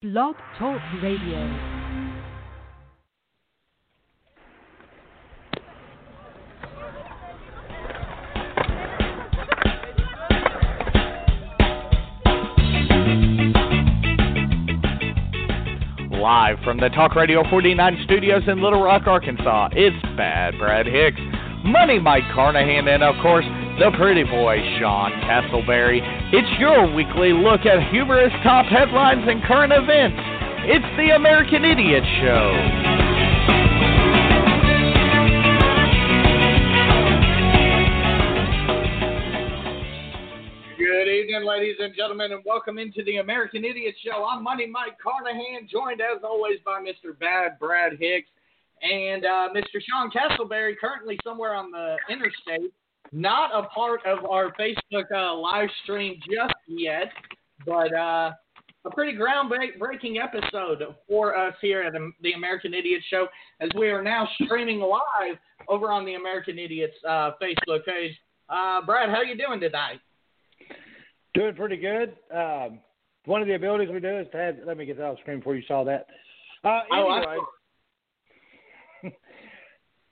Blog Talk Radio. Live from the Talk Radio 49 studios in Little Rock, Arkansas, it's Bad Brad Hicks, Money Mike Carnahan, and of course, the pretty boy Sean Castleberry. It's your weekly look at humorous top headlines and current events. It's the American Idiot Show. Good evening, ladies and gentlemen, and welcome into the American Idiot Show. I'm Money Mike Carnahan, joined as always by Mr. Bad Brad Hicks and uh, Mr. Sean Castleberry, currently somewhere on the interstate, not a part of our Facebook uh, live stream just yet, but uh, a pretty groundbreaking episode for us here at the American Idiot Show, as we are now streaming live over on the American Idiots uh, Facebook page. Uh, Brad, how are you doing tonight? Doing pretty good. Um, one of the abilities we do is to have. Let me get that off screen before you saw that. Uh, Oh, I anyway,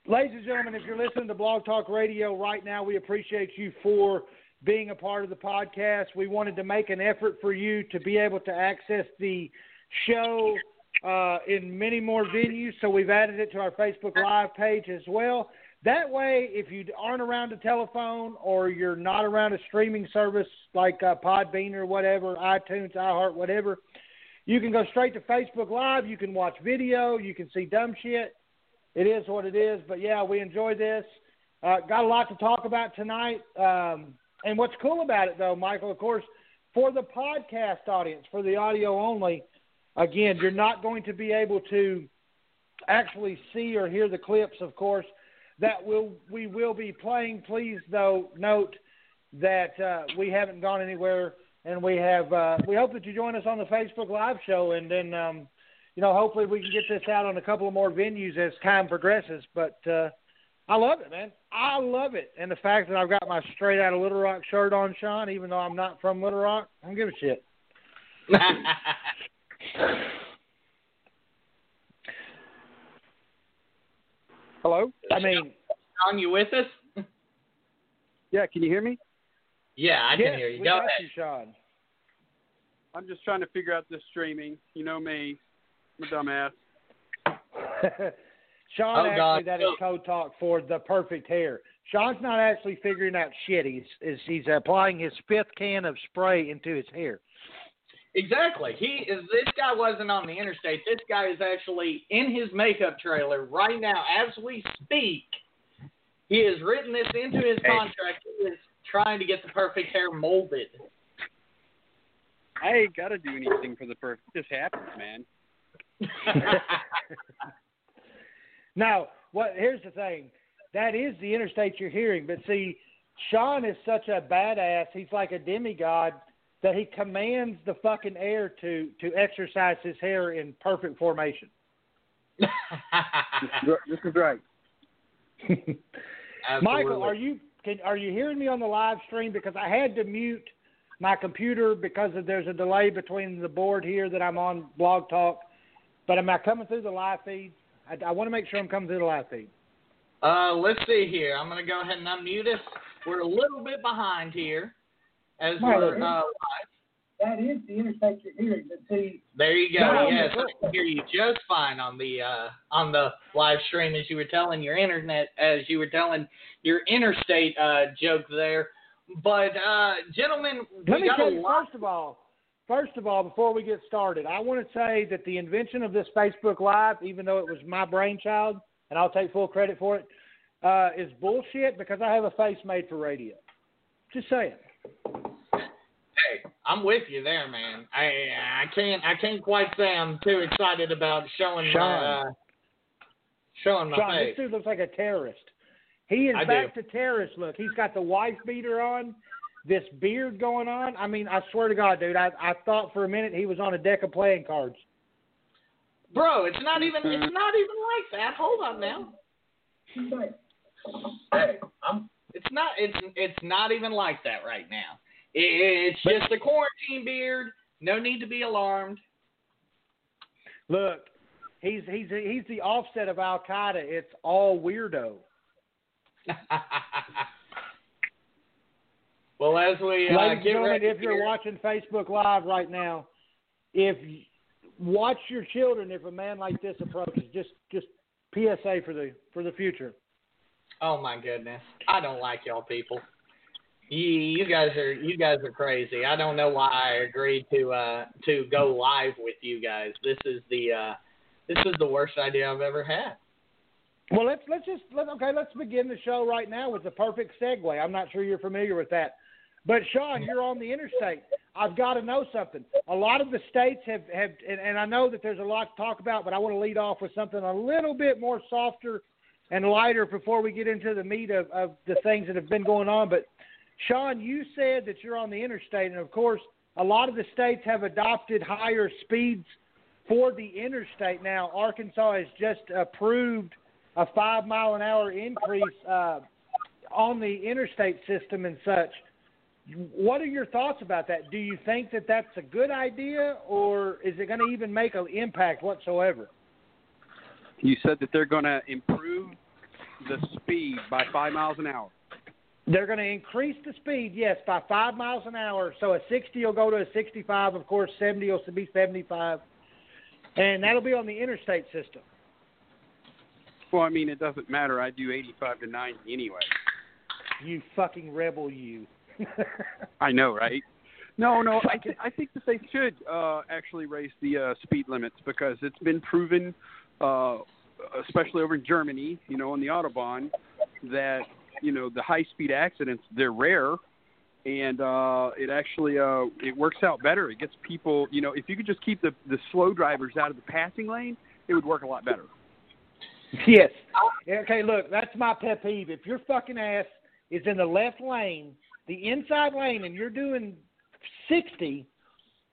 ladies and gentlemen, if you're listening to Blog Talk Radio right now, we appreciate you for being a part of the podcast. We wanted to make an effort for you to be able to access the show uh, in many more venues, so we've added it to our Facebook Live page as well. That way, if you aren't around a telephone or you're not around a streaming service like uh, Podbean or whatever, iTunes, iHeart, whatever, you can go straight to Facebook Live. You can watch video. You can see dumb shit. It is what it is. But yeah, we enjoy this. Uh, got a lot to talk about tonight. Um, and what's cool about it, though, Michael, of course, for the podcast audience, for the audio only, again, you're not going to be able to actually see or hear the clips, of course, that will we will be playing. Please, though, note that uh, we haven't gone anywhere, and we have. Uh, we hope that you join us on the Facebook Live show, and then um, you know, hopefully, we can get this out on a couple of more venues as time progresses. But uh, I love it, man. I love it, and the fact that I've got my straight out of Little Rock shirt on, Sean, even though I'm not from Little Rock, I don't give a shit. Hello? I mean, Sean, you with us? Yeah, can you hear me? Yeah, I yes, can hear you. we Go got ahead. you, Sean. I'm just trying to figure out this streaming. You know me. I'm dumbass. Sean, Oh, actually, God. that is code talk for the perfect hair. Sean's not actually figuring out shit. He's is he's applying his fifth can of spray into his hair. Exactly. He is. This guy wasn't on the interstate. This guy is actually in his makeup trailer right now, as we speak. He has written this into his contract. He is trying to get the perfect hair molded. I ain't got to do anything for the perfect. It just happens, man. Now, what? Here's the thing. That is the interstate you're hearing, but see, Sean is such a badass. He's like a demigod that he commands the fucking air to to exercise his hair in perfect formation. This is right. Michael, are you can are you hearing me on the live stream? Because I had to mute my computer because of, there's a delay between the board here that I'm on Blog Talk. But am I coming through the live feed? I, I want to make sure I'm coming through the live feed. Uh, let's see here. I'm going to go ahead and unmute us. We're a little bit behind here as we're uh, live. That is the interstate you're hearing. But see, There you go. No. yes, I can hear you just fine on the uh, on the live stream as you were telling your internet as you were telling your interstate uh, joke there. But uh, gentlemen, let we me got tell a you lot. first of all. First of all, before we get started, I want to say that the invention of this Facebook Live, even though it was my brainchild, and I'll take full credit for it, uh, is bullshit because I have a face made for radio. Just saying. Hey, I'm with you there, man. I I can't I can't quite say I'm too excited about showing my Sean. uh, showing my Sean, face. this dude looks like a terrorist. He is I back to terrorist look. He's got the wife beater on, this beard going on. I mean, I swear to God, dude, I I thought for a minute he was on a deck of playing cards. Bro, it's not even it's not even like that. Hold on now. Hey, I'm, it's not it's it's not even like that right now. It, it's just a quarantine beard. No need to be alarmed. Look, he's he's he's the offset of Al Qaeda. It's all weirdo. well, as we uh, Ladies and gentlemen, if you're here- watching Facebook Live right now, if watch your children if a man like this approaches. Just just PSA for the for the future. Oh my goodness, I don't like y'all people. You, you guys are you guys are crazy. I don't know why I agreed to uh to go live with you guys. This is the uh this is the worst idea I've ever had. Well, let's let's just let, okay. Let's begin the show right now with the perfect segue. I'm not sure you're familiar with that, but Sean, you're on the interstate. I've got to know something. A lot of the states have have, and, and I know that there's a lot to talk about, but I want to lead off with something a little bit more softer and lighter before we get into the meat of, of the things that have been going on. But Sean, you said that you're on the interstate, and of course, a lot of the states have adopted higher speeds for the interstate. Now, Arkansas has just approved a five mile an hour increase uh, on the interstate system and such. What are your thoughts about that? Do you think that that's a good idea, or is it going to even make an impact whatsoever? You said that they're going to improve the speed by five miles an hour. They're going to increase the speed, yes, by five miles an hour. So a 60 will go to a 65. Of course, 70 will be 75. And that'll be on the interstate system. Well, I mean, it doesn't matter. I do 85 to 90 anyway. You fucking rebel, you. I know, right? No, no. I, th- I think that they should uh, actually raise the uh, speed limits because it's been proven, uh, especially over in Germany, you know, on the autobahn, that you know the high-speed accidents they're rare, and uh, it actually uh, it works out better. It gets people, you know, if you could just keep the the slow drivers out of the passing lane, it would work a lot better. Yes. Okay, look, that's my pet peeve. If your fucking ass is in the left lane, the inside lane, and you're doing 60,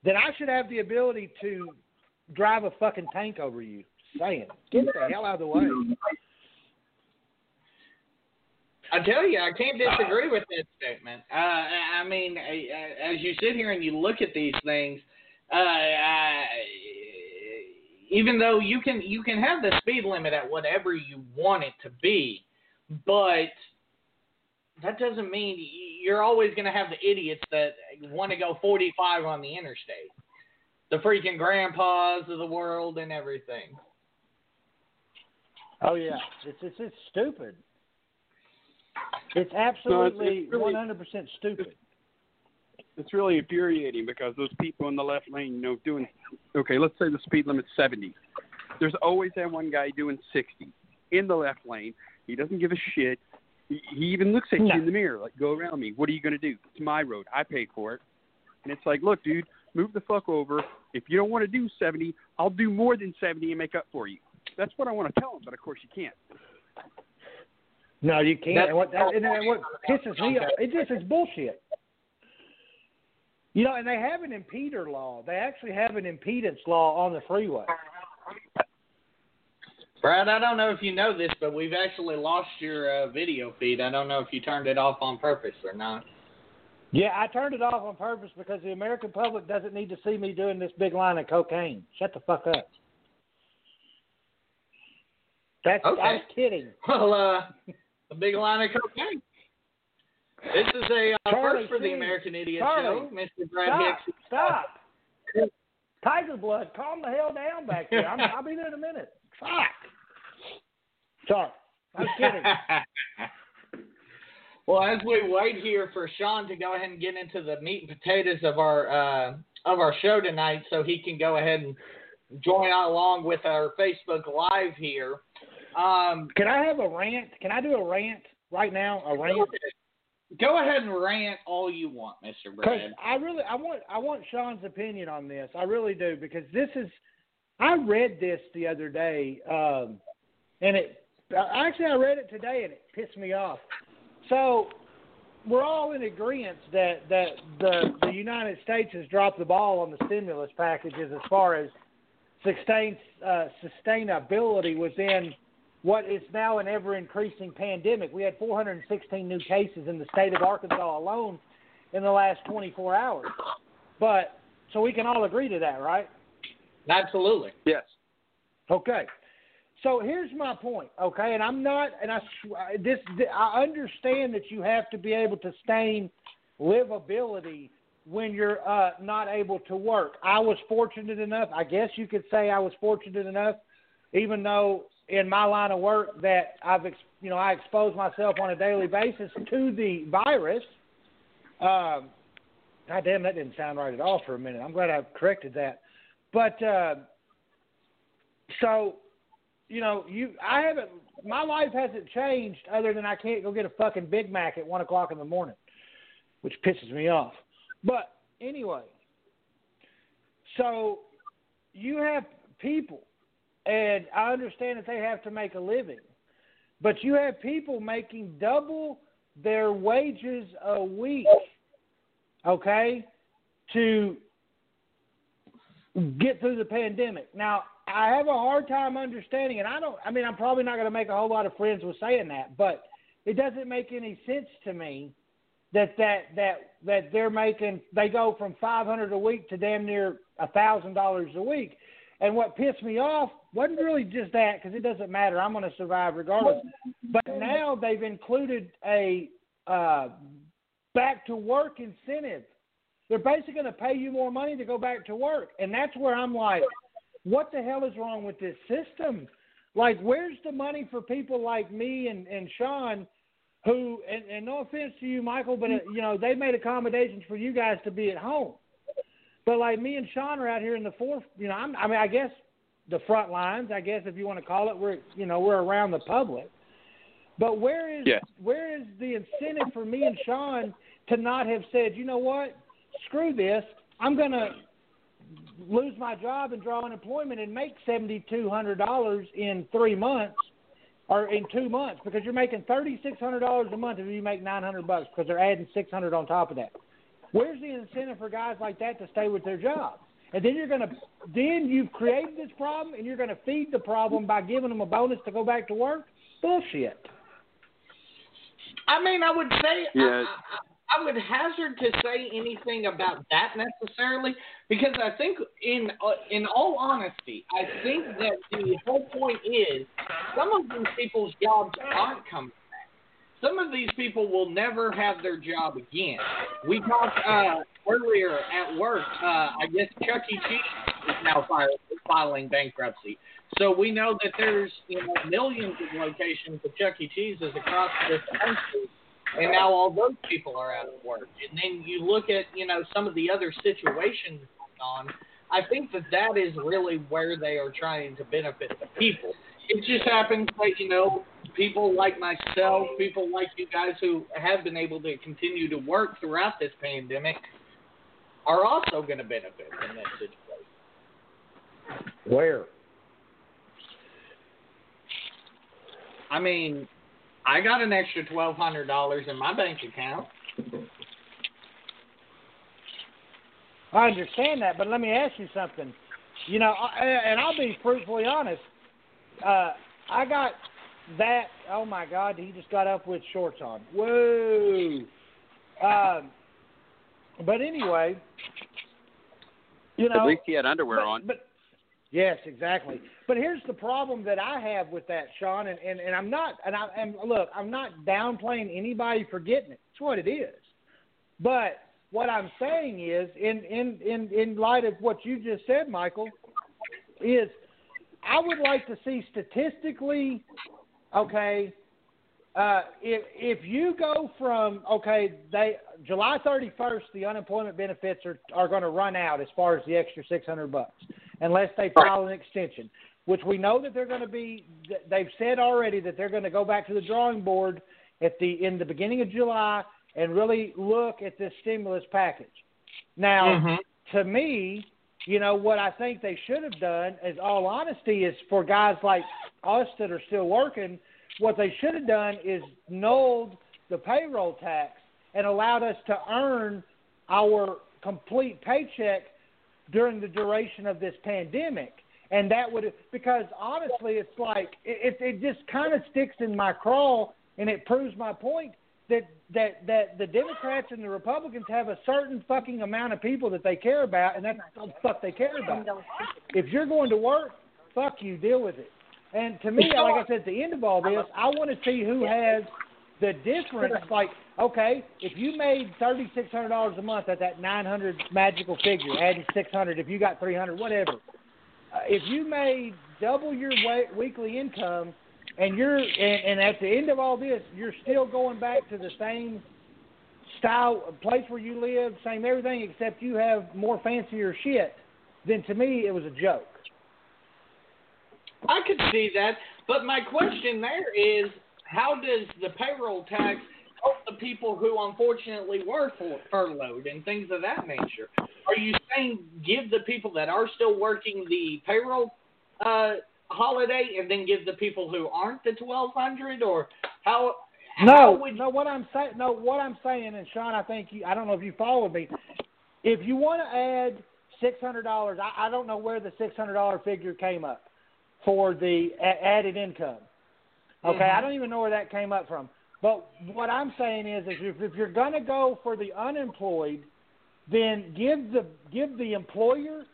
then I should have the ability to drive a fucking tank over you. Saying, get the hell out of the way. I tell you, I can't disagree with that statement. Uh, I mean, uh, as you sit here and you look at these things, uh, uh, even though you can you can have the speed limit at whatever you want it to be, but that doesn't mean you're always going to have the idiots that want to go 45 on the interstate, the freaking grandpas of the world and everything. Oh yeah, it's it's, it's stupid. It's absolutely 100% stupid. it's really infuriating because those people in the left lane, you know, doing okay, let's say the speed limit's 70. There's always that one guy doing 60 in the left lane. He doesn't give a shit. He, he even looks at No. you in the mirror like, "Go around me. What are you going to do? It's my road. I paid for it." And it's like, "Look, dude, move the fuck over. If you don't want to do 70, I'll do more than 70 and make up for you." That's what I want to tell him, but of course you can't. No, you can't. That's- And what, that, and then what pisses me off, it just is bullshit. You know, and they have an impeder law. They actually have an impedance law on the freeway. Brad, I don't know if you know this, but we've actually lost your uh, video feed. I don't know if you turned it off on purpose or not. Yeah, I turned it off on purpose because the American public doesn't need to see me doing this big line of cocaine. Shut the fuck up. That's I Okay. was kidding. Well, uh, a big line of cocaine. This is a uh, Charlie, first for the. American Idiot Charlie, Show, Mr. Brad Stop! Hicks. Stop! Tiger blood, calm the hell down back there. I'm, I'll be there in a minute. Fuck. Sorry, I was kidding. well, as we wait here for Sean to go ahead and get into the meat and potatoes of our uh, of our show tonight, so he can go ahead and join along with our Facebook Live here. Um, Can I have a rant? Can I do a rant right now? A rant? Go ahead and rant all you want, Mr. Because Brad. I really, I want, I want Sean's opinion on this. I really do because this is. I read this the other day, um, and it actually I read it today, and it pissed me off. So we're all in agreement that that the the United States has dropped the ball on the stimulus packages as far as sustain uh, sustainability within what is now an ever increasing pandemic. We had 416 new cases in the state of Arkansas alone in the last 24 hours. But so we can all agree to that, right? Absolutely. Yes. Okay. So here's my point, okay? And I'm not, and I this I understand that you have to be able to sustain livability when you're uh, not able to work. I was fortunate enough, I guess you could say I was fortunate enough, even though in my line of work that I've you know I expose myself on a daily basis to the virus. Um, God damn, that didn't sound right at all for a minute. I'm glad I corrected that. But uh, so you know, you I haven't my life hasn't changed other than I can't go get a fucking Big Mac at one o'clock in the morning, which pisses me off. But anyway, so you have people, and I understand that they have to make a living, but you have people making double their wages a week, okay, to get through the pandemic. Now, I have a hard time understanding, and I don't. I mean, I'm probably not going to make a whole lot of friends with saying that, but it doesn't make any sense to me that that that that they're making. They go from 500 a week to damn near a thousand dollars a week. And what pissed me off wasn't really just that because it doesn't matter. I'm going to survive regardless. But now they've included a uh, back to work incentive. They're basically going to pay you more money to go back to work, and that's where I'm like, what the hell is wrong with this system? Like, where's the money for people like me and, and Sean, who, and, and no offense to you, Michael, but, uh, you know, they made accommodations for you guys to be at home. But like me and Sean are out here in the fourth, you know, I'm, I mean, I guess the front lines, I guess if you want to call it, we're, you know, we're around the public. But where is yeah. where is the incentive for me and Sean to not have said, you know what, screw this, I'm gonna lose my job and draw unemployment and make seventy two hundred dollars in three months or in two months because you're making thirty six hundred dollars a month if you make nine hundred bucks because they're adding six hundred on top of that. Where's the incentive for guys like that to stay with their jobs? And then you're gonna then you've created this problem and you're gonna feed the problem by giving them a bonus to go back to work? Bullshit. I mean, I would say yeah. I, I would hazard to say anything about that necessarily because I think, in uh, in all honesty, I think that the whole point is some of these people's jobs aren't coming back. Some of these people will never have their job again. We talked uh, earlier at work. Uh, I guess Chuck E. Cheese is now filing bankruptcy. So we know that there's you know millions of locations of Chuck E. Cheese's across this country and now all those people are out of work. And then you look at you know some of the other situations going on. I think that that is really where they are trying to benefit the people. It just happens that you know people like myself, people like you guys who have been able to continue to work throughout this pandemic, are also going to benefit from that situation. Where? I mean, I got an extra twelve hundred dollars in my bank account. I understand that, but let me ask you something. You know, and I'll be fruitfully honest. Uh, I got that. Oh my God, he just got up with shorts on. Whoa. Um, but anyway, you know, at least he had underwear but, on. But Yes, exactly. But here's the problem that I have with that, Sean, and, and, and I'm not and I am look, I'm not downplaying anybody for getting it. It's what it is. But what I'm saying is, in in in in light of what you just said, Michael, is I would like to see statistically, okay, uh, if if you go from okay, they July 31st, the unemployment benefits are are going to run out as far as the extra 600 bucks unless they file an extension, which we know that they're going to be. They've said already that they're going to go back to the drawing board at the in the beginning of July and really look at this stimulus package. Now, mm-hmm. to me, you know what I think they should have done, is all honesty, is for guys like us that are still working. What they should have done is nulled the payroll tax and allowed us to earn our complete paycheck during the duration of this pandemic. And that would because honestly, it's like it, it just kind of sticks in my craw, and it proves my point that that that the Democrats and the Republicans have a certain fucking amount of people that they care about, and that's what the fuck they care about. If you're going to work, fuck you, deal with it. And to me, like I said, at the end of all this, I want to see who has the difference. Like, okay, if you made thirty six hundred dollars a month at that nine hundred magical figure, adding six hundred, if you got three hundred, whatever. Uh, if you made double your wa- weekly income, and you're and, and at the end of all this, you're still going back to the same style place where you live, same everything, except you have more fancier shit. Then to me, it was a joke. I could see that, but my question there is, how does the payroll tax help the people who unfortunately were fur- furloughed and things of that nature? Are you saying give the people that are still working the payroll uh, holiday and then give the people who aren't the twelve hundred, or how? how No, would no. What I'm saying, no. What I'm saying, and Sean, I think you. I don't know if you followed me. If you want to add six hundred dollars, I, I don't know where the six hundred dollar figure came up for the a- added income. Okay, Mhm. I don't even know where that came up from. But what I'm saying is, is if, if you're going to go for the unemployed, then give the give the employer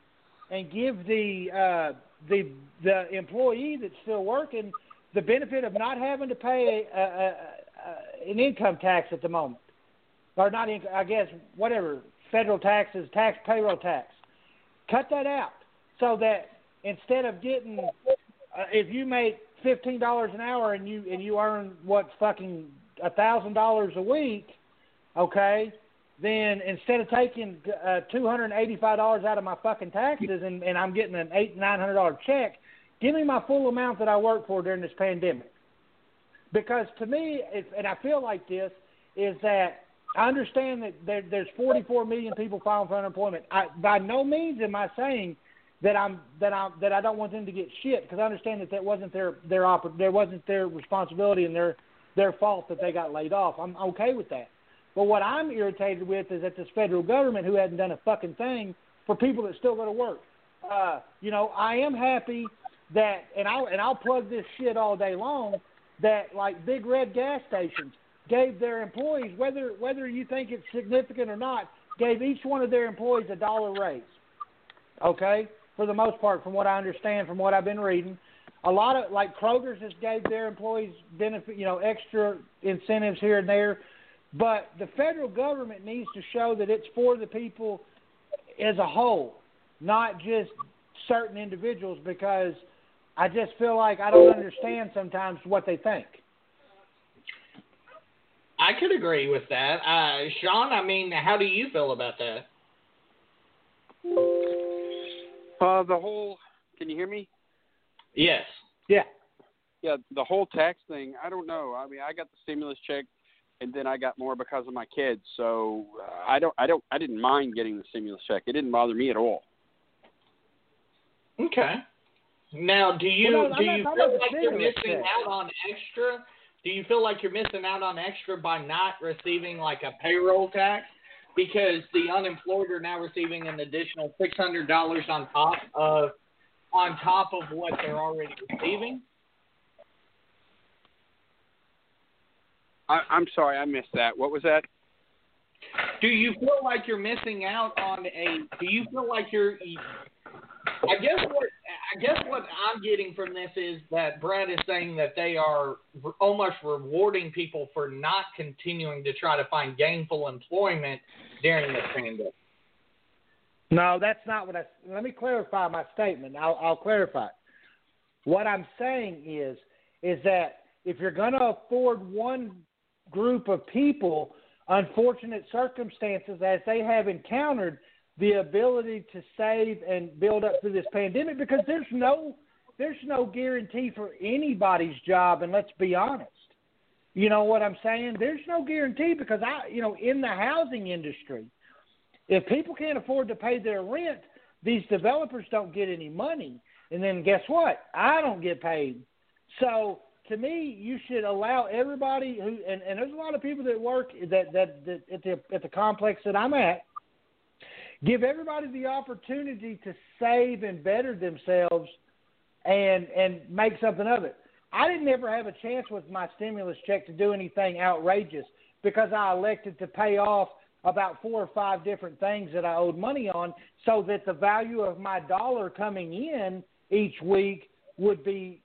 and give the uh, the the employee that's still working the benefit of not having to pay a, a, a, an income tax at the moment, or not. Inc- I guess whatever federal taxes, tax payroll tax. Cut that out so that instead of getting, uh, if you make fifteen dollars an hour and you and you earn what fucking a thousand dollars a week, okay, then instead of taking uh, two hundred and eighty-five dollars out of my fucking taxes and, and I'm getting an eight nine hundred dollar check, give me my full amount that I worked for during this pandemic. Because to me, and I feel like this, is that I understand that there, there's 44 million people filing for unemployment. I, by no means am I saying that I'm that I'm that I don't want them to get shit because I understand that that wasn't their their oper- there wasn't their responsibility and their their fault that they got laid off. I'm okay with that. But what I'm irritated with is that this federal government who hasn't done a fucking thing for people that still go to work. Uh, you know, I am happy that, and I'll and I'll plug this shit all day long. That like big red gas stations gave their employees, whether whether you think it's significant or not, gave each one of their employees a dollar raise. Okay, for the most part, from what I understand, from what I've been reading, a lot of like Kroger's just gave their employees benefit, you know, extra incentives here and there. But the federal government needs to show that it's for the people as a whole, not just certain individuals, because I just feel like I don't understand sometimes what they think. I could agree with that. Uh, Sean, I mean, how do you feel about that? Uh, the whole. Can you hear me? Yes. Yeah. Yeah, the whole tax thing. I don't know. I mean, I got the stimulus check, and then I got more because of my kids. So uh, I don't. I don't. I didn't mind getting the stimulus check. It didn't bother me at all. Okay. Now, do you Well, no, do not you talking feel like you're stimulus missing out on extra? Do you feel like you're missing out on extra by not receiving like a payroll tax? Because the unemployed are now receiving an additional six hundred dollars on top of on top of what they're already receiving. I, I'm sorry, I missed that. What was that? Do you feel like you're missing out on a? Do you feel like you're? I guess what I guess what I'm getting from this is that Brad is saying that they are re- almost rewarding people for not continuing to try to find gainful employment during this pandemic. No, that's not what I. Let me clarify my statement. I'll, I'll clarify. What I'm saying is, is that if you're going to afford one group of people unfortunate circumstances as they have encountered, the ability to save and build up through this pandemic, because there's no, there's no guarantee for anybody's job, and let's be honest. You know what I'm saying? There's no guarantee because I, you know, in the housing industry, if people can't afford to pay their rent, these developers don't get any money. And then guess what? I don't get paid. So to me, you should allow everybody who and, and there's a lot of people that work that, that that at the at the complex that I'm at. Give everybody the opportunity to save and better themselves and and make something of it. I didn't ever have a chance with my stimulus check to do anything outrageous because I elected to pay off about four or five different things that I owed money on so that the value of my dollar coming in each week would be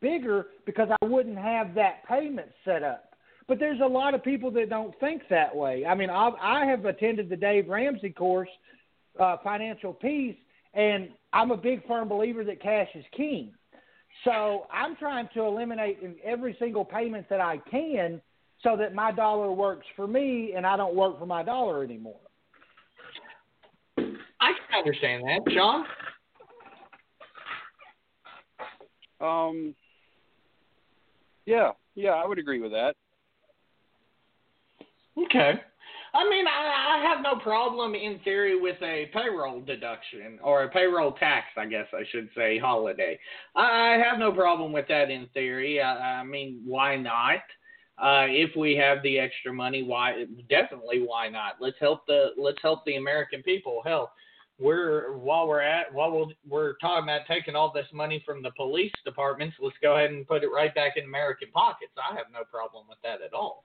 bigger because I wouldn't have that payment set up. But there's a lot of people that don't think that way. I mean, I've, I have attended the Dave Ramsey course, uh, Financial Peace, and I'm a big firm believer that cash is king. So I'm trying to eliminate every single payment that I can so that my dollar works for me and I don't work for my dollar anymore. I can understand that, Sean. Um. Yeah, yeah, I would agree with that. Okay. I mean, I, I have no problem in theory with a payroll deduction or a payroll tax, I guess I should say, holiday. I I have no problem with that in theory. I, I mean, why not? Uh, if we have the extra money, why? Definitely, why not? Let's help the let's help the American people. Hell, we're while we're at while we're, we're talking about taking all this money from the police departments, let's go ahead and put it right back in American pockets. I have no problem with that at all.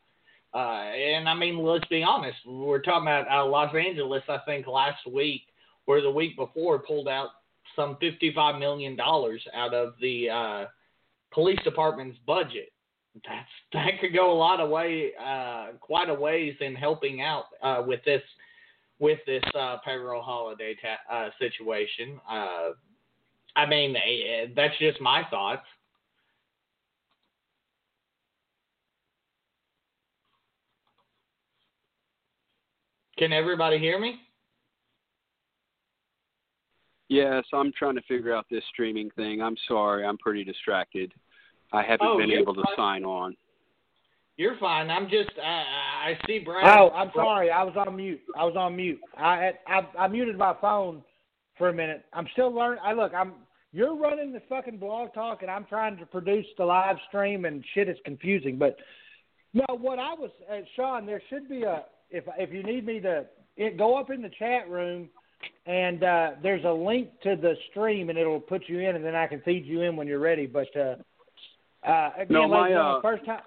Uh, and I mean, let's be honest. We're talking about uh, Los Angeles. I think last week or the week before pulled out some fifty-five million dollars out of the uh, police department's budget. That's that could go a lot of way, uh, quite a ways in helping out uh, with this with this uh, payroll holiday ta- uh, situation. Uh, I mean, eh, that's just my thoughts. Can everybody hear me? Yes, I'm trying to figure out this streaming thing. I'm sorry, I'm pretty distracted. I haven't Oh, been you're able to sign on. You're fine. I'm just I, I see Brad. Oh, I'm sorry. I was on mute. I was on mute. I I, I muted my phone for a minute. I'm still learning. I look. I'm. You're running the fucking blog talk, and I'm trying to produce the live stream, and shit is confusing. But no, what I was, uh, Sean, there should be a. If if you need me to, it, go up in the chat room, and uh, there's a link to the stream, and it'll put you in, and then I can feed you in when you're ready. But uh, uh, again, No, my, ladies and gentlemen, uh, first time.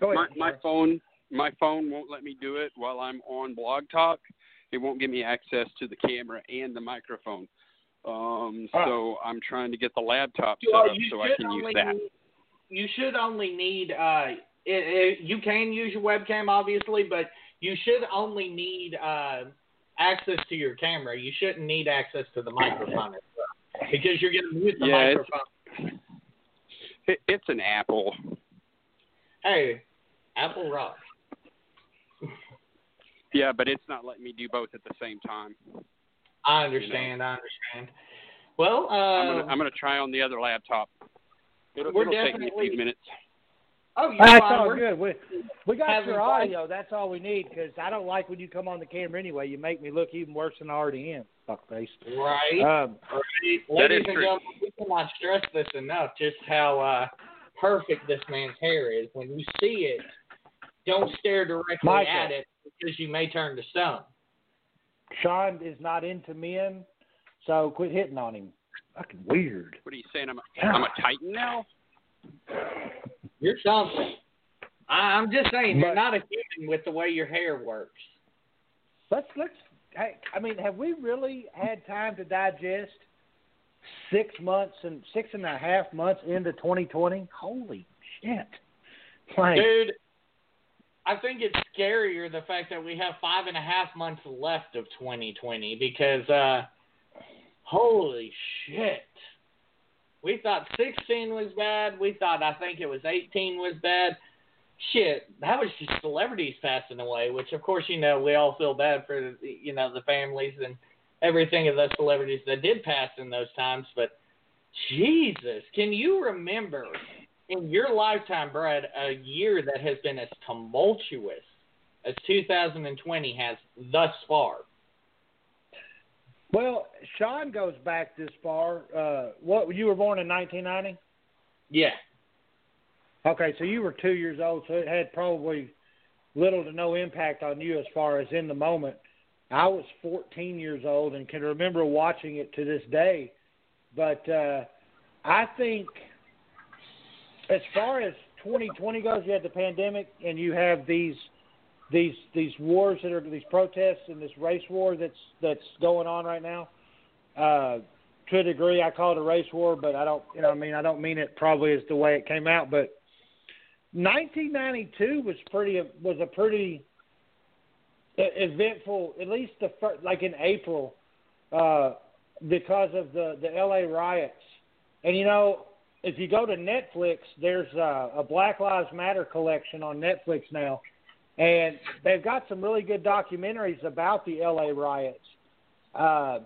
Go My ahead. my sir. phone my phone won't let me do it while I'm on Blog Talk. It won't give me access to the camera and the microphone. Um, so I'm trying to get the laptop set up so I can use only that. need- you should only need uh, it, it, you can use your webcam obviously, but you should only need uh, access to your camera. You shouldn't need access to the microphone as well, because you're going to mute the Yeah, microphone. It, it's an Apple. Hey, Apple rocks. Yeah, but it's not letting me do both at the same time. I understand. I understand. Well, uh, I'm gonna try on the other laptop. It'll, it'll take me a few minutes. Oh, you're That's fine. all We're- good. We we got having your fun. audio. That's all we need because I don't like when you come on the camera anyway. You make me look even worse than I already am. Fuckface. Right. Um, Right. That Ladies is and true. gentlemen, we cannot stress this enough just how uh, perfect this man's hair is. When you see it, don't stare directly Michael. at it because you may turn to stone. Sean is not into men, so quit hitting on him. Fucking weird. What are you saying? I'm a, I'm a Titan now. You're something. I, I'm just saying, you're not a human with the way your hair works. Let's let's. Hey, I mean, have we really had time to digest six months and six and a half months into 2020? Holy shit! Like, Dude, I think it's scarier the fact that we have five and a half months left of 2020 because, uh, holy shit. We thought 16 was bad. We thought, I think it was 18 was bad. Shit, that was just celebrities passing away, which, of course, you know, we all feel bad for, you know, the families and everything of those celebrities that did pass in those times. But, Jesus, can you remember in your lifetime, Brad, a year that has been as tumultuous as 2020 has thus far? Well, Sean goes back this far. Uh, what you were born in 1990? Yeah. Okay, so you were two years old, so it had probably little to no impact on you as far as in the moment. I was 14 years old and can remember watching it to this day. But uh, I think, as far as 2020 goes, you had the pandemic and you have these these these wars that are these protests and this race war that's that's going on right now. Uh, to a degree, I call it a race war, but I don't, you know, I mean, I don't mean it probably as the way it came out. But 1992 was pretty was a pretty eventful, at least the first, like in April, uh, because of the the LA riots. And you know, if you go to Netflix, there's a, a Black Lives Matter collection on Netflix now, and they've got some really good documentaries about the LA riots. Uh,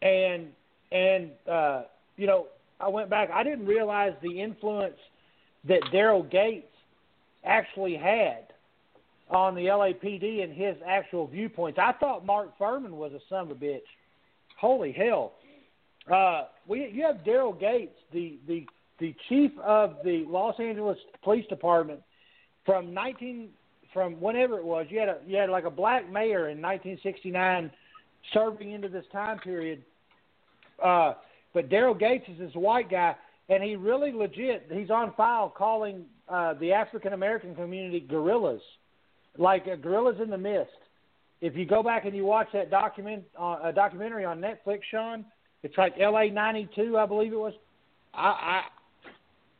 and and uh, you know, I went back. I didn't realize the influence that Daryl Gates actually had on the LAPD and his actual viewpoints. I thought Mark Fuhrman was a son of a bitch. Holy hell! Uh, we you have Daryl Gates, the the the chief of the Los Angeles Police Department from 19 from whenever it was. You had a you had like a black mayor in 1969 serving into this time period. Uh, but Daryl Gates is this white guy, and he really legit. He's on file calling uh, the African American community gorillas, like uh, gorillas in the mist. If you go back and you watch that document, uh, a documentary on Netflix, Sean, it's like L.A. '92, I believe it was. I, I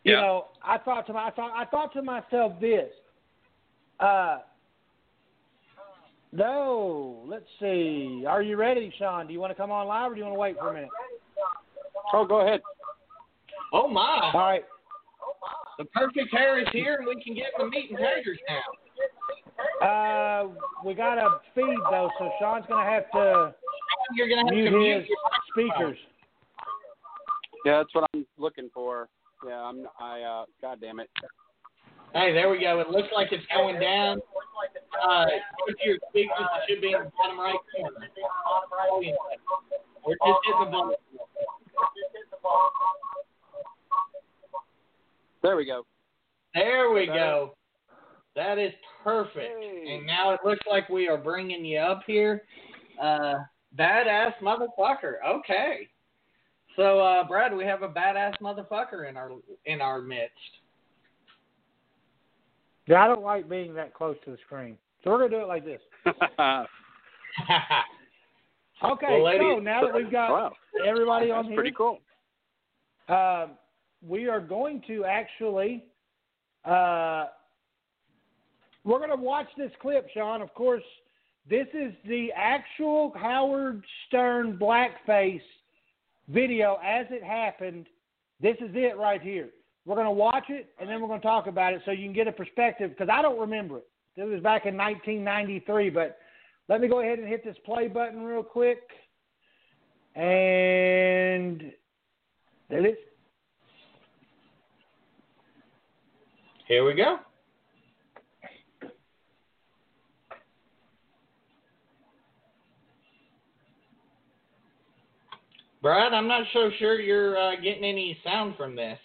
you Yeah. know, I thought to my, I thought, I thought to myself this. Uh, no, let's see. Are you ready, Sean? Do you want to come on live, or do you want to wait for a minute? Oh, go ahead. Oh my! All right. The perfect hair is here, and we can get the meat and taters now. Uh, we got a feed though, so Sean's gonna have to You're gonna have mute to mute his your speakers. Yeah, that's what I'm looking for. Yeah, I'm. I. uh God damn it. Hey, there we go. It looks like it's going down. Uh, put your speakers. It should be in the bottom right corner. Yeah. Or just hit the button. There we go. There we go. That is perfect. And now it looks like we are bringing you up here. Uh, badass motherfucker. Okay. So, uh, Brad, we have a badass motherfucker in our in our midst. Yeah, I don't like being that close to the screen, so we're gonna do it like this. Okay, Well, ladies- so now that we've got wow, everybody on that's here, pretty cool. um, we are going to actually uh, we're going to watch this clip, Sean. Of course, this is the actual Howard Stern blackface video as it happened. This is it right here. We're going to watch it and then we're going to talk about it so you can get a perspective because I don't remember it. It was back in 1993, but let me go ahead and hit this play button real quick. And there it is. Here we go. Brad, I'm not so sure you're uh, getting any sound from this.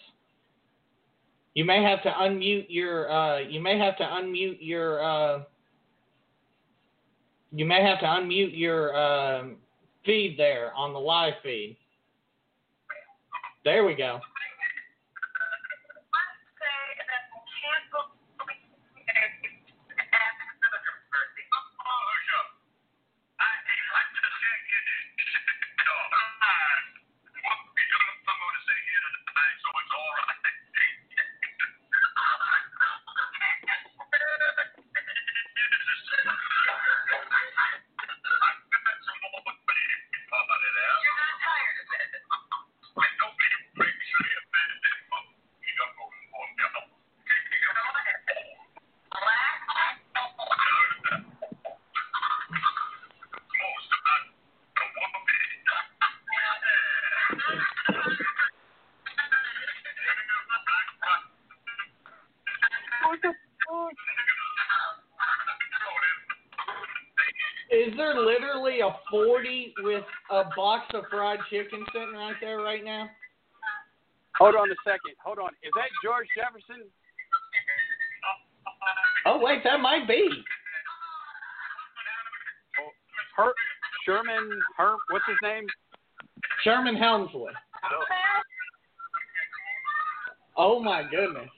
You may have to unmute your. Uh, you may have to unmute your. Uh, you may have to unmute your um feed there on the live feed. There we go. Box of fried chicken sitting right there right now? Hold on a second. Hold on. Is that George Jefferson? Oh, wait, that might be. Oh, Her Sherman? Her? What's his name? Sherman Hemsley. Oh. Oh, my goodness.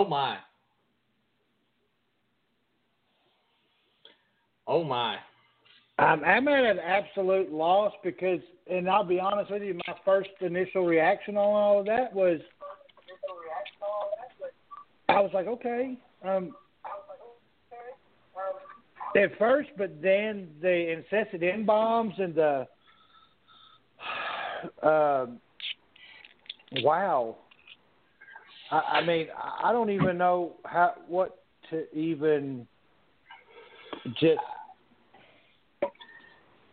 Oh my. Oh my. I'm, at an absolute loss because, and I'll be honest with you, my first initial reaction on all of that was, I was like, okay, um, at first, but then the incessant in bombs and the, uh, wow. I, I mean, I don't even know how what to even just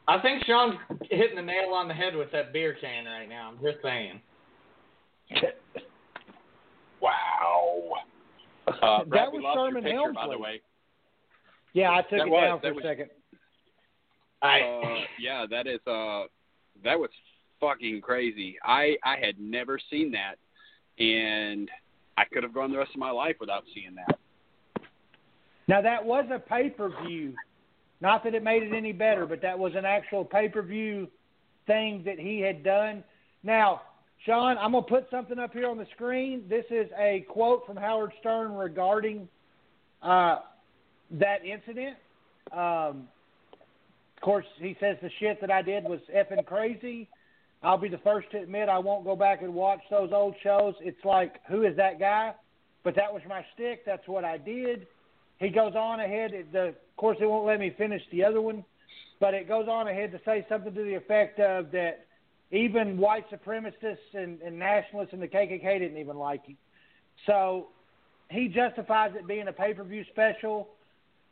I think Sean's hitting the nail on the head with that beer can right now. I'm just saying. Wow. Uh, Brad, that was lost Sherman your picture, by Hemsley. the way. Yeah, I took That it was- down for was- a second. I Uh, yeah, that is uh, that was fucking crazy. I I had never seen that, and I could have gone the rest of my life without seeing that. Now that was a pay per view. Not that it made it any better, but that was an actual pay per view thing that he had done. Now, Sean, I'm gonna put something up here on the screen. This is a quote from Howard Stern regarding uh, that incident. Um, of course, he says the shit that I did was effing crazy. I'll be the first to admit I won't go back and watch those old shows. It's like, who is that guy? But that was my stick. That's what I did. He goes on ahead. The, of course, it won't let me finish the other one, but it goes on ahead to say something to the effect of that even white supremacists and, and nationalists and the KKK didn't even like him. So he justifies it being a pay per view special.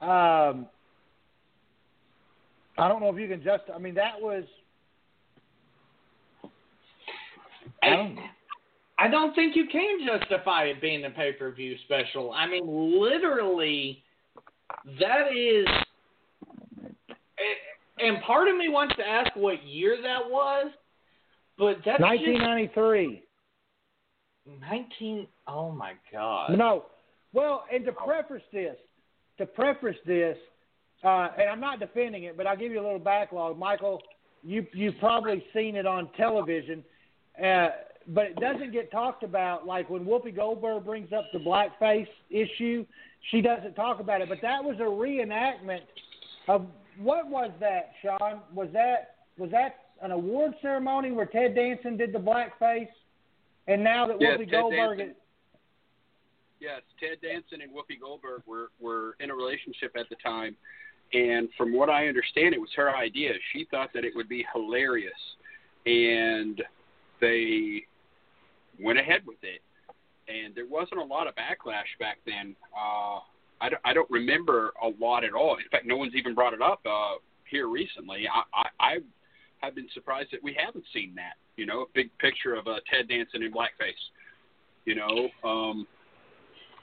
Um, I don't know if you can just. I mean, that was. I don't. I don't think you can justify it being a pay per view special. I mean, literally, that is. And part of me wants to ask what year that was, but that's 1993. just 19. Oh my God. No. Well, and to preface this, to preface this, uh, and I'm not defending it, but I'll give you a little backlog. Michael, you you've probably seen it on television, uh, but it doesn't get talked about. Like when Whoopi Goldberg brings up the blackface issue, she doesn't talk about it. But that was a reenactment of what was that, Sean? Was that was that an award ceremony where Ted Danson did the blackface? And now that Yes, Whoopi Ted Goldberg Danson. Yes, Ted Danson and Whoopi Goldberg were were in a relationship at the time, and from what I understand, it was her idea. She thought that it would be hilarious, and they went ahead with it. And there wasn't a lot of backlash back then. Uh, I don't, I don't remember a lot at all. In fact, no one's even brought it up uh, here recently. I, I, I have been surprised that we haven't seen that. You know, a big picture of uh, Ted Danson in blackface. You know, um,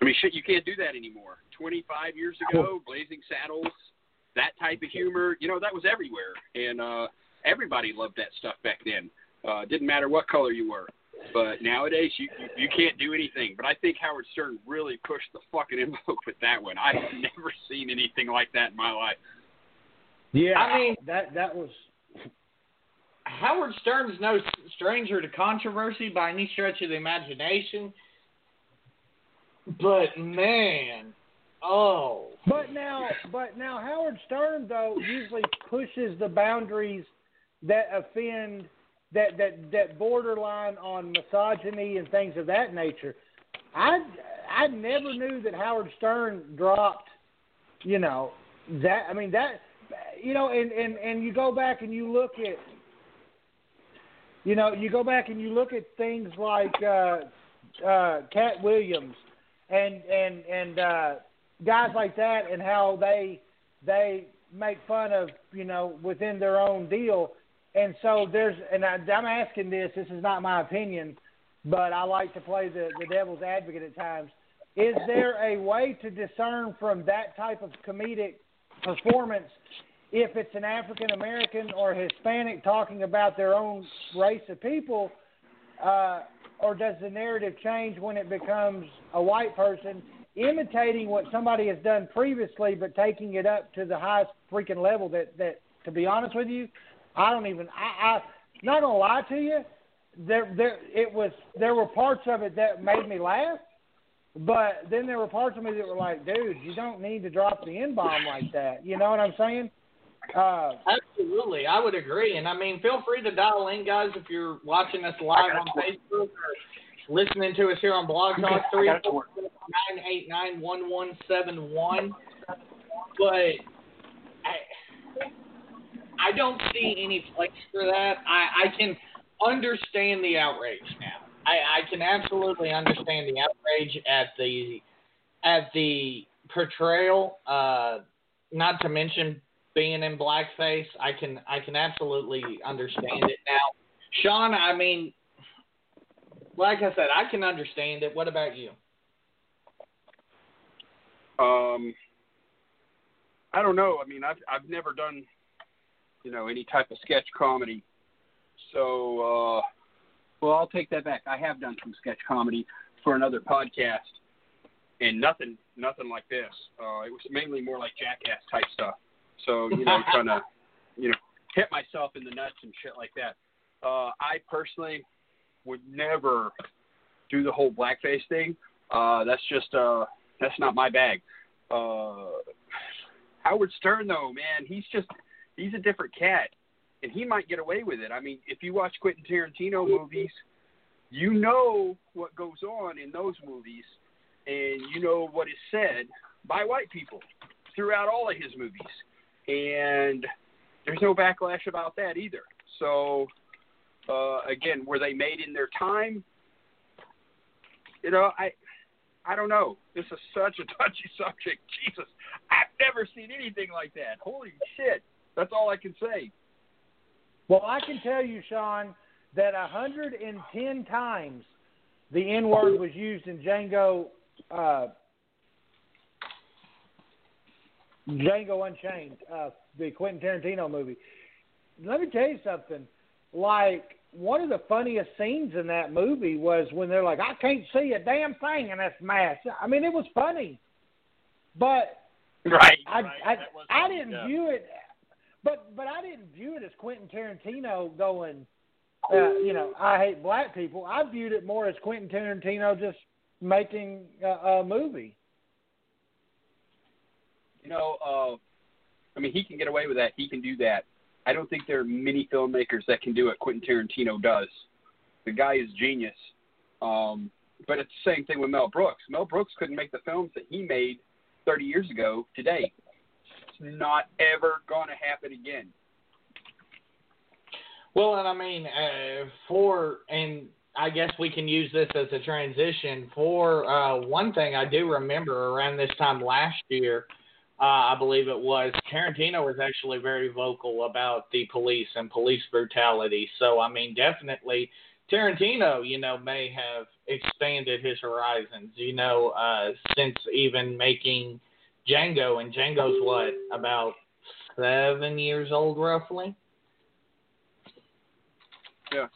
I mean, shit, you can't do that anymore. 25 years ago, Blazing Saddles, that type of humor, you know, that was everywhere, and uh, everybody loved that stuff back then. Uh, didn't matter what color you were. But nowadays, you you can't do anything. But I think Howard Stern really pushed the fucking envelope with that one. I've never seen anything like that in my life. Yeah, I mean- that that was Howard Stern's no stranger to controversy by any stretch of the imagination. But man, Oh. But now, but now Howard Stern though usually pushes the boundaries that offend that that that borderline on misogyny and things of that nature. I I never knew that Howard Stern dropped, you know, that I mean that you know and and and you go back and you look at you know, you go back and you look at things like uh uh Katt Williams and and and uh guys like that and how they they make fun of you know within their own deal and so there's and I, i'm asking this this is not my opinion but i like to play the the devil's advocate at times is there a way to discern from that type of comedic performance if it's an african american or hispanic talking about their own race of people uh or does the narrative change when it becomes a white person imitating what somebody has done previously, but taking it up to the highest freaking level. That that to be honest with you, I don't even. I, I not gonna lie to you. There there it was. There were parts of it that made me laugh. But then there were parts of me that were like, dude, you don't need to drop the N bomb like that. You know what I'm saying? Uh, Absolutely, I would agree. And I mean, feel free to dial in, guys, if you're watching us live on Facebook or listening to us here on Blog Talk three four nine eight nine one one seven one. But I I don't see any place for that. I, I can understand the outrage now. I, I can absolutely understand the outrage at the at the portrayal. Uh, not to mention being in blackface. I can I can absolutely understand it now. Sean, I mean, like I said, I can understand it. What about you? Um, I don't know. I mean, I've I've never done, you know, any type of sketch comedy. So, uh, well, I'll take that back. I have done some sketch comedy for another podcast, and nothing, nothing like this. Uh, it was mainly more like jackass type stuff. So, you know, trying to, you know, hit myself in the nuts and shit like that. Uh, I personally would never do the whole blackface thing. Uh, that's just uh, that's not my bag. Uh, Howard Stern, though, man, he's just he's a different cat, and he might get away with it. I mean, if you watch Quentin Tarantino movies, you know what goes on in those movies, and you know what is said by white people throughout all of his movies, and there's no backlash about that either. So uh, again, were they made in their time? You know, I I don't know. This is such a touchy subject. Jesus, I've never seen anything like that. Holy shit! That's all I can say. Well, I can tell you, Sean, that 110 times the N word was used in Django uh, Django Unchained, uh, the Quentin Tarantino movie. Let me tell you something like one of the funniest scenes in that movie was when they're like, I can't see a damn thing in this mask. I mean, it was funny, but right, I right. I, I, I didn't yeah. view it, but but I didn't view it as Quentin Tarantino going, uh, you know, I hate black people. I viewed it more as Quentin Tarantino just making a, a movie. You know, uh, I mean, he can get away with that. He can do that. I don't think there are many filmmakers that can do what Quentin Tarantino does. The guy is genius. Um, but it's the same thing with Mel Brooks. Mel Brooks couldn't make the films that he made 30 years ago today. Not ever going to happen again. Well, and I mean, uh, for and I guess we can use this as a transition. For uh, one thing, I do remember around this time last year, uh, I believe it was Tarantino was actually very vocal about the police and police brutality. So I mean, definitely Tarantino, you know, may have expanded his horizons. You know, uh, since even making Django, and Django's what about seven years old, roughly. Yeah.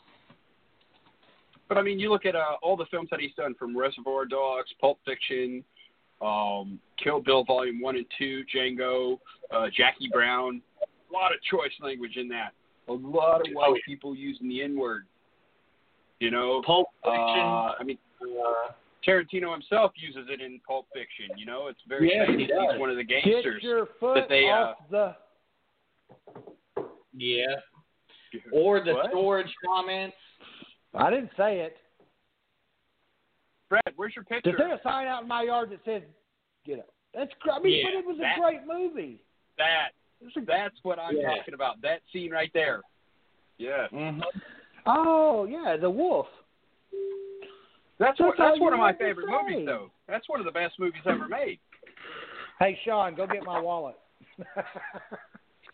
But I mean, you look at uh, all the films that he's done, from Reservoir Dogs, Pulp Fiction, um, Kill Bill Volume One and Two, Django, uh, Jackie Brown. A lot of choice language in that. A lot of white people using the N word. You know, Pulp Fiction. uh, I mean, uh, Tarantino himself uses it in Pulp Fiction. You know, it's very Yes, he does. He's one of the Get your foot that they, uh, off the. Yeah. Or the What? storage comments. I didn't say it. Brad, where's your picture? Is there a sign out in my yard that says "Get up"? That's. gr- I mean, Yeah, but it was that- a great movie. that a- that's what I'm Yeah. talking about. That scene right there. Yeah. hmm oh yeah, the wolf. That's That's what, all that's one of my favorite say. movies though. That's one of the best movies ever made. Hey Sean, go get my wallet.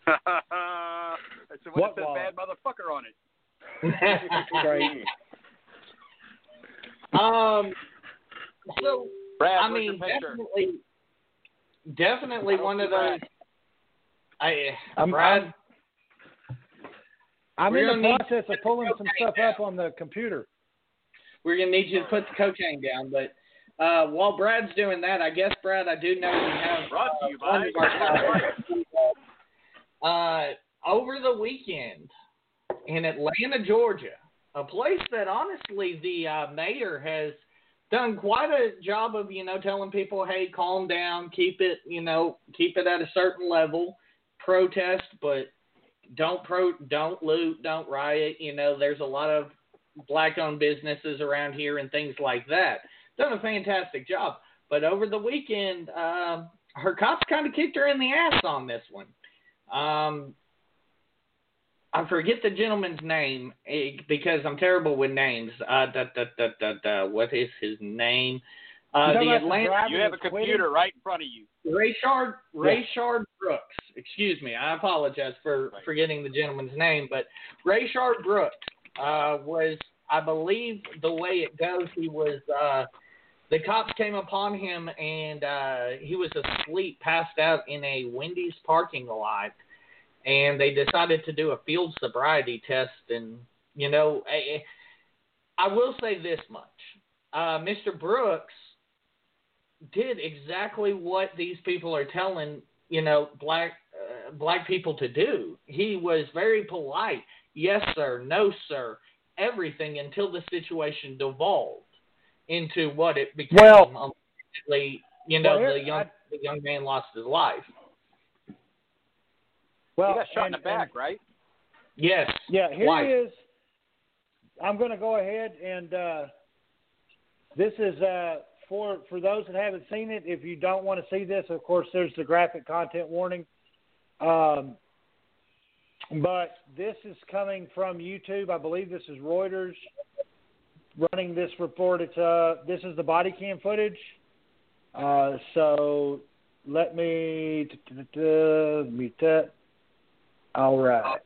That's the one What that says wallet? bad motherfucker on it. Great. um. So Brad, I mean, definitely, definitely one of see those. I I'm- Brad. I'm We're in the process of pulling some stuff down. up on the computer. We're gonna need you to put the cocaine down, but uh, while Brad's doing that, I guess Brad, I do know we have Brought to you uh, by uh, over the weekend in Atlanta, Georgia, a place that honestly the uh, mayor has done quite a job of, you know, telling people, hey, calm down, keep it, you know, keep it at a certain level, protest, but don't pro, don't loot, don't riot. You know, there's a lot of black-owned businesses around here and things like that. Done a fantastic job, but over the weekend, um, her cops kind of kicked her in the ass on this one. Um, I forget the gentleman's name eh, because I'm terrible with names. Uh, da, da, da, da, da, what is his name? Uh, You the Atlanta You have a that's quitting? computer right in front of you. Rayshard Rayshard Brooks. Excuse me. I apologize for Right. forgetting the gentleman's name, but Rayshard Brooks uh, was, I believe, the way it goes. He was. Uh, the cops came upon him and uh, he was asleep, passed out in a Wendy's parking lot, and they decided to do a field sobriety test. And you know, I, I will say this much: uh, Mr. Brooks did exactly what these people are telling you know black uh, black people to do. He was very polite. Yes, sir. No, sir. Everything until the situation devolved into what it became. Well- Ultimately, you know, Well, the young I- the young man lost his life. Well, he got shot and- in the back, right? Yes. Yeah, here Why? is. I'm going to go ahead and uh, this is uh, for for those that haven't seen it. If you don't want to see this, of course, there's the graphic content warning. Um, but this is coming from YouTube. I believe this is Reuters running this report. It's uh, this is the body cam footage. Uh, so let me meet that. All right.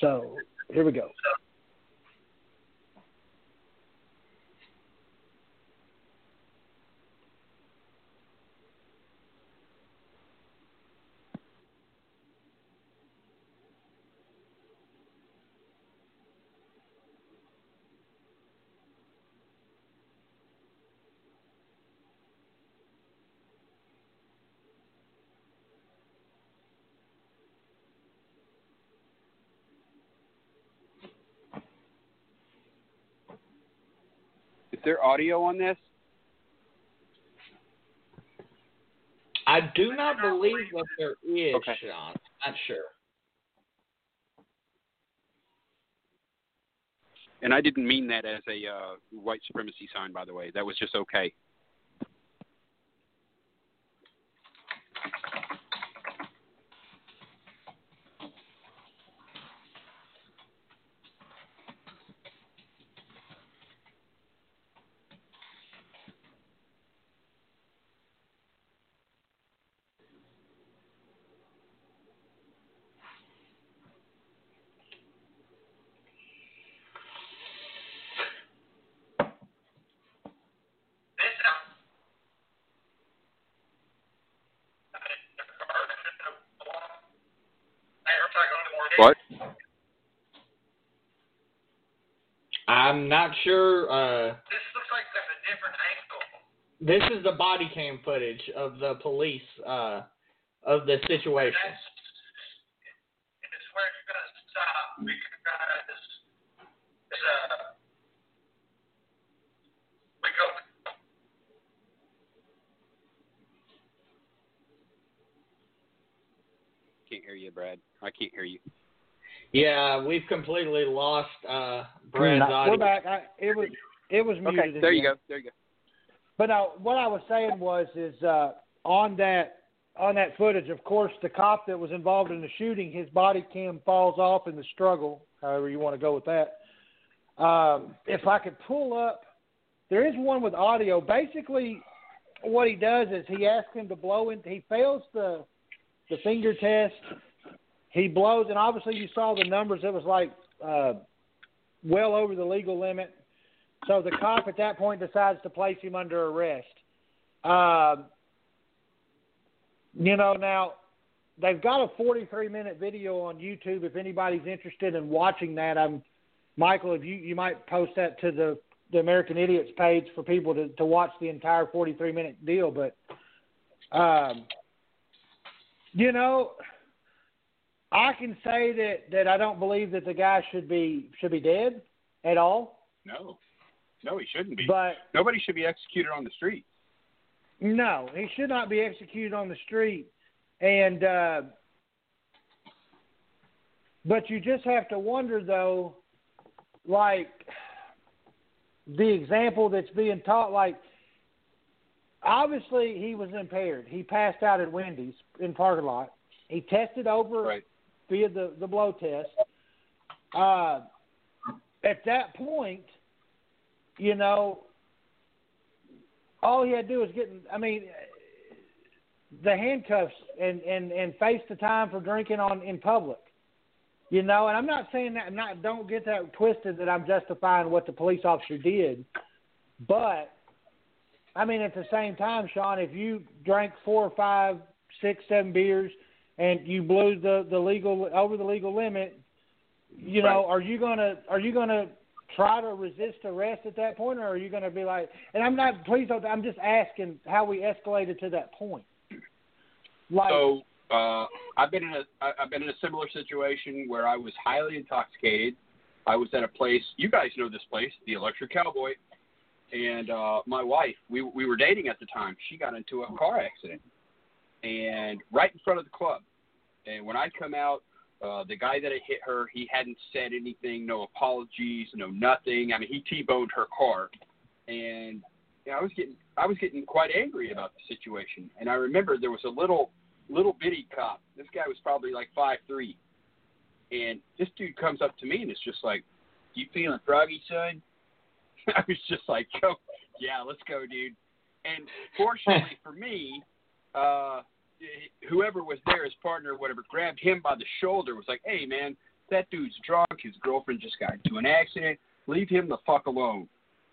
So here we go. There audio on this? I do not believe that there is, Okay. Sean. Not sure. And I didn't mean that as a uh, white supremacy sign, by the way. That was just okay. cam footage of the police uh, of the situation. It's where it's gonna stop because uh, it's, uh, we go. Can't hear you, Brad. I can't hear you. Yeah, we've completely lost uh, Brad's We're audio. We're back. I, it was it was muted. Okay, there you go. There you go. But now, what I was saying was, is uh, on that on that footage, of course, the cop that was involved in the shooting, his body cam falls off in the struggle. However, you want to go with that. Um, if I could pull up, there is one with audio. Basically, what he does is he asks him to blow in. He fails the the finger test. He blows, and obviously you saw the numbers. It was like uh, well over the legal limit. So the cop at that point decides to place him under arrest. Um, you know, now they've got a 43 minute video on YouTube. If anybody's interested in watching that, I'm Michael. If you you might post that to the the American Idiots page for people to to watch the entire 43 minute deal. But um, you know, I can say that that I don't believe that the guy should be should be dead at all. No, no, he shouldn't be. But Nobody should be executed on the street. No, he should not be executed on the street. And uh, but you just have to wonder though, like the example that's being taught, like obviously he was impaired. He passed out at Wendy's in parking lot. He tested over Right. via the the blow test. Uh, at that point, you know, all he had to do was get. I mean, the handcuffs and and and face the time for drinking on in public. You know, and I'm not saying that. I'm not. Don't get that twisted that I'm justifying what the police officer did, but I mean at the same time, Sean, if you drank four or five, six, seven beers, and you blew the the legal over the legal limit, you know, are you gonna are you gonna try to resist arrest at that point, or are you going to be like? And I'm not. Please don't. I'm just asking how we escalated to that point. Like, So uh, I've been in a I've been in a similar situation where I was highly intoxicated. I was at a place. You guys know this place, the Electric Cowboy, and uh, my wife. We we were dating at the time. She got into a car accident, and right in front of the club. And when I come out, uh, the guy that had hit her, he hadn't said anything, no apologies, no nothing. I mean, he T-boned her car, and you know, I was getting I was getting quite angry about the situation. And I remember there was a little little bitty cop. This guy was probably like five three, and this dude comes up to me and it's just like, "You feeling froggy, son?" I was just like, "Go, yeah, let's go, dude." And fortunately for me, uh, whoever was there, his partner, whatever, grabbed him by the shoulder. Was like, "Hey, man, that dude's drunk. His girlfriend just got into an accident. Leave him the fuck alone."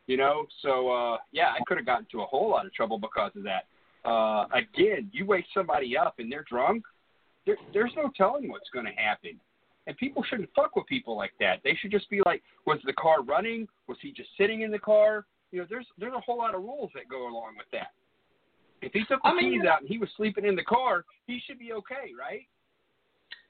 You know, so uh, yeah, I could have gotten into a whole lot of trouble because of that. Uh, again, you wake somebody up and they're drunk. There, there's no telling what's going to happen, and people shouldn't fuck with people like that. They should just be like, was the car running? Was he just sitting in the car? You know, there's there's a whole lot of rules that go along with that. If he took the I mean- keys out and he was sleeping in the car, he should be okay, right?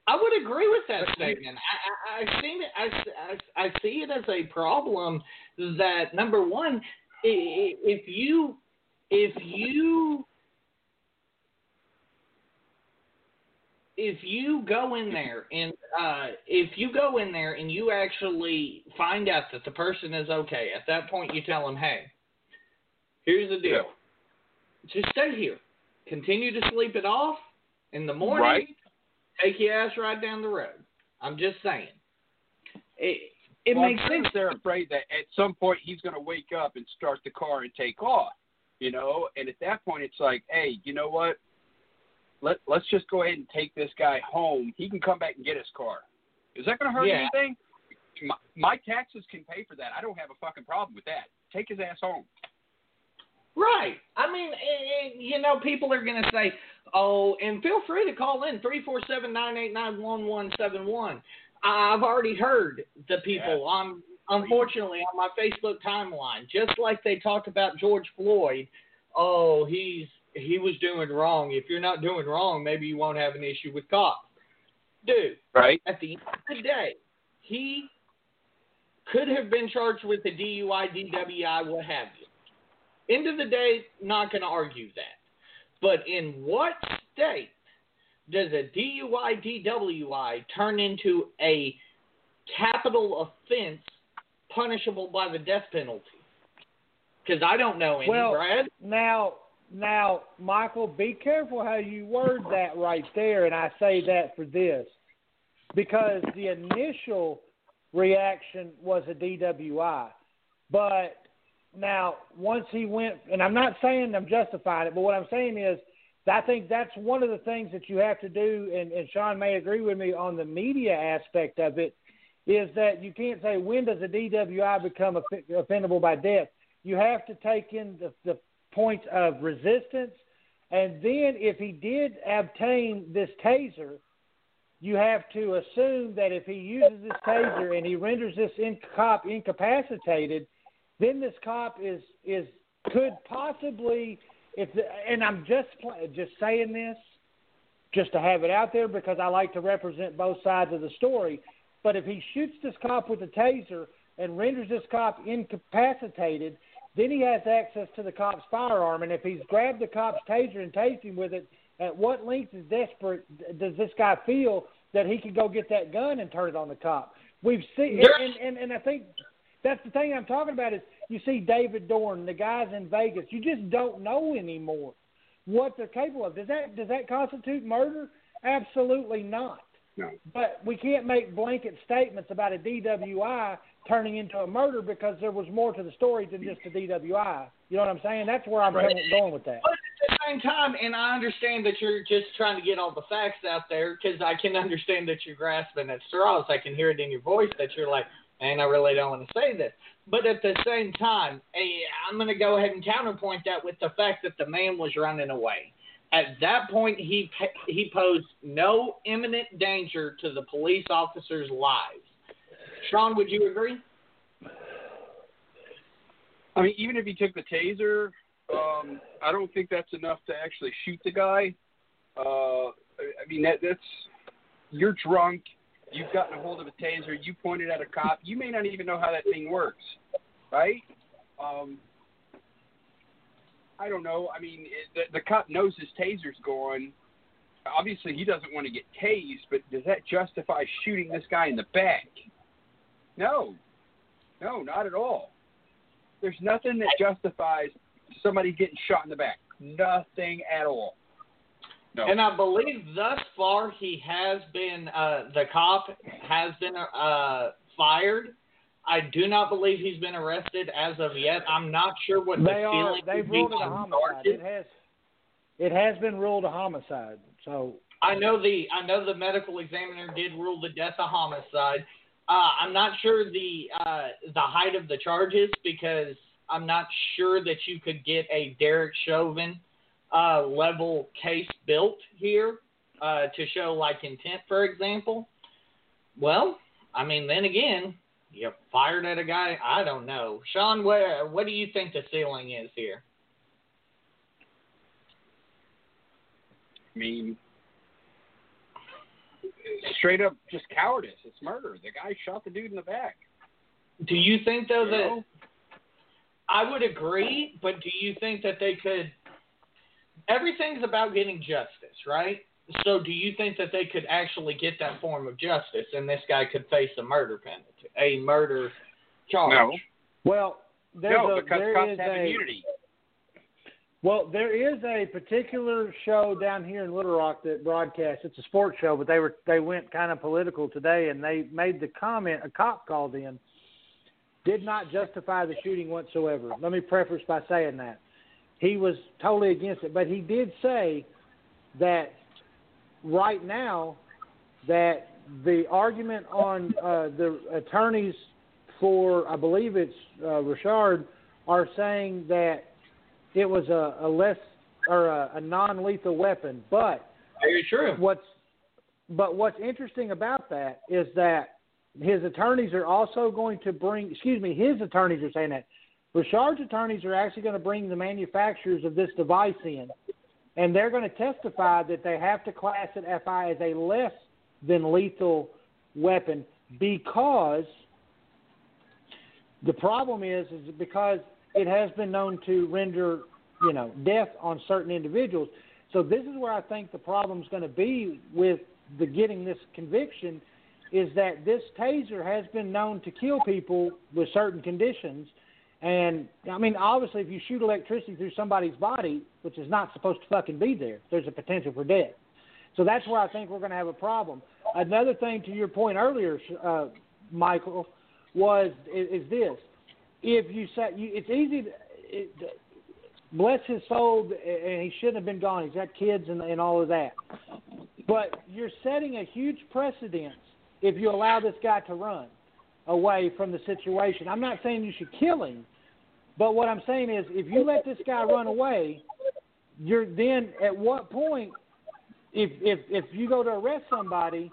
I would agree with that But- statement. I, I, I've seen it. I, I, I see it as a problem that number one, i- i- if you if you if you go in there and uh, if you go in there and you actually find out that the person is okay, at that point you tell them, hey, here's the deal. Just stay here. Continue to sleep it off. In the morning, Right. take your ass right down the road. I'm just saying. It it Well, makes sense. They're afraid that at some point he's going to wake up and start the car and take off, you know. And at that point, it's like, hey, you know what? Let Let's just go ahead and take this guy home. He can come back and get his car. Is that going to hurt Yeah. anything? My, my taxes can pay for that. I don't have a fucking problem with that. Take his ass home. Right. I mean, eh, eh, you know, people are going to say, oh, and feel free to call in 347 989 1171. I've already heard the people on, unfortunately, on my Facebook timeline, just like they talked about George Floyd. Oh, he's he was doing wrong. If you're not doing wrong, maybe you won't have an issue with cops. Dude, Right. at the end of the day, he could have been charged with a DUI, DWI, what have you. End of the day, not going to argue that. But in what state does a DUI DWI turn into a capital offense punishable by the death penalty? Because I don't know any, Well, Brad. Now, now, Michael, be careful how you word that right there, and I say that for this, because the initial reaction was a DWI, but now once he went, and I'm not saying I'm justifying it, but what I'm saying is, I think that's one of the things that you have to do, and, and Sean may agree with me on the media aspect of it, is that you can't say when does a DWI become off- offendable by death. You have to take in the, the points of resistance, and then if he did obtain this taser, you have to assume that if he uses this taser and he renders this in, cop incapacitated, then this cop is is could possibly if the, and I'm just just saying this just to have it out there because I like to represent both sides of the story. But if he shoots this cop with a taser and renders this cop incapacitated, then he has access to the cop's firearm. And if he's grabbed the cop's taser and tased him with it, at what length is desperate does this guy feel that he can go get that gun and turn it on the cop? We've seen, and, and, and I think that's the thing I'm talking about is you see David Dorn, the guys in Vegas. You just don't know anymore what they're capable of. Does that does that constitute murder? Absolutely not. No. But we can't make blanket statements about a DWI turning into a murder because there was more to the story than just a DWI. You know what I'm saying? That's where I'm Right. going with that. But at the same time, and I understand that you're just trying to get all the facts out there because I can understand that you're grasping at straws. I can hear it in your voice that you're like, man, I really don't want to say this. But at the same time, eh, I'm going to go ahead and counterpoint that with the fact that the man was running away. At that point, he he posed no imminent danger to the police officers' lives. Sean, would you agree? I mean, even if he took the taser, um, I don't think that's enough to actually shoot the guy. Uh, I mean, that that's you're drunk. You've gotten a hold of a taser. You pointed at a cop. You may not even know how that thing works, right? Um, I don't know. I mean, the, the cop knows his taser's going. Obviously, he doesn't want to get tased, but does that justify shooting this guy in the back? No, no, not at all. There's nothing that justifies somebody getting shot in the back. Nothing at all. No. And I believe thus far he has been uh, the cop has been uh, fired. I do not believe he's been arrested as of yet. I'm not sure what the They are. feeling They've would ruled it a homicide. charges. It has. It has been ruled a homicide. So I know the I know the medical examiner did rule the death a homicide. Uh, I'm not sure the uh, the height of the charges because I'm not sure that you could get a Derek Chauvin uh, level case built here uh, to show like intent, for example. Well, I mean, then again, you fired at a guy. I don't know, Sean. What what do you think the ceiling is here? I mean, straight up just cowardice. It's murder. The guy shot the dude in the back. Do you think though You that know? I would agree, but do you think that they could? Everything's about getting justice, right? So, do you think that they could actually get that form of justice, and this guy could face a murder penalty, a murder charge? No. well, there's no, a, because there cops is have a, immunity. Well, there is a particular show down here in Little Rock that broadcasts. It's a sports show, but they were they went kind of political today, and they made the comment. A cop called in, did not justify the shooting whatsoever. Let me preface by saying that he was totally against it, but he did say that right now that the argument on uh, the attorneys for I believe it's uh, Richard are saying that it was a, a less or a, a non-lethal weapon. But Very true. what's but what's interesting about that is that his attorneys are also going to bring. Excuse me, his attorneys are saying that. Richard's attorneys are actually going to bring the manufacturers of this device in, and they're going to testify that they have to class it FI as a less than lethal weapon because the problem is is because it has been known to render you know death on certain individuals. So this is where I think the problem's going to be with the getting this conviction is that this taser has been known to kill people with certain conditions. And I mean, obviously, if you shoot electricity through somebody's body, which is not supposed to fucking be there, there's a potential for death. So that's where I think we're going to have a problem. Another thing to your point earlier, uh, Michael, was is, is this: if you say you, it's easy, to, it, bless his soul, and he shouldn't have been gone. He's got kids and, and all of that. But you're setting a huge precedence if you allow this guy to run away from the situation. I'm not saying you should kill him, but what I'm saying is if you let this guy run away, you're then at what point if if if you go to arrest somebody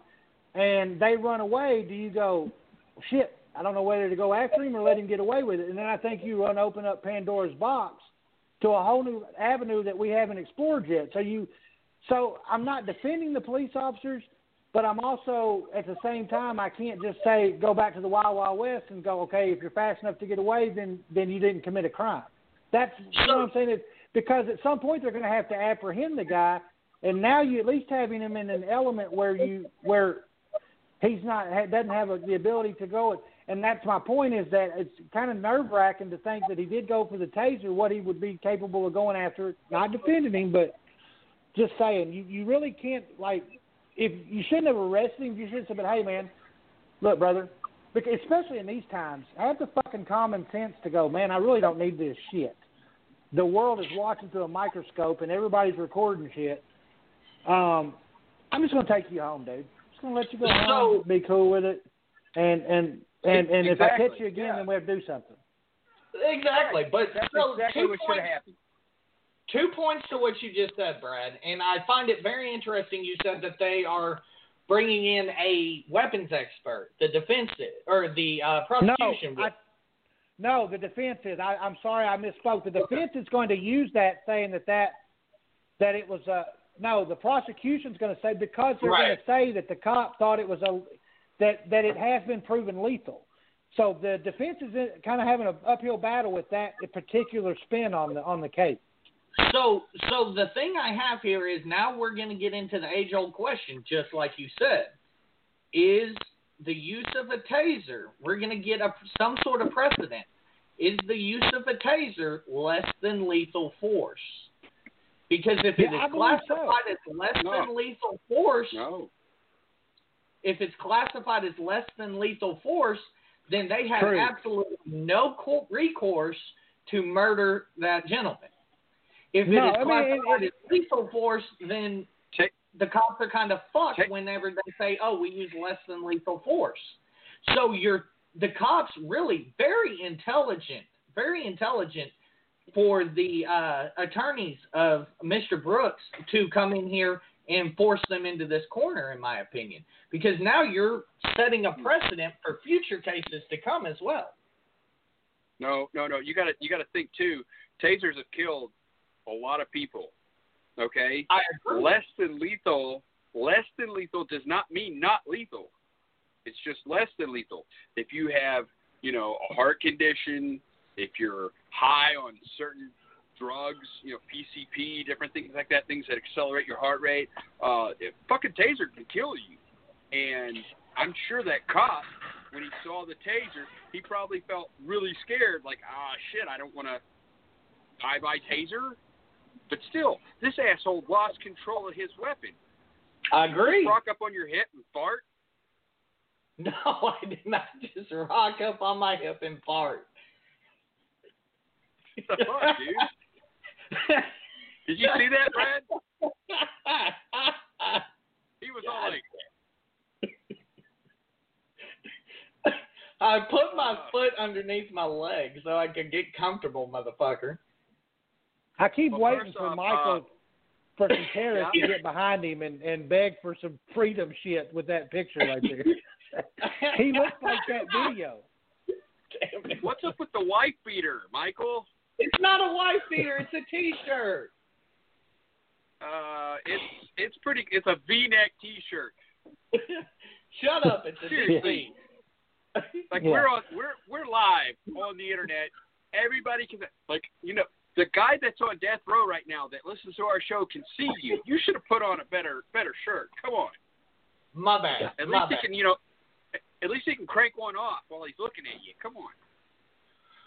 and they run away, do you go shit? I don't know whether to go after him or let him get away with it. And then I think you run open up Pandora's box to a whole new avenue that we haven't explored yet. So you so I'm not defending the police officers, but I'm also at the same time I can't just say go back to the wild wild west and go okay if you're fast enough to get away then then you didn't commit a crime. That's you know what I'm saying. It's because at some point they're going to have to apprehend the guy, and now you at least having him in an element where you where he's not doesn't have a, the ability to go. And that's my point is that it's kind of nerve wracking to think that he did go for the taser, what he would be capable of going after. Not defending him, but just saying you you really can't like if you shouldn't have arrested him. You should have said, "Hey, man, look, brother." Because especially in these times, I have the fucking common sense to go, man. I really don't need this shit. The world is watching through a microscope, and everybody's recording shit. Um, I'm just gonna take you home, dude. Just gonna let you go So- home, be cool with it, and and and and if I catch you again, yeah. then we have to do something. Exactly, but That's so exactly what should have happened. Two points to what you just said, Brad, and I find it very interesting. You said that they are bringing in a weapons expert, the defense or the uh, prosecution. No, I, no, the defense is. I, I'm sorry, I misspoke. The defense is going to use that, saying that that that it was a no. The prosecution's going to say because they're going to say that the cop thought it was a that that it has been proven lethal. So the defense is kind of having an uphill battle with that particular spin on the on the case. So, so the thing I have here is now we're going to get into the age-old question, just like you said, is the use of a taser? We're going to get a some sort of precedent. Is the use of a taser less than lethal force? Because if it Yeah, I is believe so. classified as less No. than lethal force, No. if it's classified as less than lethal force, then they have True. absolutely no recourse to murder that gentleman. If it is No, I mean, classified it- as lethal force, then Take- the cops are kind of fucked Take- whenever they say, "Oh, we use less than lethal force." So you're the cops really very intelligent, very intelligent for the uh, attorneys of Mr. Brooks to come in here and force them into this corner, in my opinion, because now you're setting a precedent for future cases to come as well. No, no, no. You got to you got to think too. Tasers have killed a lot of people. Okay, I agree. less than lethal. Less than lethal does not mean not lethal. It's just less than lethal. If you have, you know, a heart condition, if you're high on certain drugs, you know, PCP, different things like that, things that accelerate your heart rate, uh, a fucking taser can kill you. And I'm sure that cop, when he saw the taser, he probably felt really scared, like, ah, shit, I don't want to bye bye taser. But still, this asshole lost control of his weapon. I agree. Rock up on your hip and fart. No, I did not just rock up on my hip and fart. What the fuck, dude? Did you see that, Brad? He was all like, I put my foot underneath my leg so I could get comfortable, motherfucker. I keep Well, waiting for off, Michael uh, for Contreras yeah. to get behind him and, and beg for some freedom shit with that picture right there. he looks like that video. What's up with the wife beater, Michael? It's not a wife beater. It's a T-shirt. Uh, it's it's pretty. It's a V-neck T-shirt. Shut up. It's a Seriously. DC. Like Yeah. we're on, we're we're live on the internet. Everybody can like you know the guy that's on death row right now that listens to our show can see you. You should have put on a better better shirt. Come on. My bad. At My least he can, you know, at least he can crank one off while he's looking at you. Come on.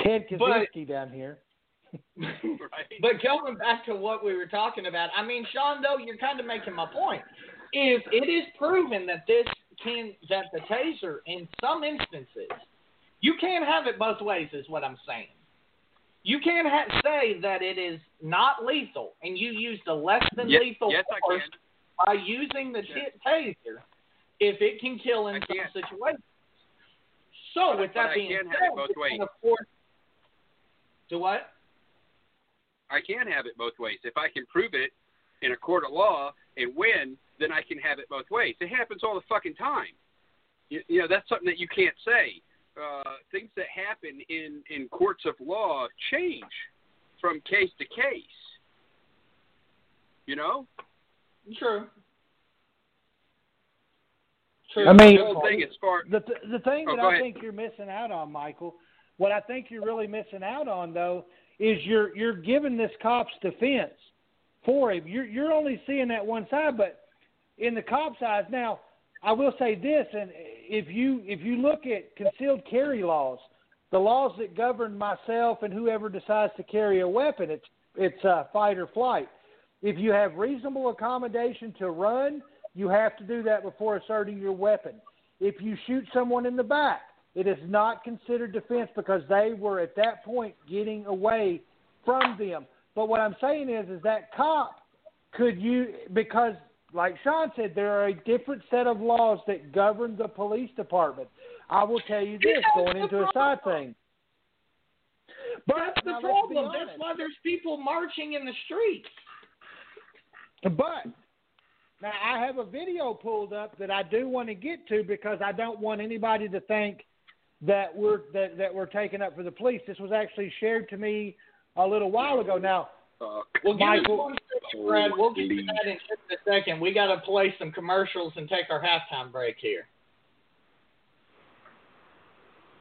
Ted But- Kaczynski down here. right? But going back to what we were talking about, I mean, Sean, though, you're kind of making my point. If it is proven that this can, that the taser, in some instances, you can't have it both ways, is what I'm saying. You can't ha- say that it is not lethal, and you used a less than Yes- lethal yes, force by using the Yes. ta- taser, if it can kill in I some can. situations. So, But- with that I being said, have it both it's ways. gonna force- Do what? I can have it both ways. If I can prove it in a court of law and win, then I can have it both ways. It happens all the fucking time. You, you know, that's something that you can't say. Uh, things that happen in in courts of law change from case to case. You know, True. True. I mean- the whole thing as far. The the thing Oh, that I ahead. think you're missing out on, Michael, what I think you're really missing out on though is you're you're giving this cop's defense for him. You're you're only seeing that one side, but in the cop's eyes now, I will say this, and if you if you look at concealed carry laws, the laws that govern myself and whoever decides to carry a weapon, it's it's uh, fight or flight. If you have reasonable accommodation to run, you have to do that before asserting your weapon. If you shoot someone in the back, it is not considered defense because they were at that point getting away from them. But what I'm saying is, is that cop could you because, like Sean said, there are a different set of laws that govern the police department. I will tell you this, going into a side thing. But That's the now let's be problem. That's why there's people marching in the streets. But now I have a video pulled up that I do want to get to because I don't want anybody to think that we're that, that we're taking up for the police. This was actually shared to me a little while ago. Now, Uh, Well, give us Michael- one second, Brad. We'll get to that in just a second. We got to play some commercials and take our halftime break here.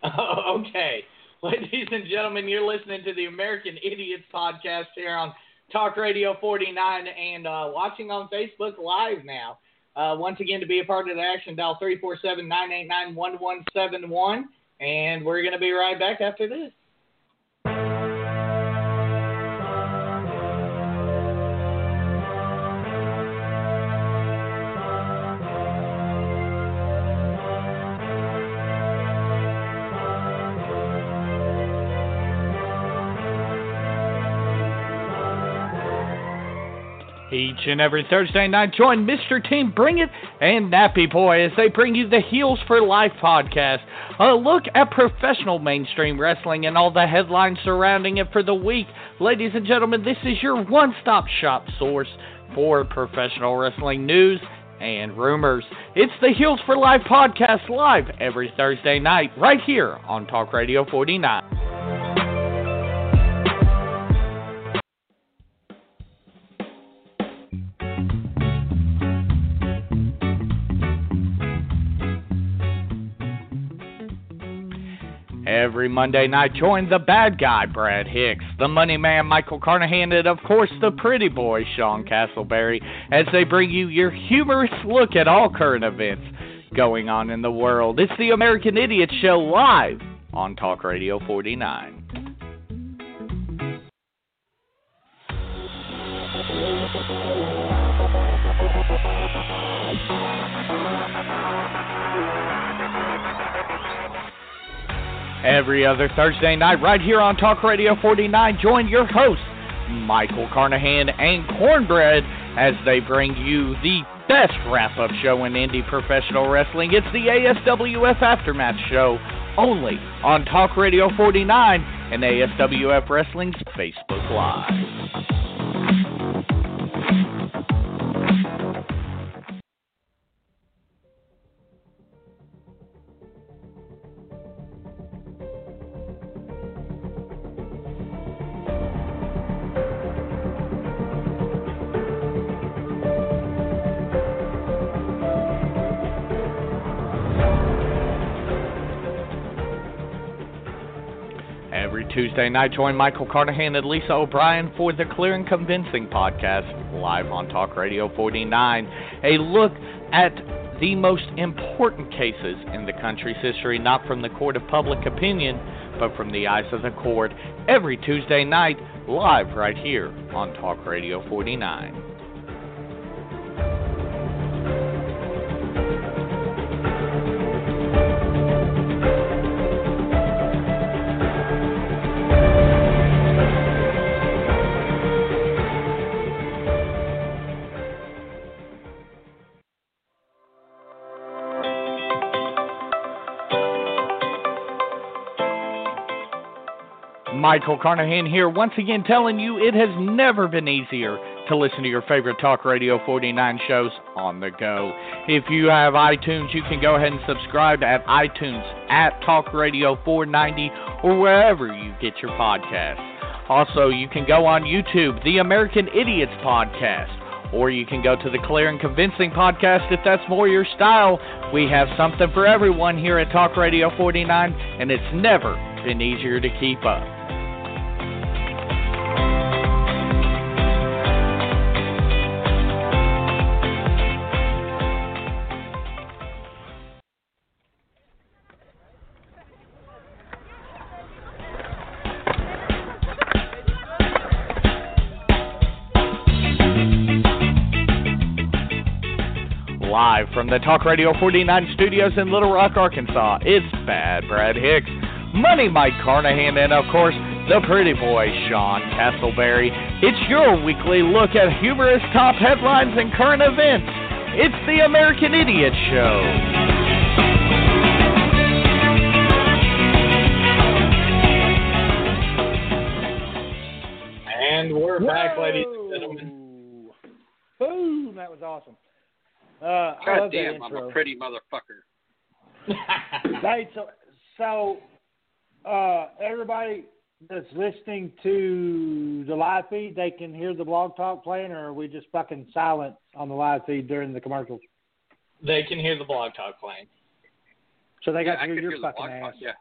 okay. Ladies and gentlemen, you're listening to the American Idiots podcast here on Talk Radio 49 and uh, watching on Facebook Live now. Uh, once again, to be a part of the action, dial 347 989 1171. And we're going to be right back after this. Each and every Thursday night, join Mr. Team Bring It and Nappy Boy as they bring you the Heels for Life podcast. A look at professional mainstream wrestling and all the headlines surrounding it for the week. Ladies and gentlemen, this is your one stop shop source for professional wrestling news and rumors. It's the Heels for Life podcast live every Thursday night right here on Talk Radio 49. Every Monday night, join the bad guy, Brad Hicks, the money man, Michael Carnahan, and of course, the pretty boy, Sean Castleberry, as they bring you your humorous look at all current events going on in the world. It's the American Idiot Show live on Talk Radio 49. Every other Thursday night, right here on Talk Radio 49, join your hosts, Michael Carnahan and Cornbread, as they bring you the best wrap up show in indie professional wrestling. It's the ASWF Aftermath Show, only on Talk Radio 49 and ASWF Wrestling's Facebook Live. Tuesday night, join Michael Carnahan and Lisa O'Brien for the Clear and Convincing podcast, live on Talk Radio 49. A look at the most important cases in the country's history, not from the court of public opinion, but from the eyes of the court, every Tuesday night, live right here on Talk Radio 49. Michael Carnahan here, once again telling you it has never been easier to listen to your favorite Talk Radio 49 shows on the go. If you have iTunes, you can go ahead and subscribe at iTunes at Talk Radio 490 or wherever you get your podcasts. Also, you can go on YouTube, the American Idiots Podcast, or you can go to the Clear and Convincing Podcast if that's more your style. We have something for everyone here at Talk Radio 49, and it's never been easier to keep up. Live from the Talk Radio 49 studios in Little Rock, Arkansas, it's Bad Brad Hicks, Money Mike Carnahan, and of course, the pretty boy Sean Castleberry. It's your weekly look at humorous top headlines and current events. It's the American Idiot Show. And we're back, ladies and gentlemen. Boom! That was awesome. Uh, I God love that damn, I'm a pretty motherfucker. Right, so so uh, everybody that's listening to the live feed, they can hear the blog talk playing, or are we just fucking silent on the live feed during the commercials? they can hear the blog talk playing. So they got I to hear your hear fucking ass. talk, Yeah,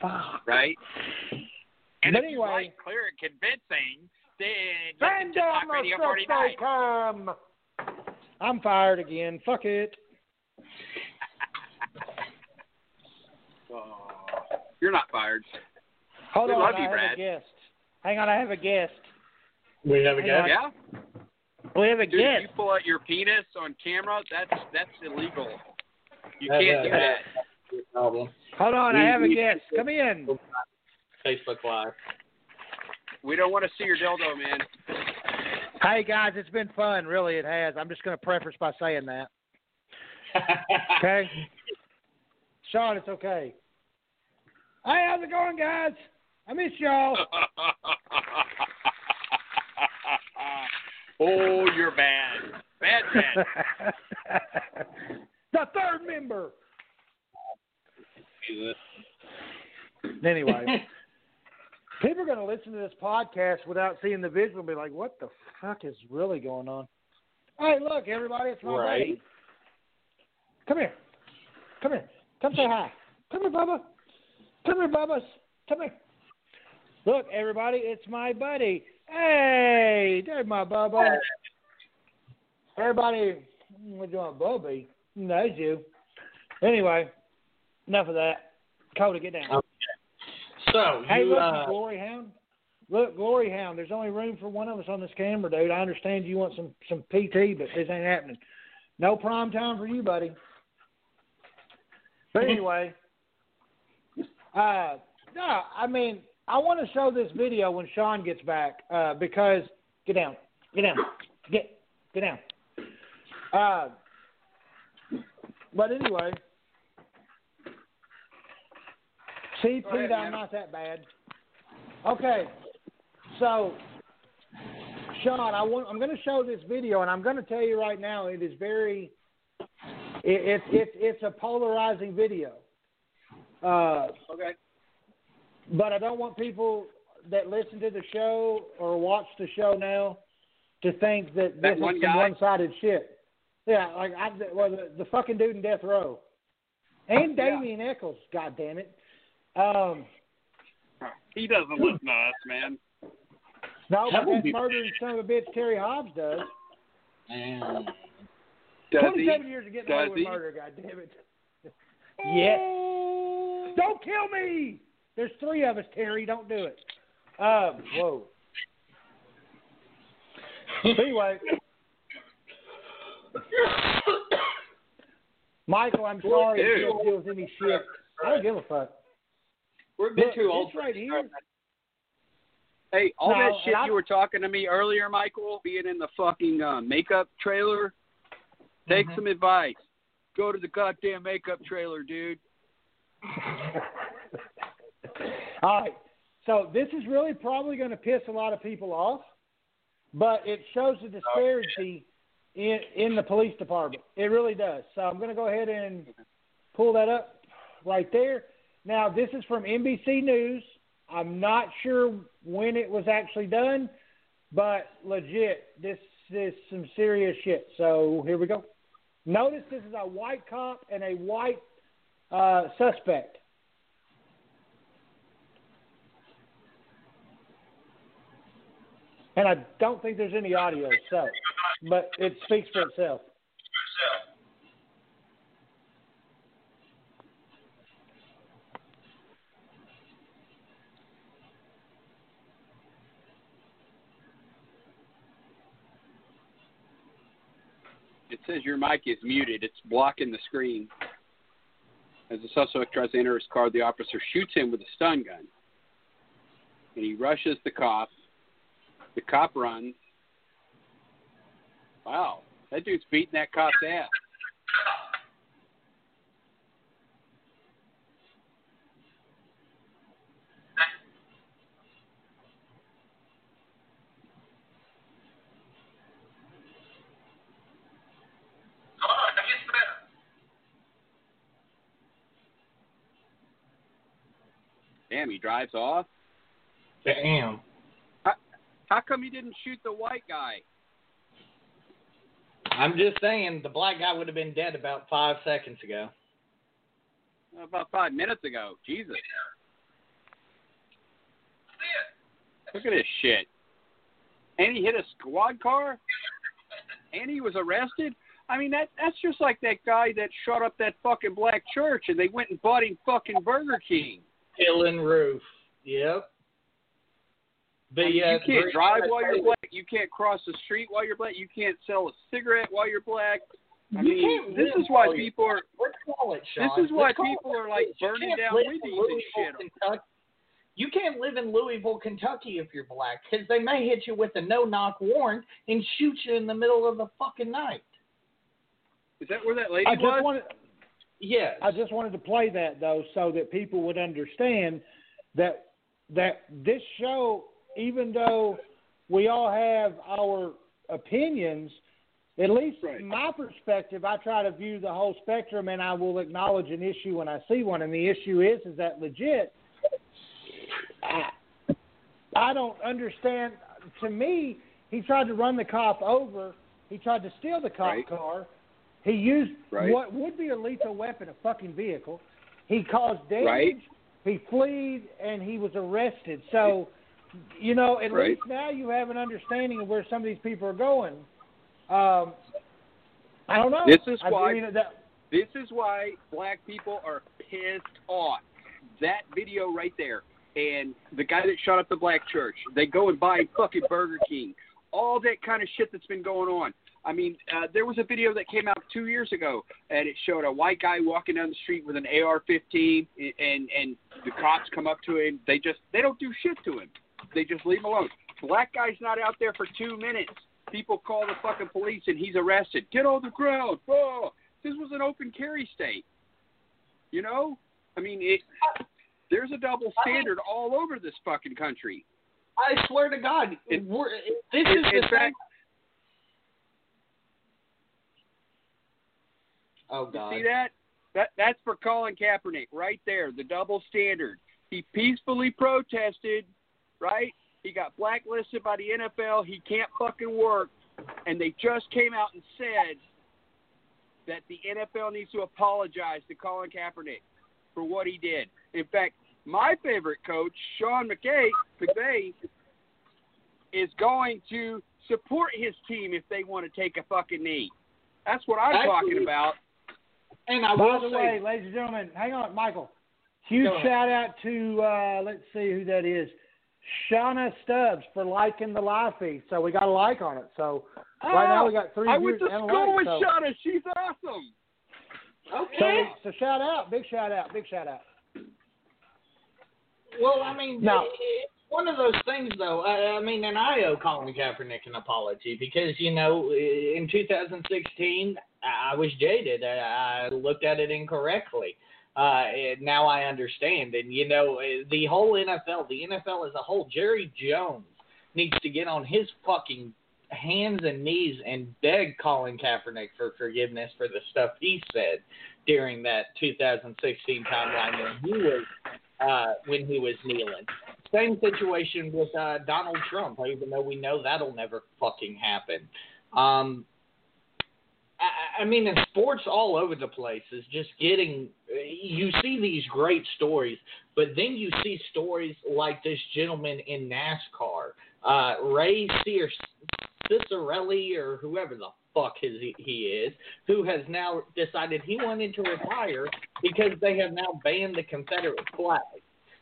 Fuck. right. And But if you anyway- like clear and convincing, then Send listen to down Talk the Radio stuff 49. they come. I'm fired again. Fuck it. Oh, you're not fired. Hold We on, love I you, have Brad. a guest. Hang on, I have a guest. We have a Hang guest. on. Yeah, We have a dude. If you pull out your penis on camera, that's that's illegal. You That- can't do that- that. Problem. Hold on, I have a guest. Come in. Facebook Live. We don't want to see your dildo, man. Hey guys, it's been fun. Really, it has. I'm just going to preface by saying that. Okay. Sean, it's okay. Hey, how's it going, guys? I miss y'all. oh, you're bad. Bad, bad. the third member. Anyway, people are going to listen to this podcast without seeing the visual and be like, "What the fuck is really going on?" Hey, look, everybody, it's my Right. buddy. Come here. Come here. Come say hi. Come here, Bubba. Come here, Bubba. Come here. Look, everybody, it's my buddy. Hey, there's my Bubba. Everybody, what do you want, Bubby? Knows you. Anyway, enough of that. Cody, get down. So Hey, you look, uh, Glory Hound. Look, Glory Hound. There's only room for one of us on this camera, dude. I understand you want some some PT, but this ain't happening. No prime time for you, buddy. But anyway, uh, no, I mean, I want to show this video when Sean gets back uh, because get down, get down, get get down. Uh, but anyway, see, Go ahead, I'm not that bad. Okay, so Sean, I want, I'm going to show this video, and I'm going to tell you right now, it is very, it, it, it, it's a polarizing video. Uh, okay. but I don't want people that listen to the show or watch the show now to think that That this one is some guy? one-sided shit. Yeah, like I, well, the, the fucking dude in death row, and Yeah. Damien Echols. God damn it. Um, He doesn't look nice, man. No, That but would that be- murdering son of a bitch Terry Hobbs does. And Does he? Twenty-seven years of getting away with he? murder. God damn it. yes. Don't kill me. There's three of us, Terry. Don't do it. Um. Whoa. anyway, Michael, I'm sorry if you don't deal with any shit. I don't give a fuck. We're Look, too old for right this here. Hey, all No, that shit you were talking to me earlier, Michael, being in the fucking uh, makeup trailer. Take Mhm. some advice. Go to the goddamn makeup trailer, dude. All right. So this is really probably going to piss a lot of people off, but it shows the disparity in in the police department. It really does. So I'm going to go ahead and pull that up right there. Now this is from NBC News. I'm not sure when it was actually done, but legit, this is some serious shit. So here we go. Notice this is a white cop and a white uh, suspect. And I don't think there's any audio, so, but it speaks for itself. Says your mic is muted. It's blocking the screen. As the suspect tries to enter his car, the officer shoots him with a stun gun. And he rushes the cop. The cop runs. Wow, that dude's beating that cop's ass. Come on, it gets better. Damn, he drives off. Damn. How come he didn't shoot the white guy? I'm just saying, the black guy would have been dead about five seconds ago. About five minutes ago. Jesus. Look at this shit. And he hit a squad car? And he was arrested? I mean that that's just like that guy that shot up that fucking black church and they went and bought him fucking Burger King. Killing roof. Yep. But I mean, yeah, you can't drive while you're black. You can't cross the street while you're black. You can't sell a cigarette while you're black. I You mean, this is why people are. Let's call it, This is why call people it are like burning down live Wendy's and shit. Kentucky. You can't live in Louisville, Kentucky if you're black, because they may hit you with a no-knock warrant and shoot you in the middle of the fucking night. Is that where that lady I just was? wanted Yes. I just wanted to play that though, so that people would understand that that this show, even though we all have our opinions, at least Right. my perspective, I try to view the whole spectrum, and I will acknowledge an issue when I see one. And the issue is, is that legit. I, I don't understand. To me, he tried to run the cop over. He tried to steal the cop Right. car. He used Right. what would be a lethal weapon, a fucking vehicle. He caused damage. Right. He fled and he was arrested. So, you know, at Right. least now you have an understanding of where some of these people are going. Um, I don't know. This is I why- mean, that, This is why black people are pissed off. That video right there, and the guy that shot up the black church. They go and buy fucking Burger King. All that kind of shit that's been going on. I mean, uh, there was a video that came out two years ago, and it showed a white guy walking down the street with an AR-15, and and the cops come up to him. They just they don't do shit to him. They just leave him alone. Black guy's not out there for two minutes. People call the fucking police, and he's arrested. Get on the ground. Oh, this was an open carry state. You know, I mean, it. There's a double standard all over this fucking country. I swear to God, we're, this is in the fact- Oh You see that? That that's for Colin Kaepernick right there. The double standard. He peacefully protested, right? He got blacklisted by the NFL. He can't fucking work, and they just came out and said that the NFL needs to apologize to Colin Kaepernick for what he did. In fact, my favorite coach, Sean McKay, McVay, is going to support his team if they want to take a fucking knee. That's what I'm Actually- talking about. And I By the say, way, ladies and gentlemen, hang on, Michael. Huge shout out to uh, let's see who that is, Shauna Stubbs for liking the live feed. So we got a like on it. So right now we got three Oh, I went to school like. with so, Shauna. She's awesome. okay. so, so shout out, big shout out, big shout out. Well, I mean, No. it's one of those things, though. I, I mean, and I owe Colin Kaepernick an apology because, you know, in 2016, I was jaded. I, looked at it incorrectly. Uh, now I understand. And, you know, the whole NFL, the NFL as a whole, Jerry Jones needs to get on his fucking hands and knees and beg Colin Kaepernick for forgiveness for the stuff he said during that 2016 timeline when he was uh, when he was kneeling. Same situation with uh, Donald Trump, even though we know that'll never fucking happen. Um, I, I mean, in sports all over the place is just getting. You see these great stories, but then you see stories like this gentleman in NASCAR, uh, Ray Ciccarelli, or whoever the fuck his, he is, who has now decided he wanted to retire because they have now banned the Confederate flag.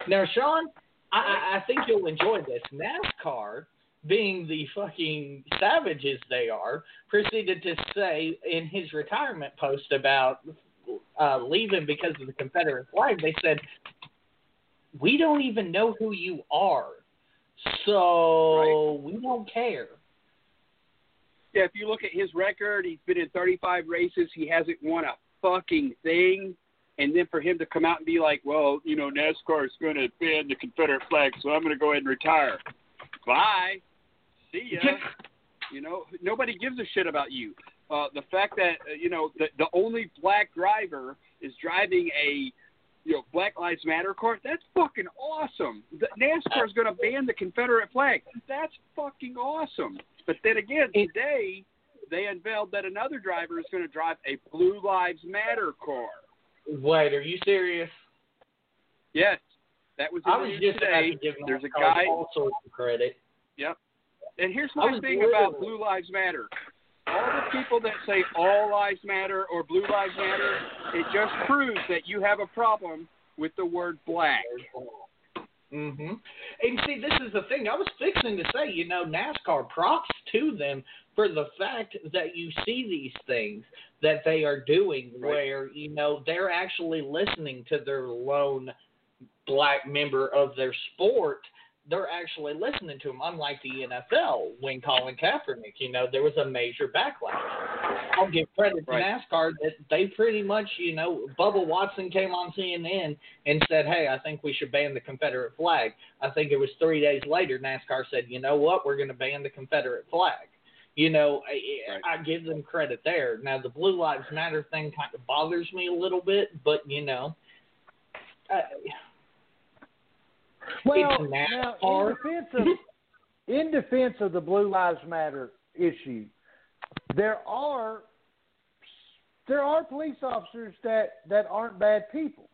Now, Sean, I, I- think you'll enjoy this. NASCAR, being the fucking savages they are, proceeded to say in his retirement post about uh, leaving because of the Confederate flag, they said, "We don't even know who you are, so we don't care." Yeah, if you look at his record, he's been in 35 races. He hasn't won a fucking thing. And then for him to come out and be like, well, you know, NASCAR is going to ban the Confederate flag, so I'm going to go ahead and retire. Bye. See ya. You know, nobody gives a shit about you. Uh, the fact that uh, you know the the only black driver is driving a you know Black Lives Matter car. That's fucking awesome. The, NASCAR is going to ban the Confederate flag. That's fucking awesome. But then again, today they unveiled that another driver is going to drive a Blue Lives Matter car. Wait, are you serious? Yes, that was I was just about today. to give There's a guy. all sorts of credit. Yep. And here's my thing about Blue Lives Matter. All the people that say all lives matter or blue lives matter, it just proves that you have a problem with the word black. Mhm. And see, this is the thing. I was fixing to say, you know, NASCAR props to them for the fact that you see these things that they are doing, Right. where you know they're actually listening to their lone black member of their sport. They're actually listening to him, unlike the NFL when Colin Kaepernick. You know, there was a major backlash. I'll give credit to NASCAR that they pretty much, you know, Bubba Watson came on CNN and said, "Hey, I think we should ban the Confederate flag." I think it was three days later, NASCAR said, "You know what? We're going to ban the Confederate flag." You know, I, Right. I give them credit there. Now, the Blue Lives Matter thing kind of bothers me a little bit, but you know, uh, Well, now in defense of in defense of the Blue Lives Matter issue, there are there are police officers that that aren't bad people.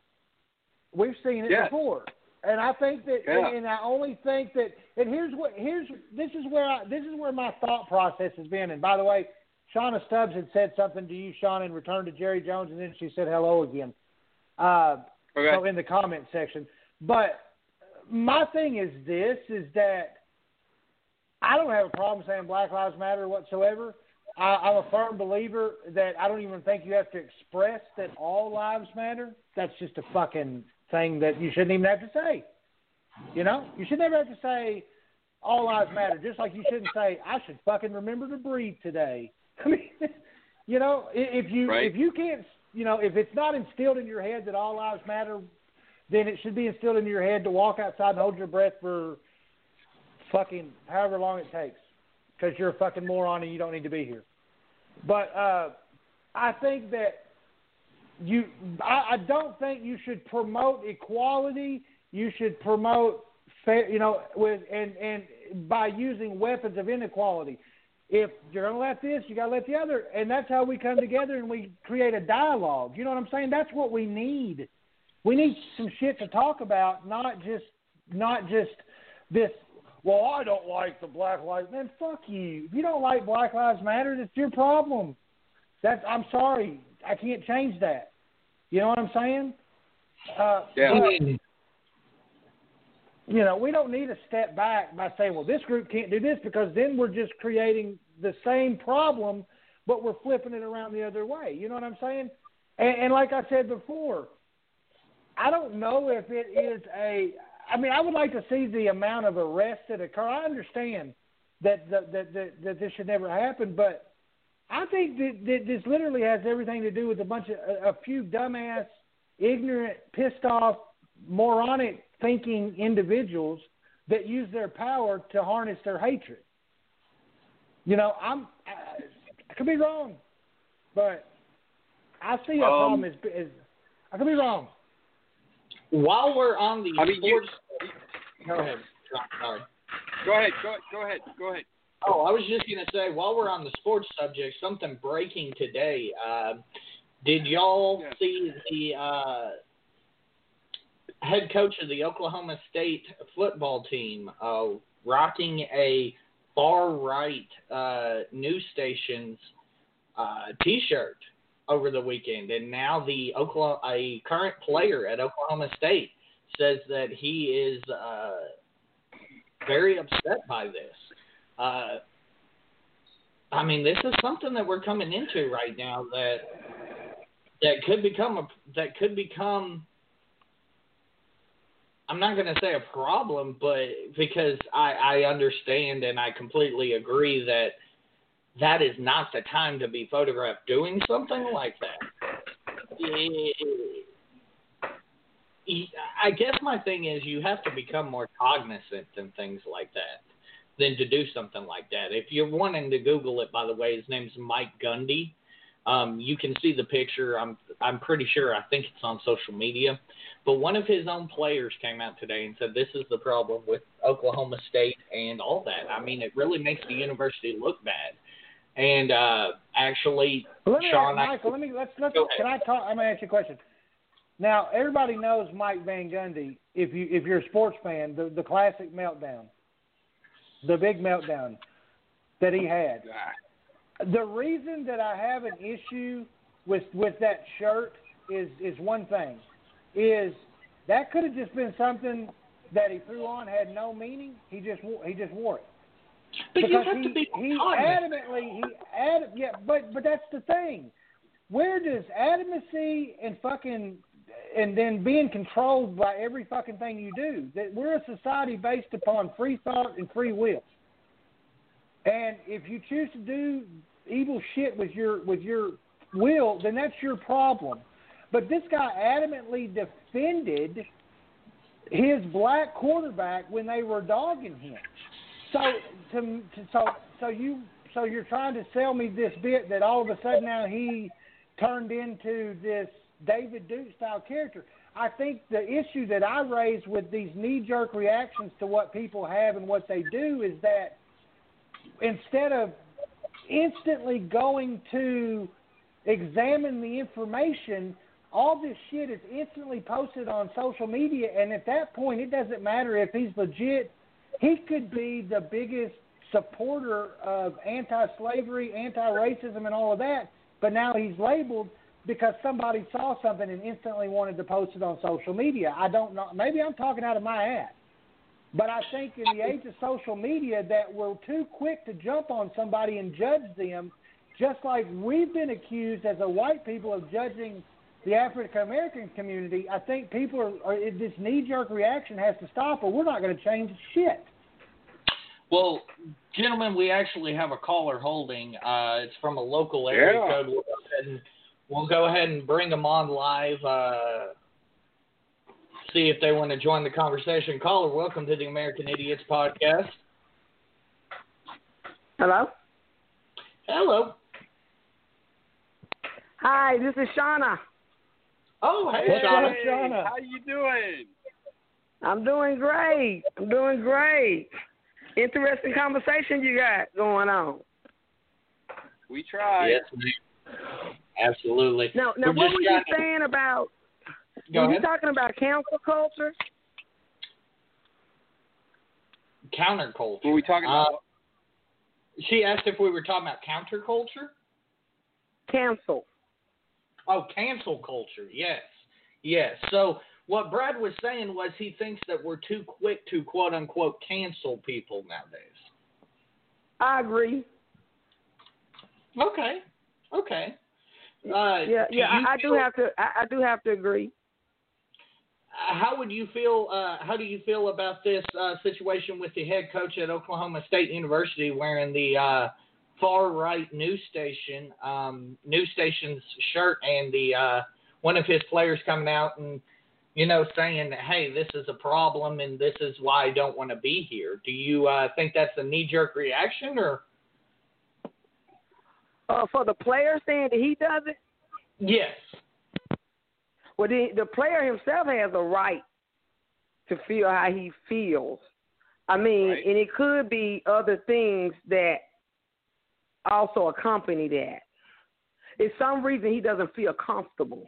We've seen it Yes. before, and I think that, Yeah. and, and I only think that, and here's what here's this is where I, this is where my thought process has been. And by the way, Shauna Stubbs had said something to you, Sean, in return to Jerry Jones, and then she said hello again. Uh, Okay. so in the comment section. But my thing is this: is that I don't have a problem saying Black Lives Matter whatsoever. I, I'm a firm believer that I don't even think you have to express that all lives matter. That's just a fucking thing that you shouldn't even have to say. You know, you should never have to say all lives matter. Just like you shouldn't say I should fucking remember to breathe today. I mean, you know, if you Right. if you can't, you know, if it's not instilled in your head that all lives matter, then it should be instilled in your head to walk outside and hold your breath for fucking however long it takes, because you're a fucking moron and you don't need to be here. But uh, I think that you, I, I don't think you should promote equality. You should promote fair, you know, with and and by using weapons of inequality. If you're gonna let this, you gotta let the other, and that's how we come together and we create a dialogue. You know what I'm saying? That's what we need. We need some shit to talk about, not just not just this. Well, I don't like the Black Lives. Man, fuck you. If you don't like Black Lives Matter, that's your problem. That's I'm sorry. I can't change that. You know what I'm saying? Uh, Yeah. but, you know, we don't need to step back by saying, well, this group can't do this because then we're just creating the same problem, but we're flipping it around the other way. You know what I'm saying? And, and like I said before, I don't know if it is a. I mean, I would like to see the amount of arrests that occur. I understand that that that, that, that this should never happen, but I think that, that this literally has everything to do with a bunch of a, a few dumbass, ignorant, pissed off, moronic thinking individuals that use their power to harness their hatred. You know, I'm I, I could be wrong, but I see a Um, problem as, as I could be wrong. While we're on the I mean, you- sports, go ahead. Sorry. Go ahead. Go go ahead. Go ahead. Oh, I was just gonna say while we're on the sports subject, something breaking today. Um, did y'all Yeah. see the uh, head coach of the Oklahoma State football team uh, rocking a far right uh, news station's uh, T-shirt over the weekend, and now the Oklahoma a current player at Oklahoma State says that he is uh, very upset by this. Uh, I mean, this is something that we're coming into right now that that could become a that could become. I'm not going to say a problem, but because I, I understand and I completely agree that that is not the time to be photographed doing something like that. Eh, I guess my thing is you have to become more cognizant than things like that than to do something like that. If you're wanting to Google it, by the way, his name's Mike Gundy. Um, you can see the picture. I'm I'm pretty sure. I think it's on social media. But one of his own players came out today and said this is the problem with Oklahoma State and all that. I mean, it really makes the university look bad. And uh, actually, let me Sean, I- Michael, let me let's let's can I talk I'm gonna ask you a question. Now everybody knows Mike Van Gundy. If you if you're a sports fan, the the classic meltdown, the big meltdown that he had. The reason that I have an issue with with that shirt is is one thing, is that could have just been something that he threw on had no meaning. He just he just wore it but you have he, to be he adamantly he ad yeah but but that's the thing. Where does adamancy and fucking and then being controlled by every fucking thing you do that we're a society based upon free thought and free will. And if you choose to do evil shit with your with your will then that's your problem. But this guy adamantly defended his black quarterback when they were dogging him so to, to so so you so you're trying to sell me this bit that all of a sudden now he turned into this David Duke style character. I think the issue that I raise with these knee jerk reactions to what people have and what they do is that instead of instantly going to examine the information, all this shit is instantly posted on social media and at that point it doesn't matter if he's legit he could be the biggest supporter of anti-slavery, anti-racism, and all of that, but now he's labeled because somebody saw something and instantly wanted to post it on social media. I don't know. Maybe I'm talking out of my ass. But I think in the age of social media that we're too quick to jump on somebody and judge them, just like we've been accused as a white people of judging the African American community. I think people are, are this knee jerk reaction has to stop, or we're not going to change shit. Well, gentlemen, we actually have a caller holding. Uh, it's from a local area Yeah. code. We'll go ahead and, we'll go ahead and bring them on live. Uh, see if they want to join the conversation. Caller, welcome to the American Idiots podcast. Hello. Hello. Hi, this is Shauna. Oh, hey, What's Shauna. up, Shauna? How you doing? I'm doing great. I'm doing great. Interesting conversation you got going on. We tried. Yes, ma'am. Absolutely. Now, now We're what were you to- saying about Go Were you talking about cancel culture? Counterculture. Were we talking Uh, about? She asked if we were talking about counterculture. Cancel. Oh, cancel culture. Yes. Yes. So what Brad was saying was he thinks that we're too quick to quote unquote cancel people nowadays. I agree. Okay. Okay. Uh, Yeah, yeah. I, I do have to. I, I do have to agree. Uh, How would you feel? Uh, how do you feel about this uh, situation with the head coach at Oklahoma State University wearing the uh, far right news station um, news station's shirt and the uh, one of his players coming out and you know saying, "Hey, this is a problem and this is why I don't want to be here." Do you uh, think that's a knee jerk reaction or? Uh, for the player saying that he does it, Yes. well, the, the player himself has a right to feel how he feels. I mean, Right. and it could be other things that also accompany that. It's some reason he doesn't feel comfortable.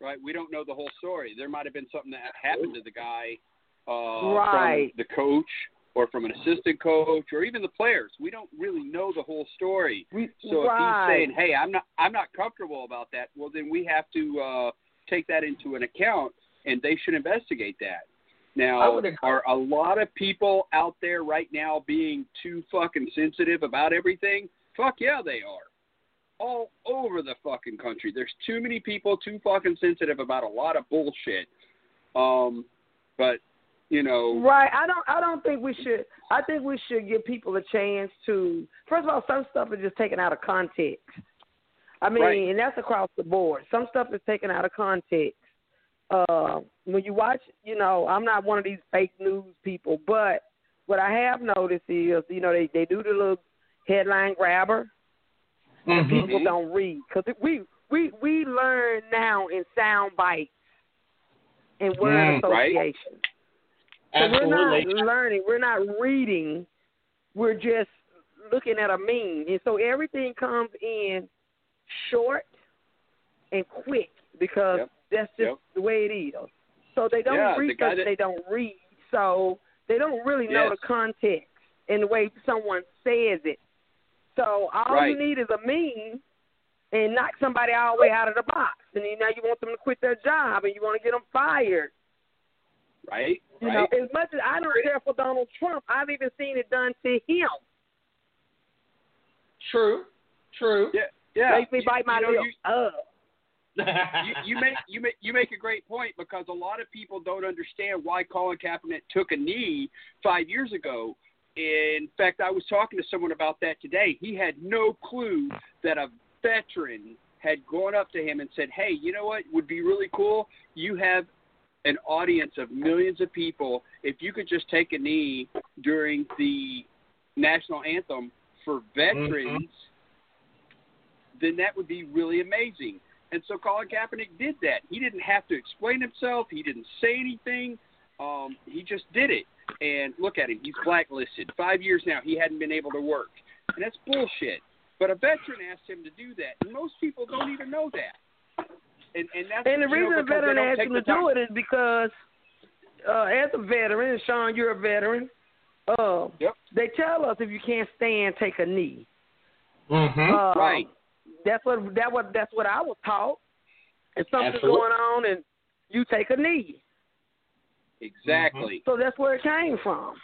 Right. We don't know the whole story. There might have been something that happened to the guy, uh, Right. from the coach or from an assistant coach or even the players. We don't really know the whole story. So right. if he's saying, "Hey, I'm not, I'm not comfortable about that," well, then we have to uh, take that into an account, and they should investigate that. Now, are a lot of people out there right now being too fucking sensitive about everything? Fuck yeah, they are. All over the fucking country. There's too many people too fucking sensitive about a lot of bullshit. Um, but you know, Right. I don't. I don't think we should. I think we should give people a chance to. First of all, some stuff is just taken out of context. I mean, Right. and that's across the board. Some stuff is taken out of context. Uh, when you watch, you know, I'm not one of these fake news people, but what I have noticed is, you know, they they do the little headline grabber. Mhm. People don't read because we we we learn now in sound bites and word Mm, right. association. So Absolutely. we're not learning. We're not reading. We're just looking at a meme, and so everything comes in short and quick because Yep. That's just Yep. the way it is. So they don't Yeah, research. guy that- they don't read. So they don't really know Yes. the context and the way someone says it. So all Right. you need is a meme and knock somebody all the way out of the box, and you now you want them to quit their job and you want to get them fired. right? You right. know, as much as I don't care for Donald Trump, I've even seen it done to him. True. True. yeah, yeah. Makes me You- bite my you know, lip. Ugh. You, you make you make you make a great point because a lot of people don't understand why Colin Kaepernick took a knee five years ago. In fact, I was talking to someone about that today. He had no clue that a veteran had gone up to him and said, "Hey, you know what would be really cool? You have an audience of millions of people. If you could just take a knee during the national anthem for mm-hmm. veterans, then that would be really amazing." And so Colin Kaepernick did that. He didn't have to explain himself. He didn't say anything. Um, he just did it. And look at him. He's blacklisted. Five years now, he hadn't been able to work. And that's bullshit. But a veteran asked him to do that. And most people don't even know that. And, and, that's, And the you know, reason a veteran asked him the to do it is because, uh, as a veteran, Sean, you're a veteran. Uh, Yep. They tell us if you can't stand, take a knee. Mm-hmm. Um, Right. That's what that what that's what I was taught. If something's Absolutely. going on, and you take a knee. Exactly. So that's where it came from.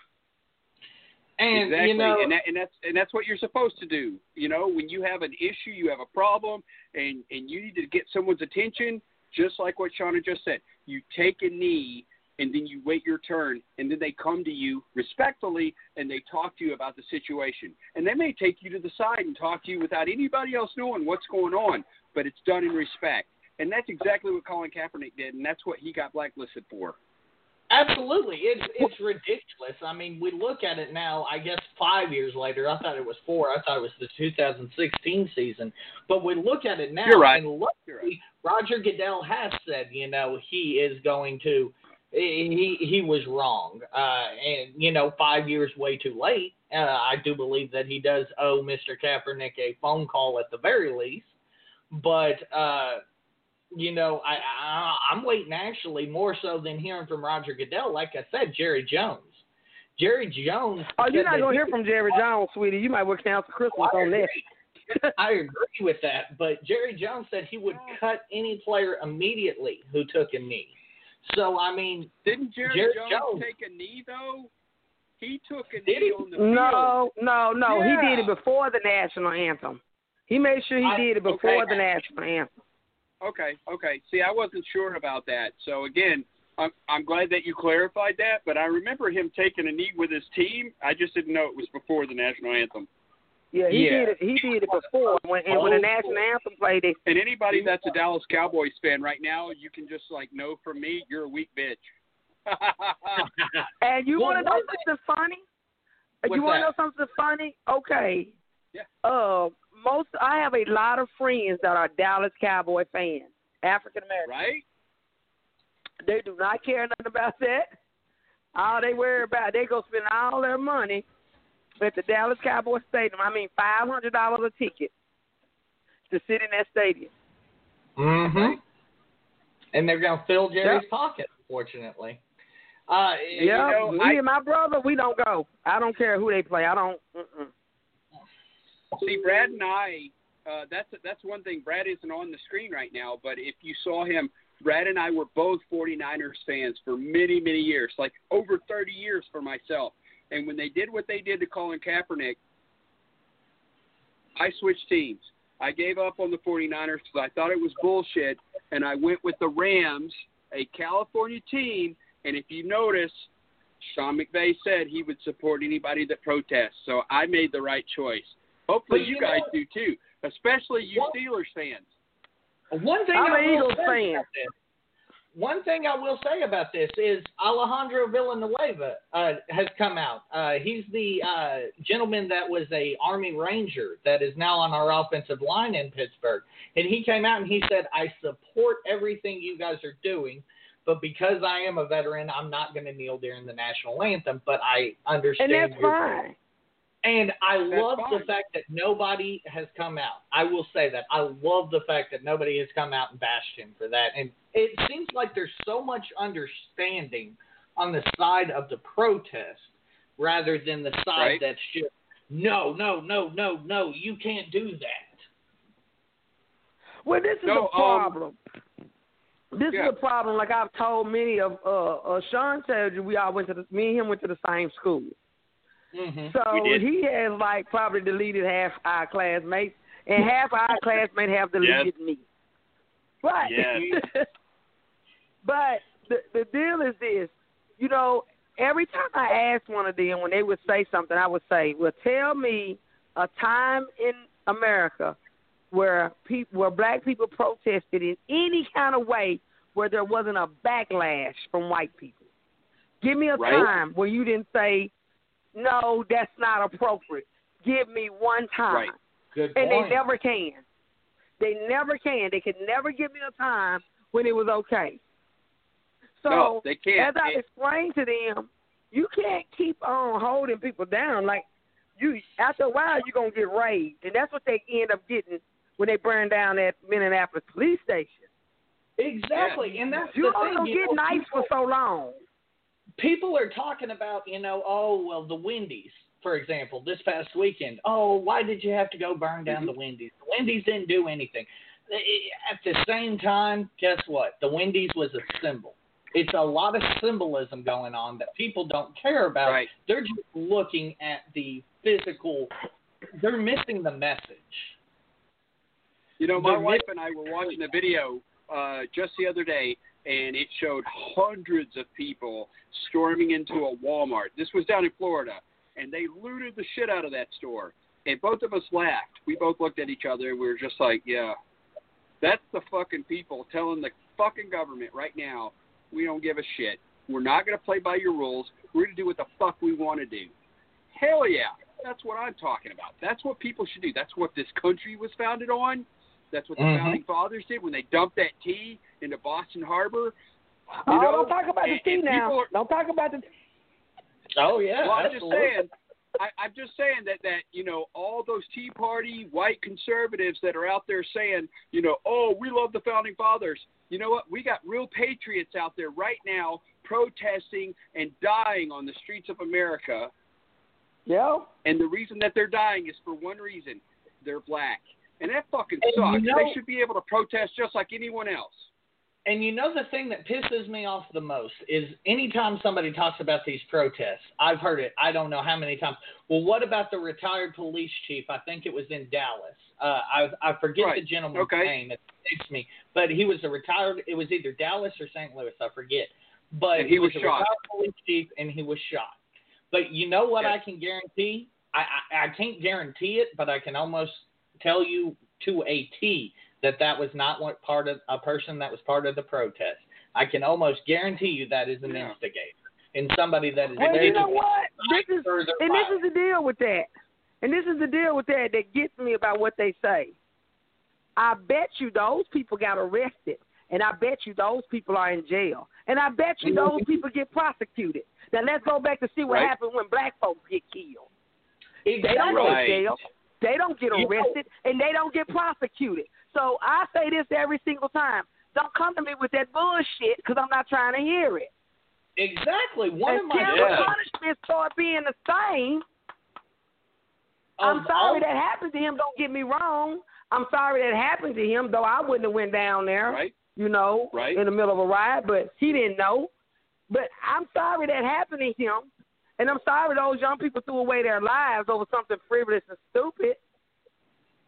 And exactly, you know, and that, and that's and that's what you're supposed to do. You know, when you have an issue, you have a problem, and and you need to get someone's attention, just like what Shauna just said. You take a knee, and then you wait your turn, and then they come to you respectfully, and they talk to you about the situation. And they may take you to the side and talk to you without anybody else knowing what's going on, but it's done in respect. And that's exactly what Colin Kaepernick did, and that's what he got blacklisted for. absolutely, it's it's ridiculous. I mean, we look at it now. I guess five years later, I thought it was four. I thought it was the 2016 season. But we look at it now, You're right. and luckily, You're right. Roger Goodell has said, you know, he is going to. He he was wrong, uh, and you know, five years way too late. Uh, I do believe that he does owe Mr. Kaepernick a phone call at the very least. But uh, you know, I, I I'm waiting actually more so than hearing from Roger Goodell. Like I said, Jerry Jones. Jerry Jones. Oh, you're not gonna hear from Jerry Jones, sweetie. You might want to cancel Christmas on that. agree. I agree with that, but Jerry Jones said he would cut any player immediately who took a knee. So I mean, Didn't Jerry, Jerry Jones, Jones. take a knee though? He took a Did knee he? on the field. No, no, no. He did it before the national anthem. He made sure he I- did it before okay. the national anthem. Okay, okay. See, I wasn't sure about that. So again, I'm I'm glad that you clarified that. But I remember him taking a knee with his team. I just didn't know it was before the national anthem. Yeah, he Yeah. did it. He did it before when and when the national anthem played. They And anybody that's a Dallas Cowboys fan right now, you can just like know from me, you're a weak bitch. And you Well, want to know something funny? What's you want to know something funny? Okay. Yeah. Uh, most I have a lot of friends that are Dallas Cowboy fans, African American. right? They do not care nothing about that. All they worry about, they go spend all their money at the Dallas Cowboy Stadium. I mean, five hundred dollars a ticket to sit in that stadium. hmm and they're gonna fill Jerry's pocket, unfortunately. Uh, Yeah, you know, me I- and my brother, we don't go. I don't care who they play. I don't. Mm-mm. See, Brad and I, uh, that's that's one thing. Brad isn't on the screen right now, but if you saw him, Brad and I were both 49ers fans for many, many years, like over 30 years for myself. And when they did what they did to Colin Kaepernick, I switched teams. I gave up on the 49ers because I thought it was bullshit, and I went with the Rams, a California team. And if you notice, Sean McVay said he would support anybody that protests. So I made the right choice. Hopefully, you you guys know- do too, especially you What- Steelers fans. One thing I'm I an will Eagles say fan. One thing I will say about this is Alejandro Villanueva uh, has come out. Uh, he's the uh, gentleman that was a Army Ranger that is now on our offensive line in Pittsburgh, and he came out and he said, "I support everything you guys are doing." But because I am a veteran, I'm not going to kneel during the national anthem. But I understand. And that's your- fine. And I That's love the fact that nobody has come out. I will say that. I love the fact that nobody has come out and bashed him for that. And it seems like there's so much understanding on the side of the protest rather than the side Right. that's just, no, no, no, no, no, you can't do that. Well, this is No, a um, problem. this yeah. is a problem. Like I've told many of uh, uh Sean told you, we all went to the, me and him went to the same school. Hmm So he has like probably deleted half our classmates, and half our classmates have deleted me. But Yes. but the the deal is this, you know, every time I asked one of them when they would say something, I would say, "Well, tell me a time in America where people where black people protested in any kind of way where there wasn't a backlash from white people. Give me a Right. time where you didn't say, "No, that's not appropriate." Give me one time Right. Good and point. they never can. They never can. They can never give me a time when it was okay. So No, they can't. as I It- explained to them, you can't keep on holding people down. Like you, after a while, you're gonna get raised, and that's what they end up getting when they burn down that Minneapolis police station. exactly. And that's You the only thing. gonna you get know, nice people- for so long. People are talking about, you know, oh, well, the Wendy's, for example, this past weekend. Oh, why did you have to go burn down mm-hmm. the Wendy's? The Wendy's didn't do anything. Eh, eh, at the same time, guess what? The Wendy's was a symbol. It's a lot of symbolism going on that people don't care about. Right. They're just looking at the physical. They're missing the message. You know, my They're wife and I were watching a video uh, just the other day, and it showed hundreds of people storming into a Walmart. This was down in Florida, and they looted the shit out of that store. And both of us laughed. We both looked at each other, and we were just like, "Yeah, that's the fucking people telling the fucking government right now, we don't give a shit. We're not going to play by your rules. We're going to do what the fuck we want to do." Hell yeah, that's what I'm talking about. That's what people should do. That's what this country was founded on. That's what the Mhm. founding fathers did when they dumped that tea into Boston Harbor. Oh, know, don't talk about the and- tea and now. are- Don't talk about the. Oh yeah, well, I'm just saying, I, I'm just saying that that you know all those Tea Party white conservatives that are out there saying you know oh we love the founding fathers. You know what? We got real patriots out there right now protesting and dying on the streets of America. Yeah. And the reason that they're dying is for one reason: they're black, and that fucking And you sucks. know- they should be able to protest just like anyone else. And you know the thing that pisses me off the most is anytime somebody talks about these protests, I've heard it. I don't know how many times. Well, what about the retired police chief? I think it was in Dallas. Uh, I I forget Right. the gentleman's Okay. name. It escapes me, but he was a retired. It was either Dallas or St. Louis. I forget. But And he was a shot. retired police chief, and he was shot. But you know what Yes. I can guarantee? I, I I can't guarantee it, but I can almost tell you to a T that that was not one part of a person that was part of the protest. I can almost guarantee you that is an Yeah. instigator and somebody that is Well, you know what? This is and this is the deal with that. And this is the deal with that that gets me about what they say. I bet you those people got arrested, and I bet you those people are in jail, and I bet you mm-hmm. those people get prosecuted. Now let's go back to see what Right. happened when black folks get killed. They don't go to jail. They don't get arrested, and they don't get prosecuted. So I say this every single time: Don't come to me with that bullshit because I'm not trying to hear it. Exactly. One of my Until Yeah. punishments start being the same, of I'm sorry that happened to him. Don't get me wrong. I'm sorry that happened to him, though I wouldn't have went down there, Right? you know, Right. in the middle of a riot. But he didn't know. But I'm sorry that happened to him, and I'm sorry those young people threw away their lives over something frivolous and stupid.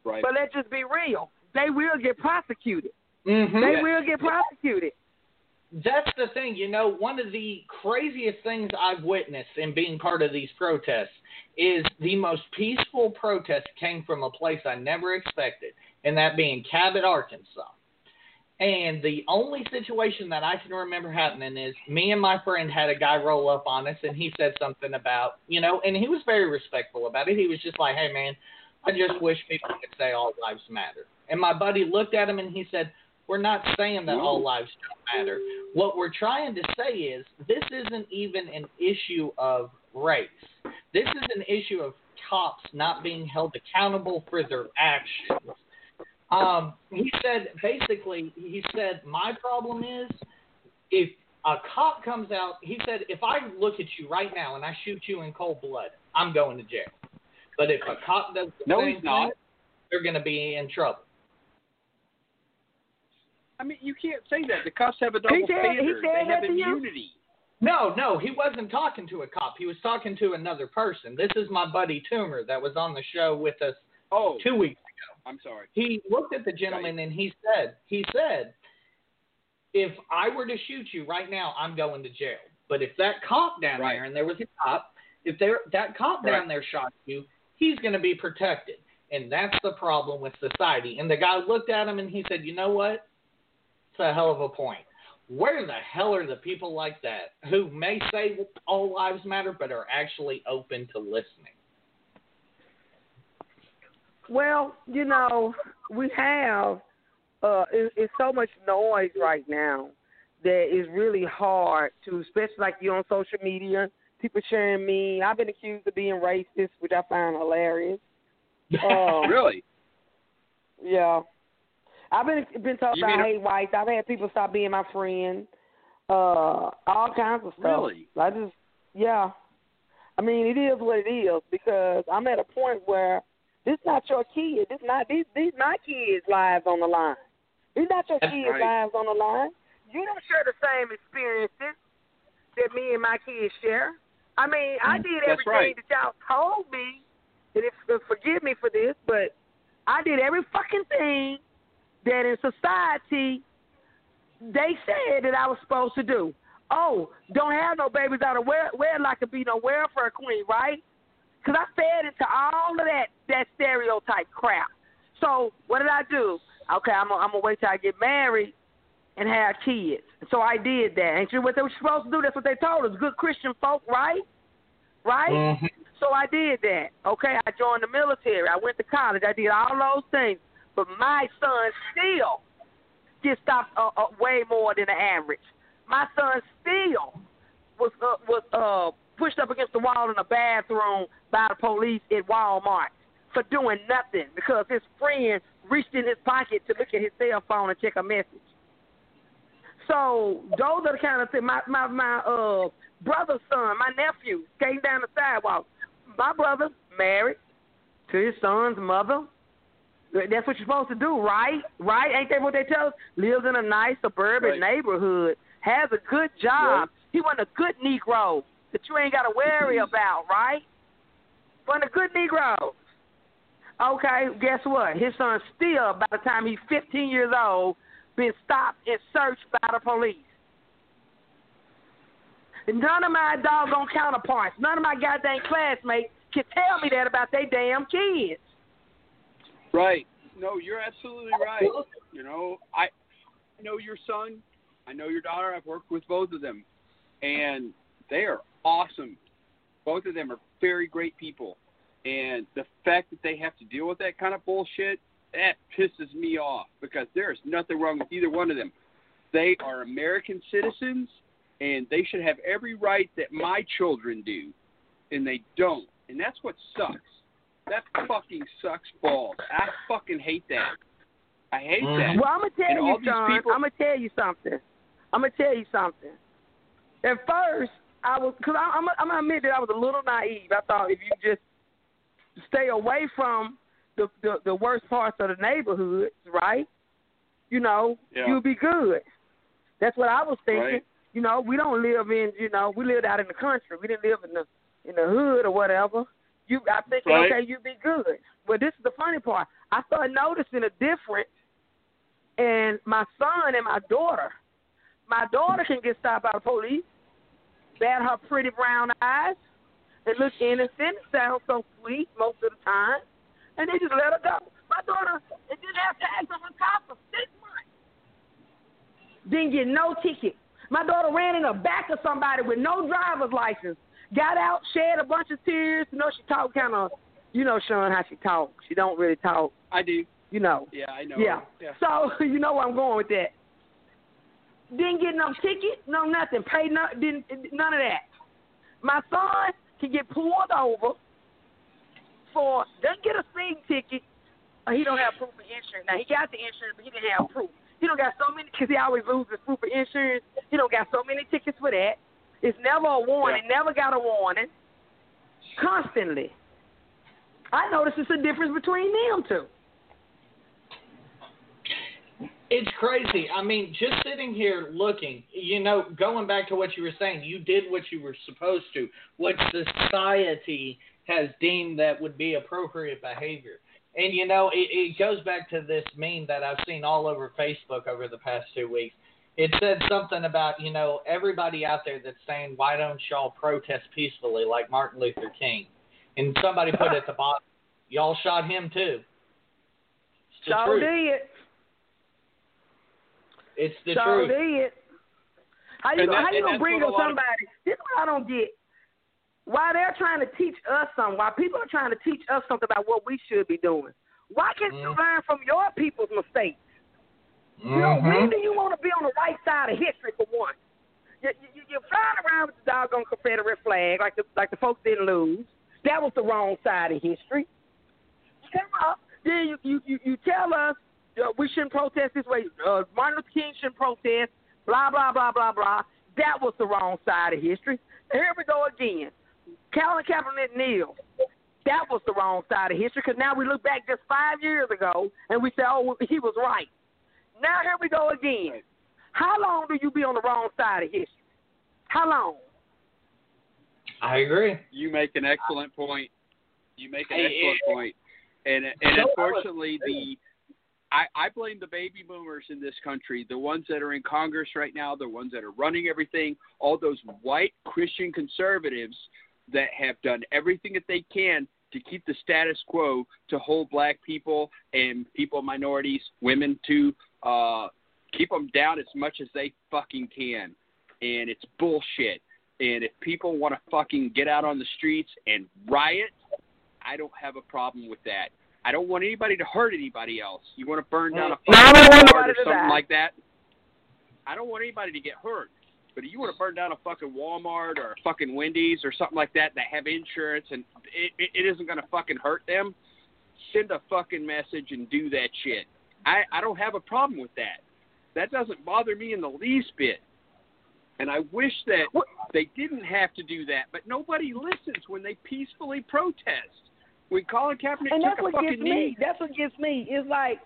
Right. But let's just be real. They will get prosecuted. Mhm. They will get prosecuted. That's the thing, you know, one of the craziest things I've witnessed in being part of these protests is the most peaceful protest came from a place I never expected, and that being Cabot, Arkansas. And the only situation that I can remember happening is me and my friend had a guy roll up on us, and he said something about, you know, and he was very respectful about it. He was just like, hey, man, I just wish people could say all lives matter. And my buddy looked at him and he said, we're not saying that all lives don't matter. What we're trying to say is this isn't even an issue of race. This is an issue of cops not being held accountable for their actions. Um, he said basically, he said, my problem is if a cop comes out, he said, if I look at you right now and I shoot you in cold blood, I'm going to jail. But if a cop does the No, same he's not. thing, they're going to be in trouble. I mean, you can't say that. The cops have a double said- he standard. said they have that to you? immunity. No, no, he wasn't talking to a cop. He was talking to another person. This is my buddy Toomer that was on the show with us Oh, two weeks ago. I'm sorry. he looked at the gentleman and he said, he said, if I were to shoot you right now, I'm going to jail. But if that cop down Right. there, and there was a cop, if there that cop down there shot you, he's going to be protected. And that's the problem with society. And the guy looked at him and he said, you know what? A hell of a point. Where the hell are the people like that who may say all lives matter, but are actually open to listening? Well, you know, we have uh it, it's so much noise right now that it's really hard to especially like you on social media, people sharing me. I've been accused of being racist, which I find hilarious. Um, Really? Yeah. I've been been told You I hate whites. I've had people stop being my friend. Uh, all kinds of stuff. Really? I just yeah. I mean, it is what it is because I'm at a point where this not your kid. This not these these my kids' lives on the line. These not your That's kids' right. lives on the line. You don't share the same experiences that me and my kids share. I mean, I did That's everything right. that y'all told me. And if, forgive me for this, but I did every fucking thing that in society they said that I was supposed to do. Oh, don't have no babies out of wed- wedlock and be no welfare queen, right? Because I fed into all of that that stereotype crap. So what did I do? Okay, I'm gonna, I'm gonna wait till I get married and have kids. So I did that. And you what they were supposed to do? That's what they told us. Good Christian folk, right? Right? Mhm. So I did that. Okay, I joined the military. I went to college. I did all those things. But my son still gets stopped uh, uh, way more than the average. My son still was uh, was uh, pushed up against the wall in a bathroom by the police at Walmart for doing nothing because his friend reached in his pocket to look at his cell phone and check a message. So those are the kind of things. My my my uh brother's son, my nephew, skating down the sidewalk. My brother married to his son's mother. That's what you're supposed to do, right? Right? Ain't that what they tell us? Lives in a nice suburban Right. neighborhood, has a good job. He wasn't a good Negro that you ain't got to worry mm-hmm. about, right? Wasn't a good Negro. Okay, guess what? His son still, by the time he's 15 years old, been stopped and searched by the police. None of my doggone counterparts, none of my goddamn classmates can tell me that about their damn kids. Right. No, you're absolutely right. You know, I know your son. I know your daughter. I've worked with both of them, and they are awesome. Both of them are very great people, and the fact that they have to deal with that kind of bullshit that pisses me off because there is nothing wrong with either one of them. They are American citizens, and they should have every right that my children do, and they don't, and that's what sucks. That fucking sucks balls. I fucking hate that. I hate mm. that. Well, I'm gonna tell And you, these John. people- I'm gonna tell you something. I'm gonna tell you something. At first, I was because I'm I'm gonna admit that I was a little naive. I thought if you just stay away from the the, the worst parts of the neighborhoods, right? You know, Yeah. you'll be good. That's what I was thinking. Right. You know, we don't live in you know we lived out in the country. We didn't live in the in the hood or whatever. You, I'm thinking, Right. okay, you'd be good. But this is the funny part. I started noticing a difference in my son and my daughter. My daughter can get stopped by the police, bat her pretty brown eyes, and look innocent, sound so sweet most of the time, and they just let her go. My daughter it didn't have tags on her car for six months. Didn't get no ticket. My daughter ran in the back of somebody with no driver's license. Got out, shed a bunch of tears. You know, she talked kind of, you know, showing how she talks. She don't really talk, I do. you know. Yeah, I know. Yeah. Yeah. So you know where I'm going with that. Didn't get no ticket, no nothing. Paid no, didn't none of that. My son can get pulled over for doesn't get a speeding ticket. Uh, he don't have proof of insurance. Now he got the insurance, but he didn't have proof. He don't got so many because he always loses proof of insurance. He don't got so many tickets for that. It's never a warning. Never got a warning. Constantly. I notice it's a difference between them two. It's crazy. I mean, just sitting here looking, you know, going back to what you were saying, you did what you were supposed to, what society has deemed that would be appropriate behavior. And, you know, it, it goes back to this meme that I've seen all over Facebook over the past two weeks. It said something about, you know, everybody out there that's saying, why don't y'all protest peacefully like Martin Luther King? And somebody put at the bottom, y'all shot him too. It's the So did. It's the so truth. did. How you And that- how you gonna bring up lot of- somebody? This is what I don't get. Why they're trying to teach us something? Why people are trying to teach us something about what we should be doing? Why can't you Mhm. learn from your people's mistakes? You know, Mm-hmm. when do you want to be on the right side of history for one? You, you, you're flying around with the doggone Confederate flag like the like the folks didn't lose. That was the wrong side of history. Come up, then you you you, you tell us uh, we shouldn't protest this way. Uh, Martin Luther King shouldn't protest. Blah blah blah blah blah. That was the wrong side of history. Here we go again. Colin Kaepernick kneel. That was the wrong side of history because now we look back just five years ago and we say, oh, he was right. Now here we go again. How long do you be on the wrong side of history? How long? I agree. You make an excellent point. You make an Hey, excellent point. And and So unfortunately the I, I blame the baby boomers in this country, the ones that are in Congress right now, the ones that are running everything, all those white Christian conservatives that have done everything that they can to keep the status quo to hold black people and people minorities, women too, uh, keep them down as much as they fucking can. And it's bullshit. And if people want to fucking get out on the streets and riot, I don't have a problem with that. I don't want anybody to hurt anybody else. You want to burn down a fucking want yard or something die. like that? I don't want anybody to get hurt. But if you want to burn down a fucking Walmart or a fucking Wendy's or something like that that have insurance and it, it, it isn't going to fucking hurt them, send a fucking message and do that shit. I, I don't have a problem with that. That doesn't bother me in the least bit. And I wish that they didn't have to do that, but nobody listens when they peacefully protest. When Colin Kaepernick and took that's a what fucking gets me. That's what gets me. It's like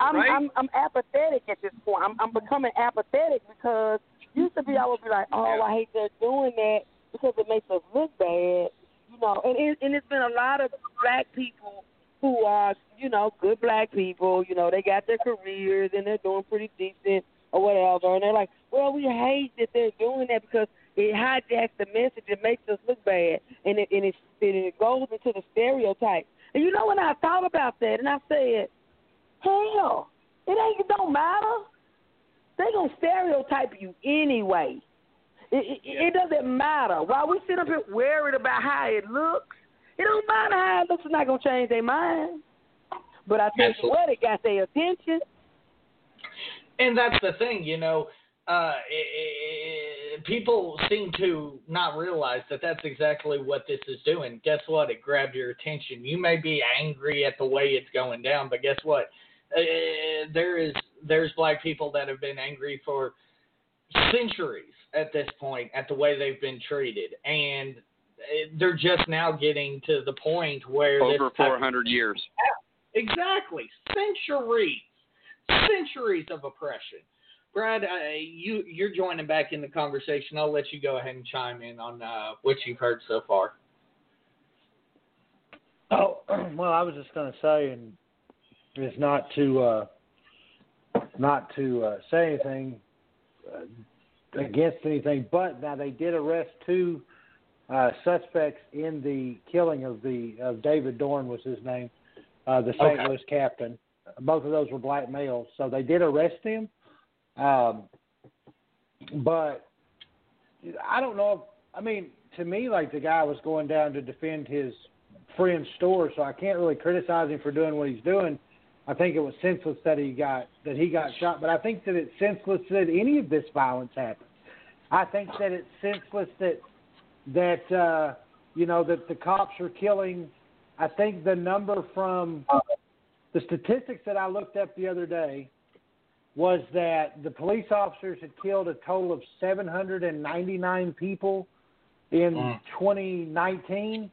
I'm Right? I'm I'm apathetic at this point. I'm I'm becoming apathetic because used to be I would be like, oh. I hate they're doing that because it makes us look bad, you know. And it, and it's been a lot of black people who are you know good black people. You know, they got their careers and they're doing pretty decent or whatever, and they're like, well, we hate that they're doing that because it hijacks the message. It makes us look bad, and it and it, and it goes into the stereotype. And you know when I thought about that, and I said, hell, it ain't it don't matter. They're gonna stereotype you anyway. It, it, it doesn't matter. While we sit up here worried about how it looks, it don't matter how it looks. It's not gonna change their mind. But I tell you what, it got their attention. And that's the thing, you know. Uh, i i people seem to not realize that that's exactly what this is doing. Guess what? It grabbed your attention. You may be angry at the way it's going down, but guess what? Uh, there is there's black people that have been angry for centuries at this point at the way they've been treated, and they're just now getting to the point where over this type of 400 years. Exactly. Centuries. Centuries of oppression. Brad, uh, you you're joining back in the conversation. I'll let you go ahead and chime in on uh, what you've heard so far. Oh well, I was just going to say, and it's not to uh, not to uh, say anything uh, against anything, but now they did arrest two uh, suspects in the killing of the of David Dorn was his name, uh, the St. Okay. Louis captain. Both of those were black males, so they did arrest him. Um, but I don't know. If, I mean, to me, like the guy was going down to defend his friend's store, so I can't really criticize him for doing what he's doing. I think it was senseless that he got that he got shot, but I think that it's senseless that any of this violence happened. I think that it's senseless that that uh, you know that the cops are killing. I think the number from the statistics that I looked up the other day was that the police officers had killed a total of 799 people in Mm. 2019.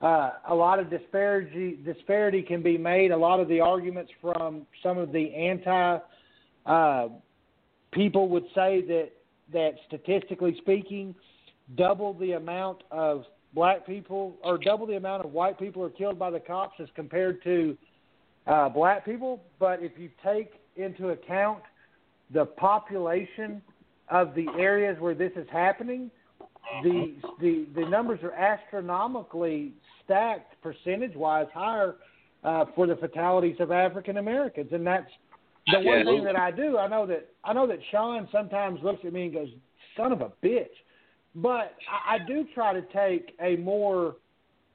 Uh, a lot of disparity disparity can be made. A lot of the arguments from some of the anti uh, people would say that that statistically speaking, double the amount of black people or double the amount of white people are killed by the cops as compared to uh, black people. But if you take into account the population of the areas where this is happening, the the the numbers are astronomically stacked percentage wise higher uh, for the fatalities of African Americans, and that's the one Yes. thing that I do. I know that I know that Sean sometimes looks at me and goes, "Son of a bitch," but I, I do try to take a more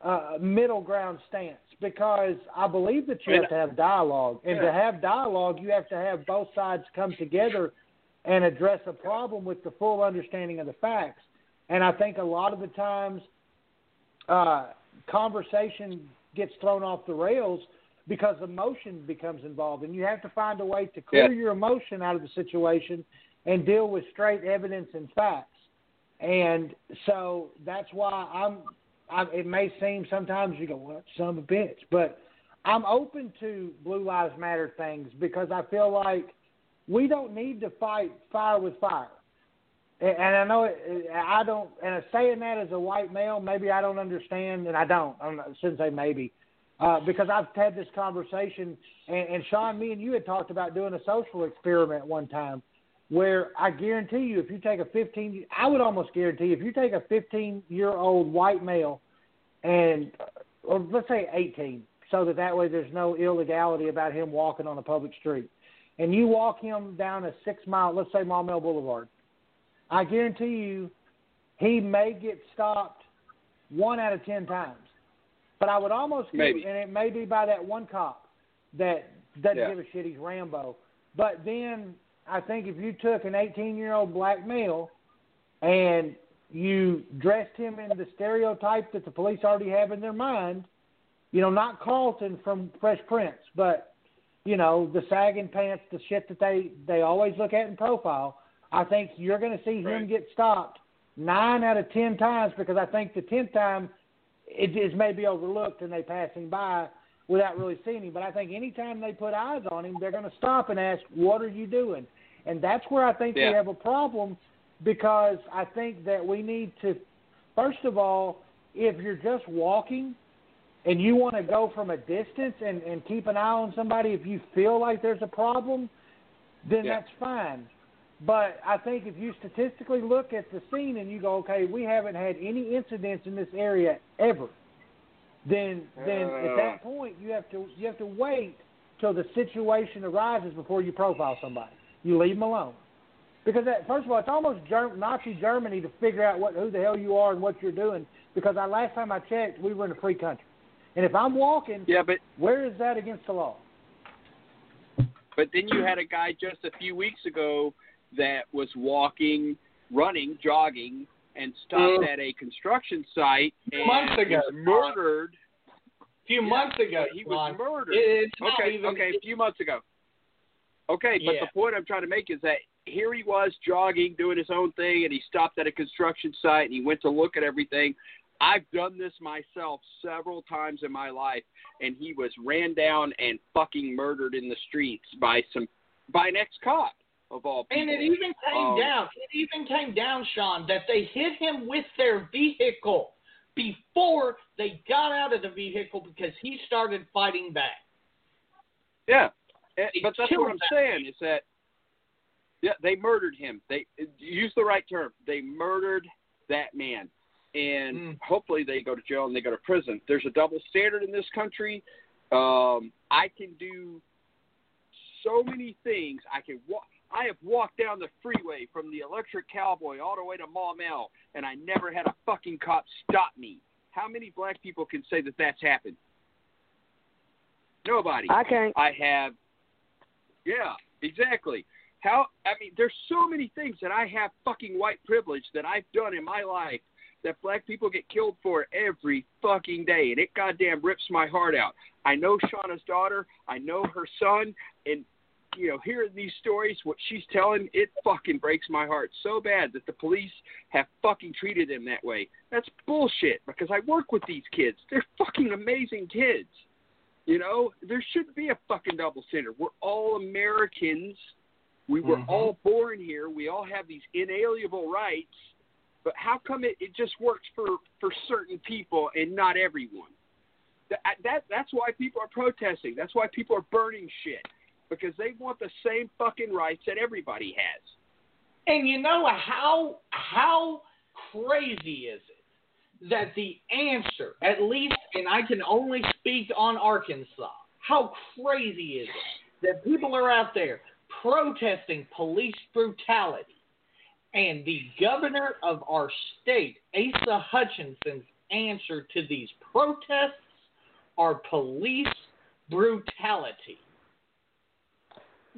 uh, middle ground stance because I believe that you have to have dialogue, and to have dialogue, you have to have both sides come together and address a problem with the full understanding of the facts. And I think a lot of the times, uh, conversation gets thrown off the rails because emotion becomes involved, and you have to find a way to clear Yeah. your emotion out of the situation and deal with straight evidence and facts. And so that's why I'm. I, it may seem sometimes you go, "Well, some bitch," but I'm open to Blue Lives Matter things because I feel like we don't need to fight fire with fire. And I know it, I don't. And saying that as a white male, maybe I don't understand, and I don't. I'm not, I shouldn't say maybe, uh, because I've had this conversation. And, and Sean, me and you had talked about doing a social experiment one time, where I guarantee you, if you take a 15, I would almost guarantee if you take a 15 year old white male, and uh, or let's say 18, so that that way there's no illegality about him walking on a public street, and you walk him down a six mile, let's say Maumelle Boulevard. I guarantee you, he may get stopped one out of ten times. But I would almost give, Maybe. and it may be by that one cop that doesn't Yeah. give a shit. He's Rambo. But then I think if you took an 18 year old black male and you dressed him in the stereotype that the police already have in their mind, you know, not Carlton from Fresh Prince, but you know, the sagging pants, the shit that they they always look at in profile. I think you're going to see him get stopped nine out of ten times because I think the tenth time it is maybe overlooked and they pass him by without really seeing him. But I think anytime they put eyes on him, they're going to stop and ask, "What are you doing?" And that's where I think Yeah. we have a problem because I think that we need to, first of all, if you're just walking and you want to go from a distance and, and keep an eye on somebody if you feel like there's a problem, then Yeah. that's fine. But I think if you statistically look at the scene and you go, okay, we haven't had any incidents in this area ever, then then at Uh. that point you have to you have to wait till the situation arises before you profile somebody. You leave them alone. Because that, first of all, it's almost Germ- Nazi Germany to figure out what who the hell you are and what you're doing. Because I, last time I checked, we were in a free country, and if I'm walking, Yeah, but where is that against the law? But then you had a guy just a few weeks ago that was walking, running, jogging, and stopped Mm. at a construction site and Months ago, was murdered. A few Yeah, months ago, he was Ron. murdered. It's not okay, even. okay, a few months ago. Okay, but Yeah. the point I'm trying to make is that here he was jogging, doing his own thing, and he stopped at a construction site and he went to look at everything. I've done this myself several times in my life, and he was ran down and fucking murdered in the streets by some by an ex-cop of all people. And it even came Um, down. It even came down, Sean, that they hit him with their vehicle before they got out of the vehicle because he started fighting back. Yeah, but that's what I'm saying is that yeah, they murdered him. They use the right term. They murdered that man, and Mm. hopefully they go to jail and they go to prison. There's a double standard in this country. Um, I can do so many things. I can walk. I have walked down the freeway from the Electric Cowboy all the way to Maumelle, and I never had a fucking cop stop me. How many black people can say that that's happened? Nobody. I can't. I have. Yeah, exactly. How? I mean, there's so many things that I have fucking white privilege that I've done in my life that black people get killed for every fucking day, and it goddamn rips my heart out. I know Shauna's daughter. I know her son, and you know, hearing these stories, what she's telling, it fucking breaks my heart so bad that the police have fucking treated them that way. That's bullshit because I work with these kids. They're fucking amazing kids. You know, there shouldn't be a fucking double standard. We're all Americans. We were Mhm. all born here. We all have these inalienable rights. But how come it, it just works for, for certain people and not everyone? That, that that's why people are protesting. That's why people are burning shit because they want the same fucking rights that everybody has. And you know how how crazy is it that the answer, at least, and I can only speak on Arkansas, how crazy is it that people are out there protesting police brutality, and the governor of our state, Asa Hutchinson's answer to these protests are police brutality.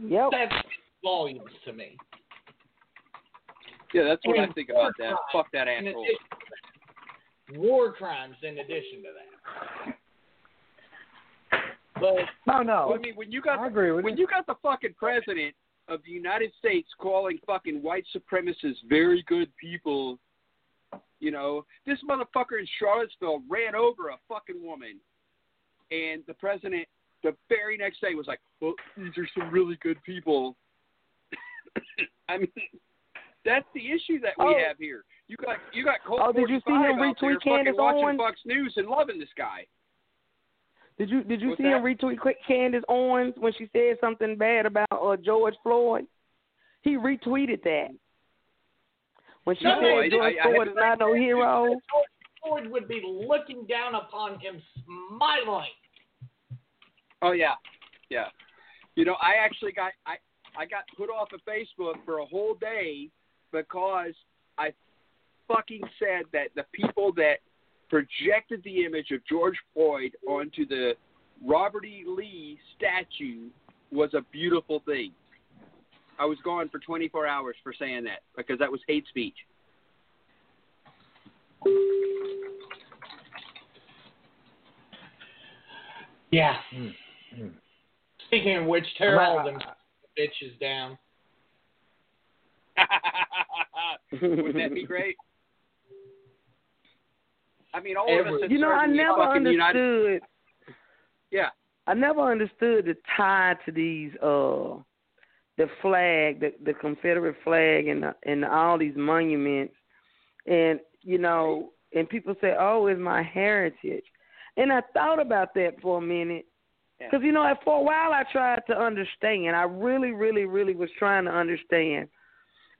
Yep. That speaks volumes to me. Yeah, that's what I think about that. Fuck that asshole. Addition to that. War crimes in addition to that. But No, no. I mean, when you got I agree with when you. you got the fucking president of the United States calling fucking white supremacists very good people, you know, this motherfucker in Charlottesville ran over a fucking woman, and the president the very next day was like, "Well, these are some really good people." I mean, that's the issue that we Oh. have here. You got you got Colt Oh, did you see him 45 out there retweet fucking Candace watching Owens? Fox News and loving this guy. Did you did you What's see him retweet Candace Owens when she said something bad about uh, George Floyd? He retweeted that. When she No, said no, I- George I- I Floyd is not no hero. George Floyd would be looking down upon him, smiling. Oh yeah, yeah. You know, I actually got I I got put off of Facebook for a whole day because I fucking said that the people that projected the image of George Floyd onto the Robert E. Lee statue was a beautiful thing. I was gone for 24 hours for saying that because that was hate speech. Yeah. Hmm. Hmm. Speaking of which, tear I'm all out- them uh, bitches down. Wouldn't that be great? I mean, all of us. You know, I never fucking United- understood. Yeah. I never understood the tie to these uh the flag, the the Confederate flag, and the, and all these monuments, and you know, and people say, "Oh, it's my heritage," and I thought about that for a minute, Yeah. because you know, for a while I tried to understand. I really, really, really was trying to understand,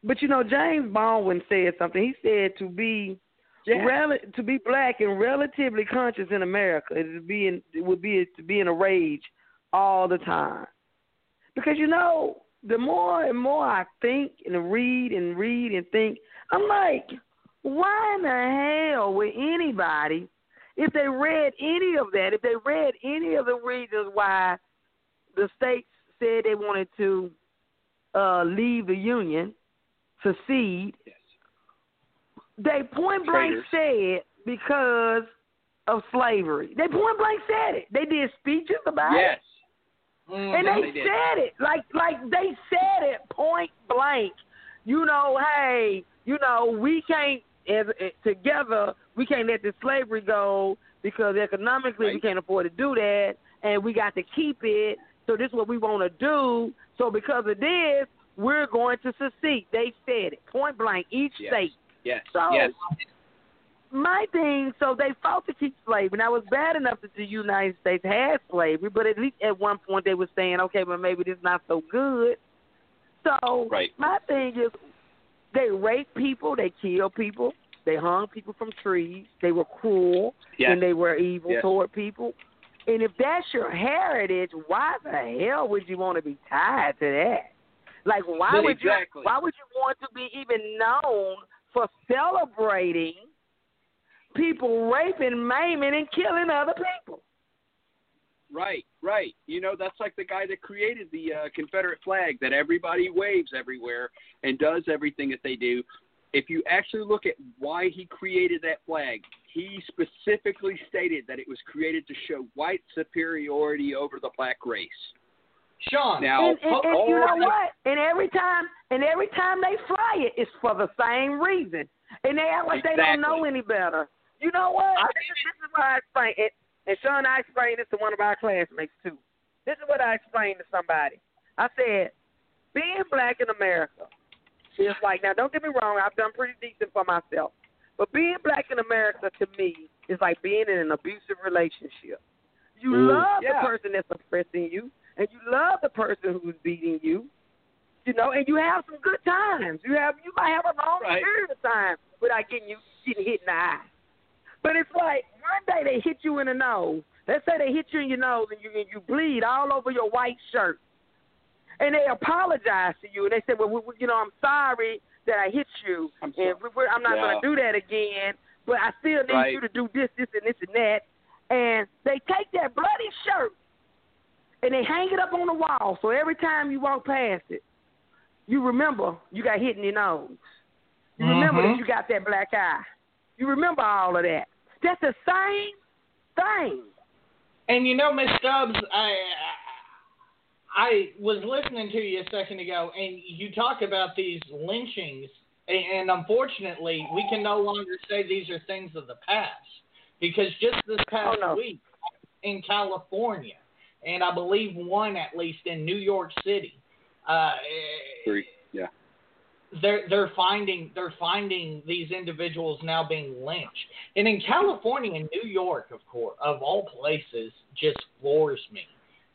but you know, James Baldwin said something. He said to be Yeah. Rel- to be black and relatively conscious in America is to be in it would be to be in a rage all the time. Because you know, the more and more I think and read and read and think, I'm like, why in the hell would anybody, if they read any of that, if they read any of the reasons why the states said they wanted to uh, leave the union, secede. They point blank Traitors. said because of slavery. They point blank said it. They did speeches about it. Yes. Mm, and they, They did. said it like like they said it point blank. You know, hey, you know, we can't as, as together we can't let the slavery go because economically we can't afford to do that, and we got to keep it. So this is what we want to do. So because of this, we're going to secede. They said it point blank. Each Yes. state. Yes. So yes. my thing, so they fought to keep slavery. Now it was bad enough that the United States had slavery, but at least at one point they were saying, okay, but maybe this is not so good. So Right. my thing is, they raped people, they killed people, they hung people from trees, they were cruel, Yes. and they were evil Yes. toward people. And if that's your heritage, why the hell would you want to be tied to that? Like, why would exactly. you? Why would you want to be even known for celebrating people raping, maiming, and killing other people? Right, right. You know, that's like the guy that created the uh, Confederate flag that everybody waves everywhere and does everything that they do. If you actually look at why he created that flag, he specifically stated that it was created to show white superiority over the black race. Sean, Now, and, and, and all you know what? And every time, and every time they fly it, it's for the same reason. And they act like they don't know any better. You know what? This is, this is what I explain it. And Sean, I explained this to one of our classmates too. This is what I explained to somebody. I said, being black in America is like now. Don't get me wrong. I've done pretty decent for myself, but being black in America to me is like being in an abusive relationship. You Mm, love yeah. the person that's oppressing you, and you love the person who's beating you. You know, and you have some good times. You have you might have a long Right. period of time without getting you getting hit in the eye. But it's like one day they hit you in the nose. Let's say they hit you in your nose and you and you bleed all over your white shirt, and they apologize to you and they say, "Well, we, we- you know, I'm sorry that I hit you, I'm and we, we're, I'm not Yeah. going to do that again. But I still need Right. you to do this, this, and this and that." And they take that bloody shirt and they hang it up on the wall. So every time you walk past it, you remember you got hit in your nose. You remember Mhm. that you got that black eye. You remember all of that. That's the same thing. And you know, Miss Stubbs, I I was listening to you a second ago, and you talk about these lynchings, and, and unfortunately, we can no longer say these are things of the past because just this past Oh, no. week in California, and I believe one at least in New York City, uh, Three. Yeah. they're they're finding they're finding these individuals now being lynched. And in California and New York, of course, of all places, just floors me.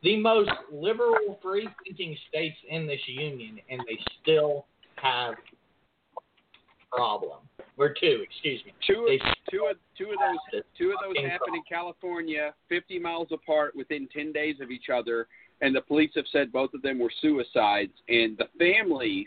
The most liberal, free thinking states in this union, and they still have a problem. Or two, excuse me. Two They of, two of two of those two of those fucking happened in California, 50 miles apart, within 10 days of each other, and the police have said both of them were suicides, and the families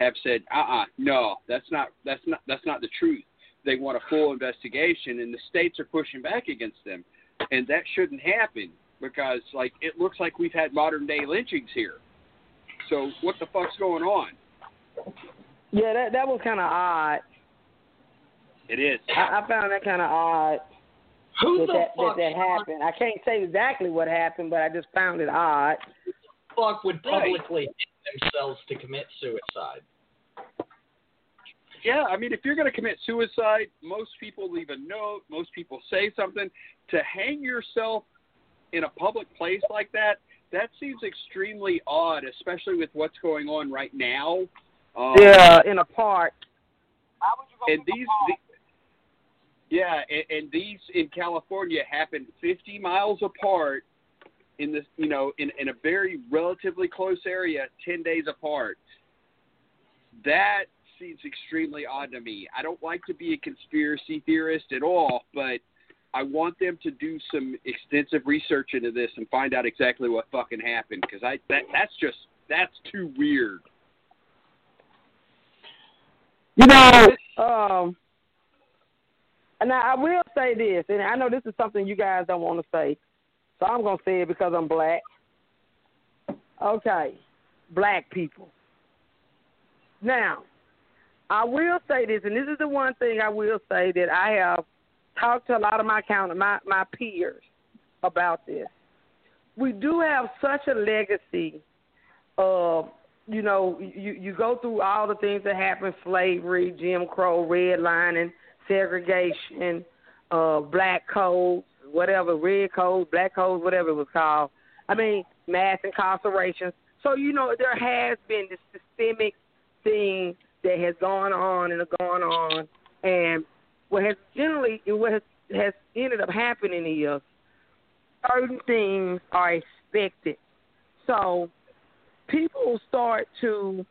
have said, "Uh-uh, no, that's not that's not that's not the truth." They want a full investigation, and the states are pushing back against them, and that shouldn't happen because, like, it looks like we've had modern day lynchings here. So what the fuck's going on? Yeah, that that was kind of odd. It is. I, I found that kind of odd Who that the that, that fuck, that Sean, happened. I can't say exactly what happened, but I just found it odd. Who the fuck would publicly hit themselves to commit suicide? Yeah, I mean, if you're going to commit suicide, most people leave a note. Most people say something. To hang yourself in a public place like that, that seems extremely odd, especially with what's going on right now. Um, Yeah, in a park. Why would you go and to a these, park? the, yeah, and, and these in California happen 50 miles apart in this, you know, in in a very relatively close area, 10 days apart. That seems extremely odd to me. I don't like to be a conspiracy theorist at all, but I want them to do some extensive research into this and find out exactly what fucking happened because I that that's just that's too weird. You know, um, now I will say this, and I know this is something you guys don't want to say, so I'm gonna say it because I'm black. Okay, black people. Now, I will say this, and this is the one thing I will say that I have talked to a lot of my counter my my peers about this. We do have such a legacy of you know, you you go through all the things that happened: slavery, Jim Crow, redlining, segregation, uh, black codes, whatever, red codes, black codes, whatever it was called. I mean, mass incarceration. So you know, there has been this systemic thing that has gone on and gone on, and what has generally what has, ended up happening is certain things are expected. So people start to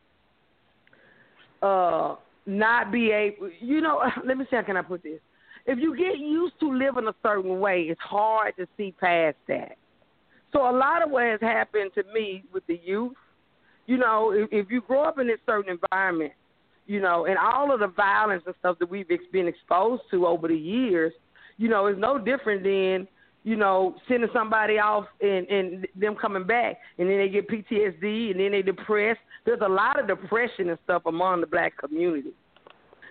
uh not be able you know let me see how can I put this. If you get used to living a certain way, it's hard to see past that. So a lot of what has happened to me with the youth, you know, if, if you grow up in this certain environment, you know, and all of the violence and stuff that we've been exposed to over the years, you know, is no different than you know, sending somebody off and, and them coming back, and then they get PTSD, and then they depressed. There's a lot of depression and stuff among the black community,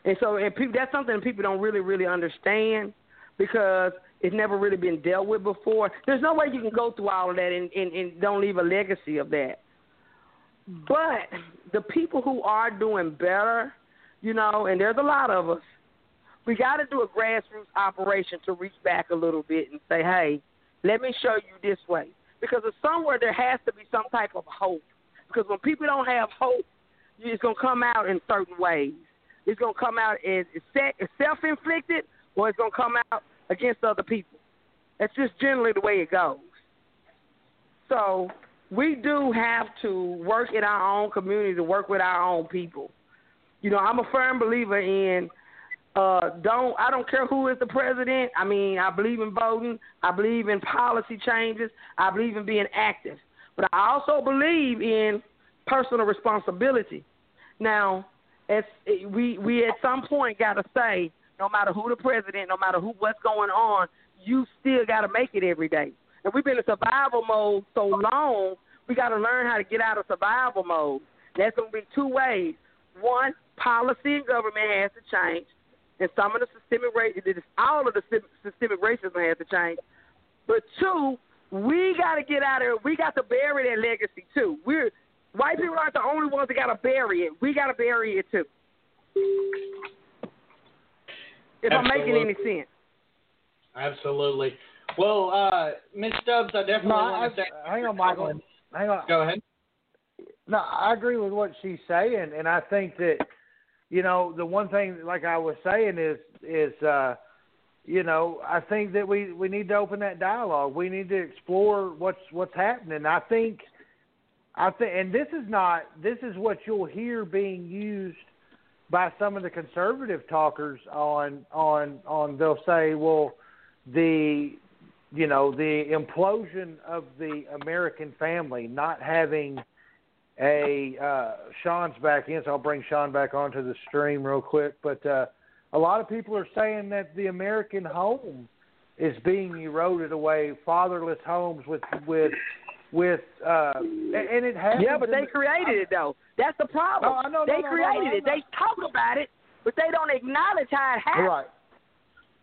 and so and people, that's something people don't really really understand because it's never really been dealt with before. There's no way you can go through all of that and, and, and don't leave a legacy of that. But the people who are doing better, you know, and there's a lot of us, we got to do a grassroots operation to reach back a little bit and say, hey, let me show you this way. Because somewhere there has to be some type of hope. Because when people don't have hope, it's going to come out in certain ways. It's going to come out as self inflicted or it's going to come out against other people. That's just generally the way it goes. So we do have to work in our own community to work with our own people. You know, I'm a firm believer in uh, don't I don't care who is the president. I mean, I believe in voting. I believe in policy changes. I believe in being active. But I also believe in personal responsibility. Now, as we we at some point got to say, no matter who the president, no matter who what's going on, you still got to make it every day. And we've been in survival mode so long, we got to learn how to get out of survival mode. That's going to be two ways. One, policy and government has to change and some of the systemic racism, all of the systemic racism has to change. But two, we got to get out of it. We got to bury that legacy too. We're white people aren't the only ones that got to bury it. We got to bury it too. If Absolutely. I'm making any sense. Absolutely. Well, uh, Miss Stubbs, I definitely No, want I, to say. hang on, Michael. Hang on. Go ahead. No, I agree with what she's saying, and I think that you know the one thing, like I was saying, is is uh, you know I think that we we need to open that dialogue. We need to explore what's what's happening. I think I think, and this is not this is what you'll hear being used by some of the conservative talkers on on on. They'll say, well, the you know the implosion of the American family, not having a uh, Sean's back in, so I'll bring Sean back onto the stream real quick. But uh, a lot of people are saying that the American home is being eroded away, fatherless homes with with with uh, and it happens. Yeah, but they the- created it though. That's the problem. No, I they no, created it. They talk about it, but they don't acknowledge how it happened. Right.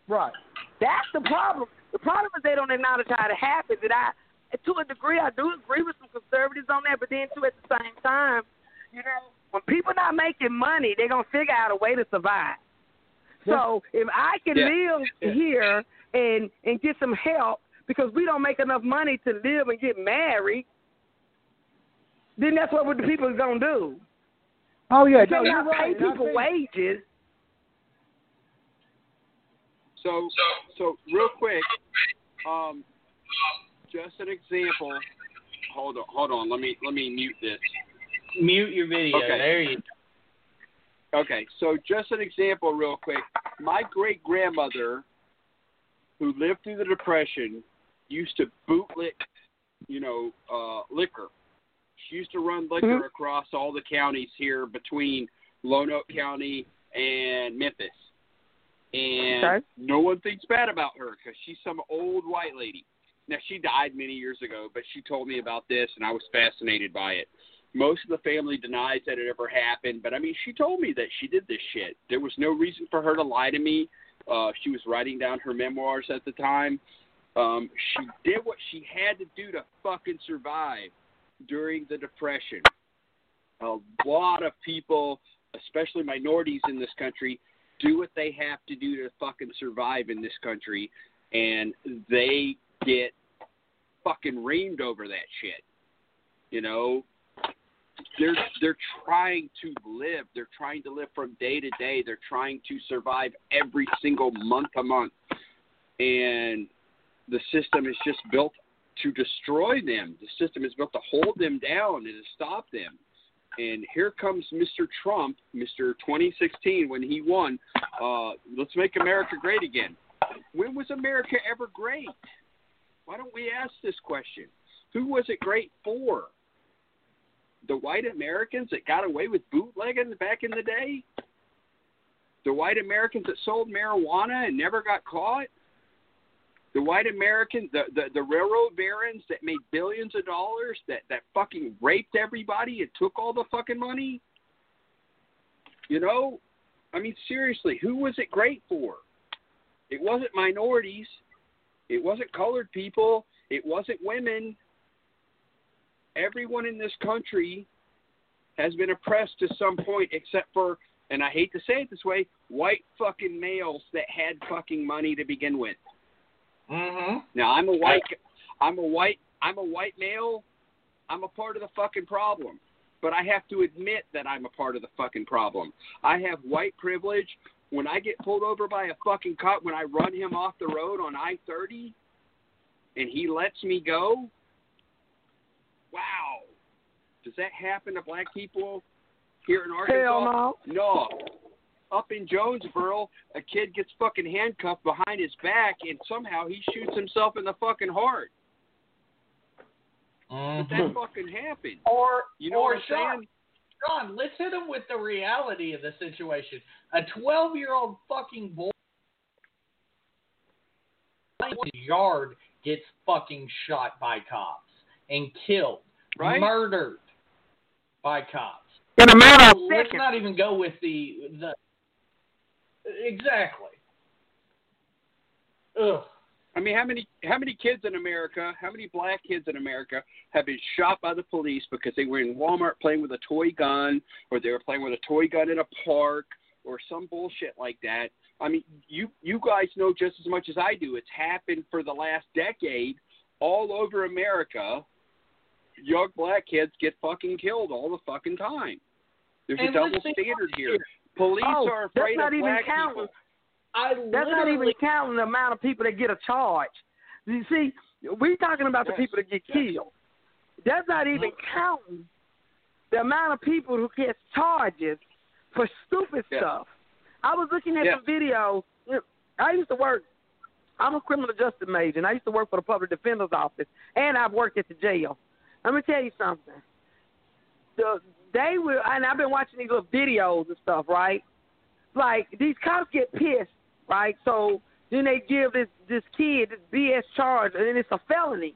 Right. That's the problem. The problem is they don't acknowledge how it happens. And I, to a degree, I do agree with some conservatives on that. But then, too, at the same time, you know, when people not making money, they're gonna figure out a way to survive. So if I can Yeah. live Yeah. here and and get some help because we don't make enough money to live and get married, then that's what the people are gonna do. Oh yeah, If no, they you're not pay right. people wages. So, so real quick, um, just an example. Hold on, hold on. Let me let me mute this. Mute your video. Okay. There you Okay, so just an example, real quick. My great grandmother, who lived through the Depression, used to bootlick, you know, uh, liquor. She used to run liquor Mhm. across all the counties here between Lonoke County and Memphis. And Okay. no one thinks bad about her because she's some old white lady. Now she died many years ago, but she told me about this, and I was fascinated by it. Most of the family denies that it ever happened, but I mean, she told me that she did this shit. There was no reason for her to lie to me. Uh, she was writing down her memoirs at the time. Um, she did what she had to do to fucking survive during the Depression. A lot of people, especially minorities in this country, do what they have to do to fucking survive in this country, and they get fucking reamed over that shit. You know, they're they're trying to live. They're trying to live from day to day. They're trying to survive every single month to month, and the system is just built to destroy them. The system is built to hold them down and to stop them. And here comes Mr. Trump, Mr. 2016, when he won. Uh, let's make America great again. When was America ever great? Why don't we ask this question? Who was it great for? The white Americans that got away with bootlegging back in the day? The white Americans that sold marijuana and never got caught? The white Americans, the, the, the railroad barons that made billions of dollars, that, that fucking raped everybody and took all the fucking money? You know? I mean, seriously, who was it great for? It wasn't minorities. It wasn't colored people. It wasn't women. Everyone in this country has been oppressed to some point, except for, and I hate to say it this way, white fucking males that had fucking money to begin with. Mm-hmm. Now I'm a white, I'm a white, I'm a white male. I'm a part of the fucking problem, but I have to admit that I'm a part of the fucking problem. I have white privilege. When I get pulled over by a fucking cop, when I run him off the road on I-30, and he lets me go, wow, does that happen to black people here in Arkansas? Hell no. No. Up in Jonesboro, a kid gets fucking handcuffed behind his back, and somehow he shoots himself in the fucking heart. But Mm-hmm. that fucking happened. Or, You know or what I'm Sean, saying? Sean, let's hit him with the reality of the situation. A 12 year old fucking boy in his yard gets fucking shot by cops and killed, Right? murdered by cops. In a matter of Let's seconds. not even go with the the exactly. Ugh. I mean, how many how many kids in America, how many black kids in America have been shot by the police because they were in Walmart playing with a toy gun, or they were playing with a toy gun in a park, or some bullshit like that? I mean, you you guys know just as much as I do. It's happened for the last decade all over America. Young black kids get fucking killed all the fucking time. There's And a double standard here. here. Police Oh, are afraid not of even black counting. people. I That's not even counting the amount of people that get a charge. You see, we're talking about the people that get yes. killed. That's not even mm-hmm. counting the amount of people who get charges for stupid Yes. stuff. I was looking at Yes. some videos. I used to work. I'm a criminal justice major, and I used to work for the public defender's office, and I've worked at the jail. Let me tell you something. The they will, and I've been watching these little videos and stuff, right? Like these cops get pissed, right? So then they give this this kid this BS charge, and then it's a felony.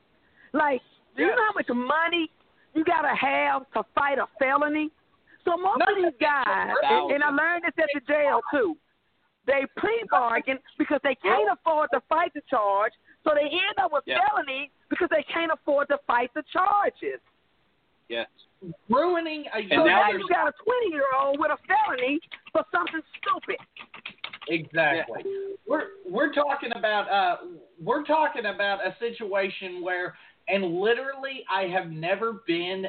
Like, do you know how much money you gotta have to fight a felony? So most of these guys, and, and I learned this at the jail too. they plea bargain because they can't afford to fight the charge, so they end up with Yeah. felony because they can't afford to fight the charges. Yes. ruining a So young now you got a 20 year old with a felony for something stupid. Exactly. We're we're talking about uh we're talking about a situation where and literally I have never been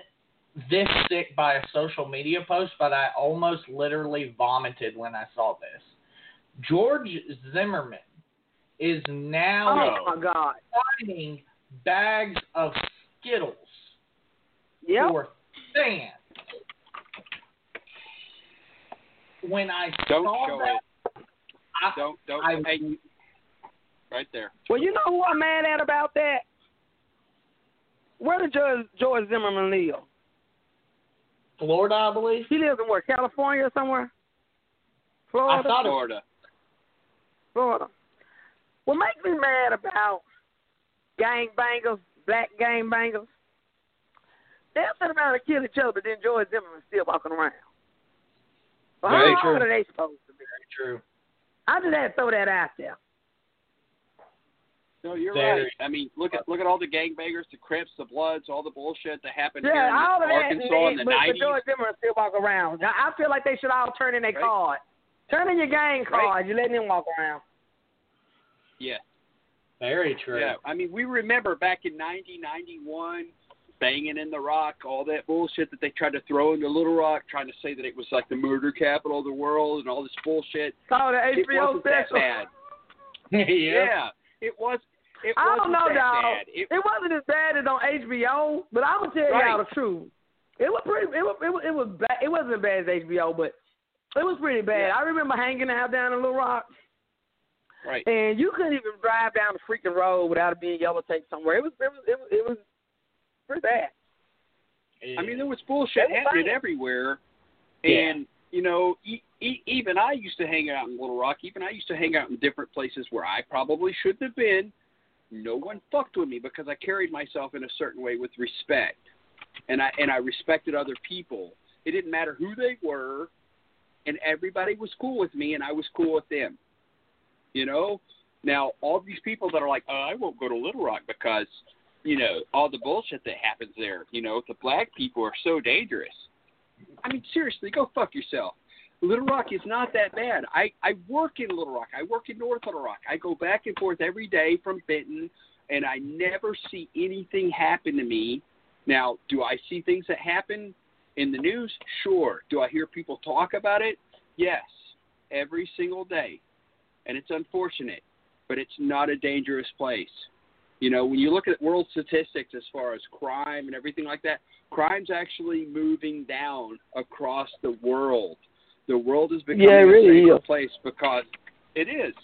this sick by a social media post, but I almost literally vomited when I saw this. George Zimmerman is now Oh my God. finding bags of Skittles Yep. for fans. When I Don't saw show that, it. I, Don't don't I- hey, right there. Well, you know who I'm mad at about that? Where did George, George Zimmerman live? Florida, I believe. He lives in where? California or somewhere? I Florida. thought Florida. Florida. What makes me mad about gang bangers, black gang bangers, they'll sit around and kill each other, but then George Zimmerman's still walking around. Well, Very how true. hard are they supposed to be? true. I just had to throw that out there. No, you're Very- right. I mean, look at look at all the gangbangers, the Crips, the Bloods, all the bullshit that happened here Yeah, in all of that. Arkansas in the but, but nineties. George Zimmerman still walk around. I I feel like they should all turn in their Right. card. Turn in your gang Right. card. You letting them walk around. Yeah, Very true. yeah. I mean, we remember back in ninety, ninety-one, banging in the Rock, all that bullshit that they tried to throw into Little Rock, trying to say that it was like the murder capital of the world and all this bullshit. Call the It HBO wasn't that special. bad. yeah. Yeah, it was. It I don't know, that dog. It, It wasn't as bad as on HBO, but I'm gonna tell Right. y'all the truth. It was pretty. It was. It was. It was bad. It wasn't as bad as HBO, but it was pretty bad. Yeah. I remember hanging out down in Little Rock, right. and you couldn't even drive down the freaking road without it being yellow tape somewhere. It was. It was. It was. It was pretty bad. I mean, there was bullshit They happening fine. everywhere, Yeah. and you know, e- e- even I used to hang out in Little Rock. Even I used to hang out in different places where I probably shouldn't have been. No one fucked with me because I carried myself in a certain way with respect, and I and I respected other people. It didn't matter who they were, and everybody was cool with me, and I was cool with them. You know, now all these people that are like, oh, I won't go to Little Rock because you know, all the bullshit that happens there. You know, the black people are so dangerous. I mean, seriously, go fuck yourself. Little Rock is not that bad. I I work in Little Rock. I work in North Little Rock. I go back and forth every day from Benton, and I never see anything happen to me. Now, do I see things that happen in the news? Sure. Do I hear people talk about it? Yes, every single day, and it's unfortunate, but it's not a dangerous place. You know, when you look at world statistics as far as crime and everything like that, crime's actually moving down across the world. The world is becoming Yeah, it a really safer is. place because it is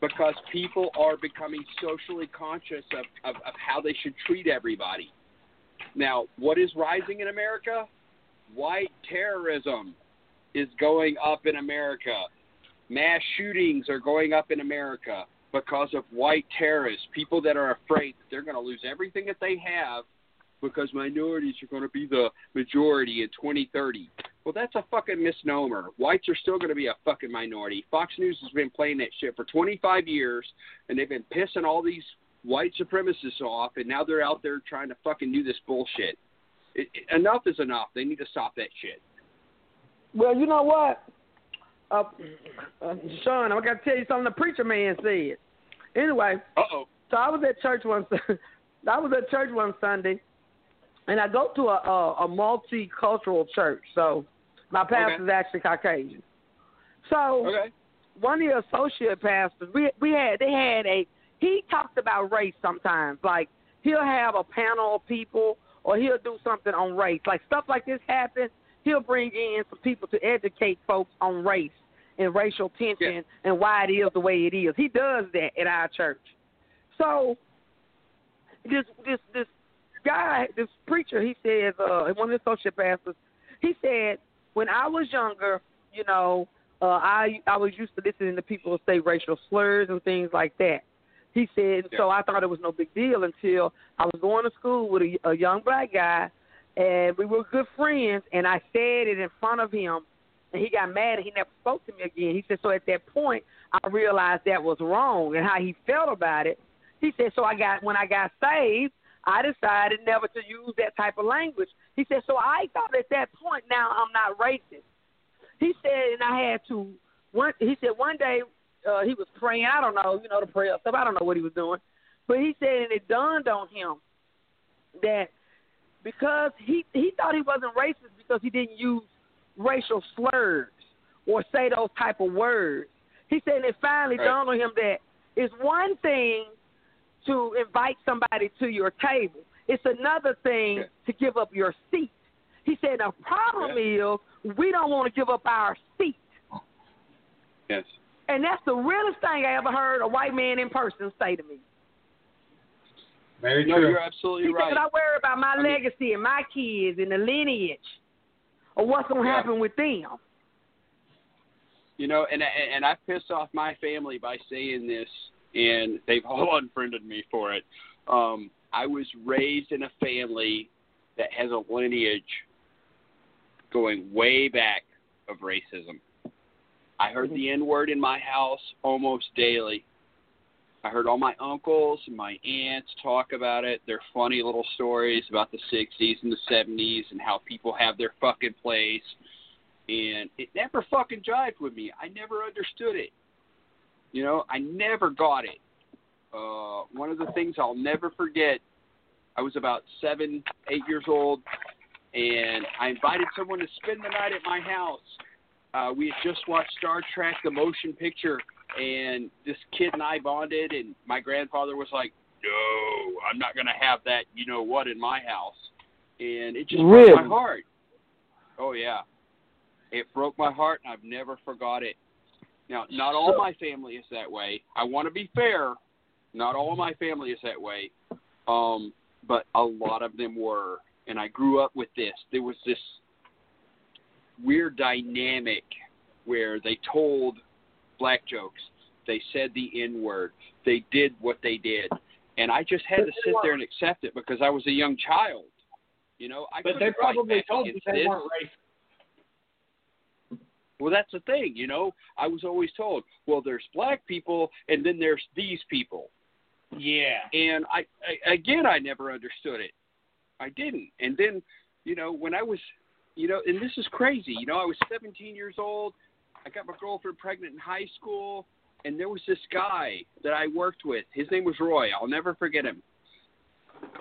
because people are becoming socially conscious of, of, of how they should treat everybody. Now, what is rising in America? White terrorism is going up in America. Mass shootings are going up in America because of white terrorists, people that are afraid that they're going to lose everything that they have because minorities are going to be the majority in 2030. Well, that's a fucking misnomer. Whites are still going to be a fucking minority. Fox News has been playing that shit for 25 years, and they've been pissing all these white supremacists off, and now they're out there trying to fucking do this bullshit. It, it, enough is enough. They need to stop that shit. Well, you know what? Uh, uh, Sean, I got to tell you something the preacher man said. Anyway, Uh oh. so I was at church one. I was at church one Sunday, and I go to a a, a multicultural church. So my pastor's Okay. actually Caucasian. So Okay. one of the associate pastors, we we had they had a he talked about race sometimes. Like he'll have a panel of people, or he'll do something on race. Like stuff like this happens, he'll bring in some people to educate folks on race and racial tension Yeah. and why it is the way it is. He does that at our church. So this this this guy, this preacher, he says, uh, one of the associate pastors, he said, when I was younger, you know, uh, I I was used to listening to people say racial slurs and things like that. He said, so I thought it was no big deal until I was going to school with a, a young black guy, and we were good friends, and I said it in front of him, and he got mad and he never spoke to me again. He said, so at that point, I realized that was wrong and how he felt about it. He said, so I got when I got saved, I decided never to use that type of language. He said, so I thought at that point now I'm not racist. He said, and I had to. One, he said one day uh, he was praying. I don't know, you know, the prayer stuff. I don't know what he was doing, but he said, and it dawned on him that because he he thought he wasn't racist because he didn't use racial slurs or say those type of words. He said it finally Right. dawned on him that it's one thing to invite somebody to your table. It's another thing Yeah. to give up your seat. He said the problem is we don't want to give up our seat. Yes. And that's the realest thing I ever heard a white man in person say to me. Very No, true. you're absolutely He right. said, I worry about my I mean- legacy and my kids and the lineage or what's going to Yeah. happen with them. You know, and and and I pissed off my family by saying this, and they've all unfriended me for it. Um, I was raised in a family that has a lineage going way back of racism. I heard the N word in my house almost daily. I heard all my uncles and my aunts talk about it. Their funny little stories about the 60s and the 70s and how people have their fucking place and it never fucking jived with me. I never understood it. You know, I never got it. Uh, one of the things I'll never forget, I was about seven, eight years old, and I invited someone to spend the night at my house. Uh, we had just watched Star Trek, the motion picture, and this kid and I bonded, and my grandfather was like, no, I'm not going to have that, you know what, in my house. And it just really? broke my heart. Oh, yeah. It broke my heart, and I've never forgot it. Now, not all my family is that way. I want to be fair. Not all my family is that way. Um, but a lot of them were. And I grew up with this. There was this weird dynamic where they told black jokes. They said the N word. They did what they did. And I just had to sit there and accept it because I was a young child. You know, I But they probably told you they this. weren't racist. Well, that's the thing, you know. I was always told, well, there's black people, and then there's these people, Yeah. and I, I again, I never understood it. I didn't, and then, you know, when I was, you know, and this is crazy, you know, I was 17 years old. I got my girlfriend pregnant in high school, and there was this guy that I worked with. His name was Roy. I'll never forget him.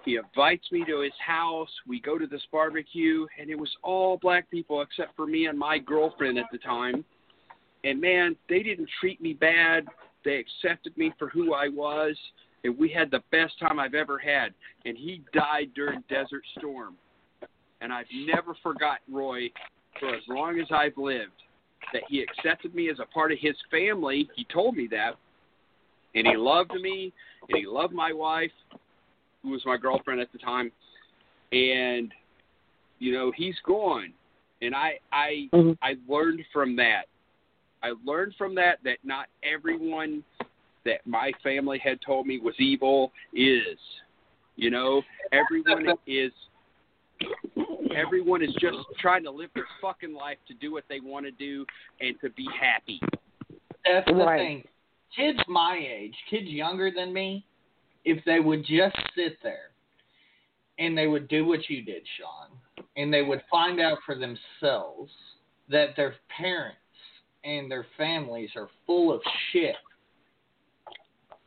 He invites me to his house. We go to this barbecue, and it was all black people except for me and my girlfriend at the time. And man, they didn't treat me bad. They accepted me for who I was, and we had the best time I've ever had. And he died during Desert Storm. And I've never forgot Roy for as long as I've lived that he accepted me as a part of his family. He told me that. And he loved me, and he loved my wife, who was my girlfriend at the time. And you know, he's gone. And I I Mhm. I learned from that. I learned from that that not everyone that my family had told me was evil is. You know, everyone is everyone is just trying to live their fucking life to do what they want to do and to be happy. That's the Right. thing. Kids my age, kids younger than me, if they would just sit there and they would do what you did, Sean, and they would find out for themselves that their parents and their families are full of shit.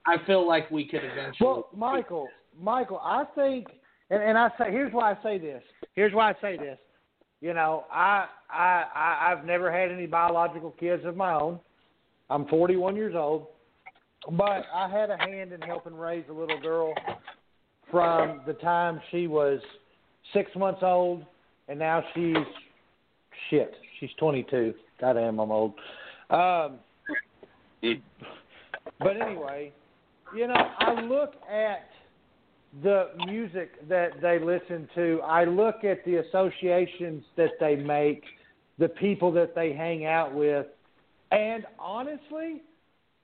I feel like we could eventually. Well, Michael, Michael, I think, and, and I say, here's why I say this. Here's why I say this. You know, I, I, I, I've never had any biological kids of my own. I'm 41 years old, but I had a hand in helping raise a little girl from the time she was six months old, and now she's shit. She's 22. Goddamn, I'm old. Um, but anyway, you know, I look at the music that they listen to. I look at the associations that they make, the people that they hang out with, and honestly,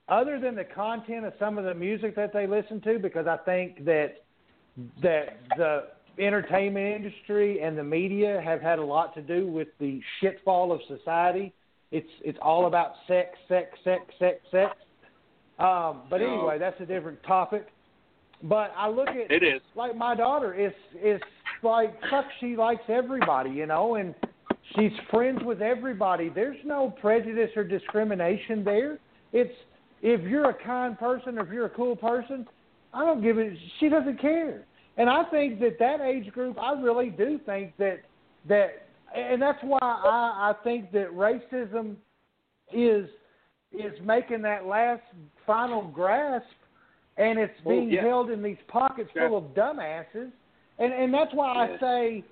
other than the content of some of the music that they listen to, because I think that that the entertainment industry and the media have had a lot to do with the shitfall of society. It's it's all about sex, sex, sex, sex, sex. Um, but anyway, that's a different topic. But I look at It is. like my daughter is is like fuck she likes everybody, you know, and she's friends with everybody. There's no prejudice or discrimination there. It's if you're a kind person or if you're a cool person, I don't give it she doesn't care. And I think that that age group, I really do think that that and that's why I I think that racism is is making that last final grasp and it's Well, being yeah. held in these pockets Yeah. full of dumbasses. And and that's why. I say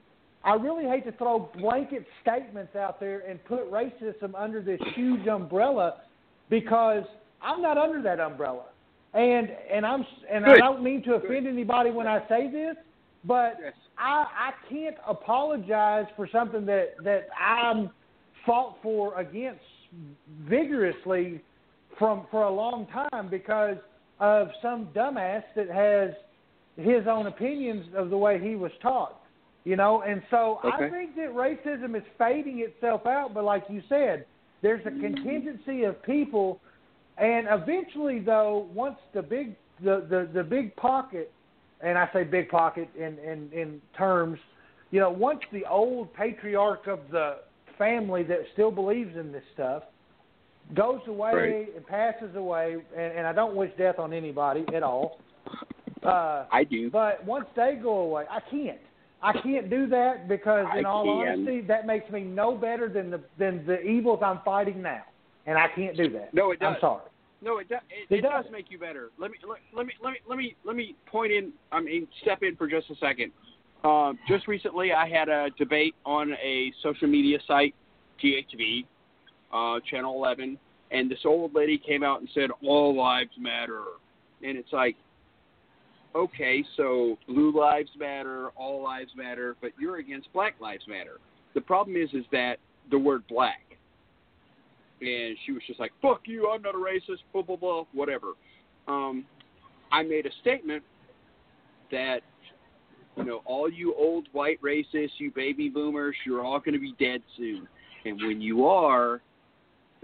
I really hate to throw blanket statements out there and put racism under this huge umbrella because I'm not under that umbrella. And and I'm and I don't mean to offend anybody when I say this, but Yes. I I can't apologize for something that that I'm fought for against vigorously from for a long time because of some dumbass that has his own opinions of the way he was taught. You know, and so I think that racism is fading itself out, but like you said, there's a contingency of people and eventually though, once the big the, the, the big pocket and I say big pocket in, in, in terms, you know, once the old patriarch of the family that still believes in this stuff goes away Right. and passes away, and, and I don't wish death on anybody at all. Uh, I do. but once they go away, I can't. I can't do that because, in I all can. honesty, that makes me no better than the than the evils I'm fighting now, and I can't do that. No, it does. I'm sorry. No, it does. It, It it does make you better. Let me let, let me let me let me let me point in. I mean, step in for just a second. Um, just recently, I had a debate on a social media site, THV, uh, Channel 11, and this old lady came out and said, "All lives matter," and it's like, okay, so blue lives matter, all lives matter, but you're against Black Lives Matter. The problem is, is that the word black and she was just like, "Fuck you! I'm not a racist." Blah blah blah. Whatever. Um, I made a statement that you know all you old white racists, you baby boomers, you're all going to be dead soon, and when you are,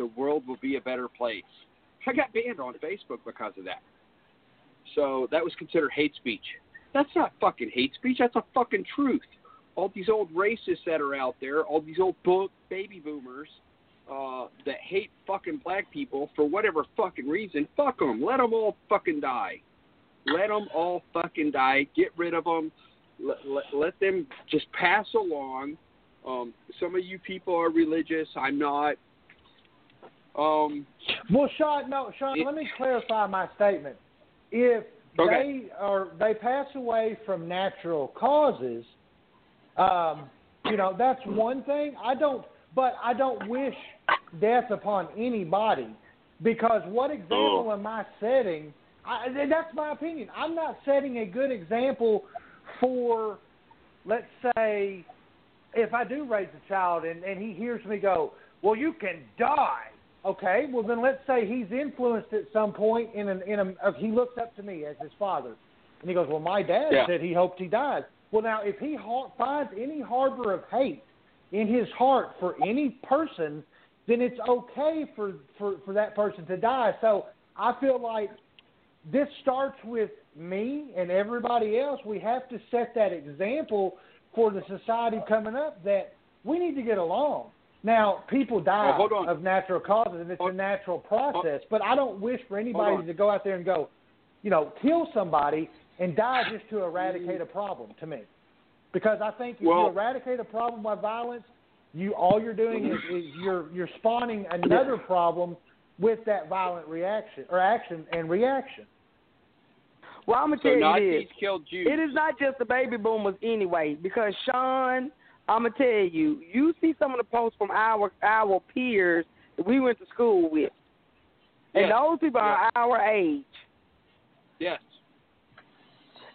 the world will be a better place. I got banned on Facebook because of that. So that was considered hate speech. That's not fucking hate speech. That's a fucking truth. All these old racists that are out there, all these old book baby boomers uh, that hate fucking black people for whatever fucking reason, fuck them. Let them all fucking die. Let them all fucking die. Get rid of them. Let, let, let them just pass along. Um, some of you people are religious. I'm not. Um, Well, Sean, no, Sean, It- let me clarify my statement. If Okay. they are they pass away from natural causes, um, you know, that's one thing. I don't, but I don't wish death upon anybody because what example Oh. am I setting? I, that's my opinion. I'm not setting a good example for, let's say, if I do raise a child and, and he hears me go, well, you can die. Okay, well then let's say he's influenced at some point in an in a uh, he looks up to me as his father, and he goes, well, my dad Yeah. said he hoped he died. Well, now if he ha- finds any harbor of hate in his heart for any person, then it's okay for for for that person to die. So I feel like this starts with me and everybody else. We have to set that example for the society coming up that we need to get along. Now, people die Well, of natural causes, and it's Hold- a natural process. But I don't wish for anybody to go out there and go, you know, kill somebody and die just to eradicate a problem. To me, because I think if Well- you eradicate a problem by violence, you all you're doing is, is you're you're spawning another problem with that violent reaction or action and reaction. Well, I'm gonna so tell you Nazis this. killed Jews. It is not just the baby boomers anyway, because Sean, I'm gonna tell you, you see some of the posts from our our peers that we went to school with, and Yes. those people are our age, Yes.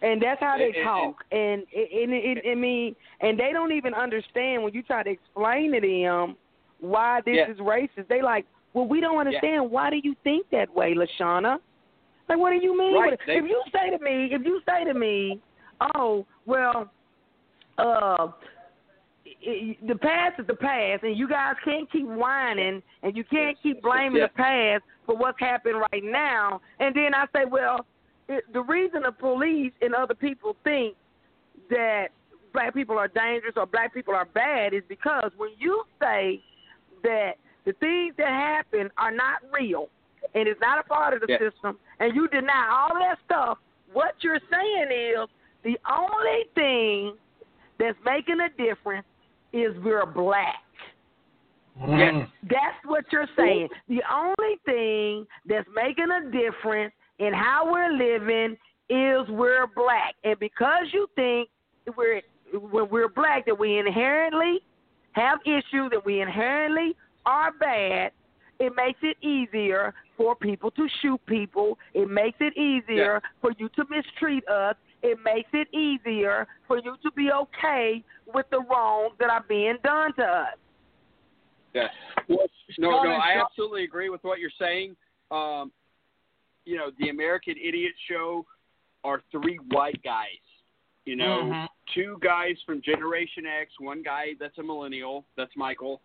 and that's how they And- and- talk. And and it, it, I mean, and they don't even understand when you try to explain to them why this Yeah. is racist. They like, well, we don't understand. Why do you think that way, Lashana? Like, what do you mean? Right. They- If you say to me, if you say to me, oh, well, uh, it, the past is the past, and you guys can't keep whining, and you can't keep blaming Yeah. the past for what's happening right now. And then I say, well, it, the reason the police and other people think that black people are dangerous or black people are bad is because when you say that the things that happen are not real and it's not a part of the Yeah. system, and you deny all that stuff, what you're saying is the only thing that's making a difference is we're black. Mm. That's what you're saying. The only thing that's making a difference in how we're living is we're black. And because you think we're when we're black that we inherently have issues that we inherently are bad, it makes it easier for people to shoot people. It makes it easier for you to mistreat us. It makes it easier for you to be okay with the wrongs that are being done to us. Yeah. Well, no, no, I absolutely agree with what you're saying. Um, you know, the American Idiot Show are three white guys. You know, Mhm. two guys from Generation X, one guy that's a millennial, that's Michael.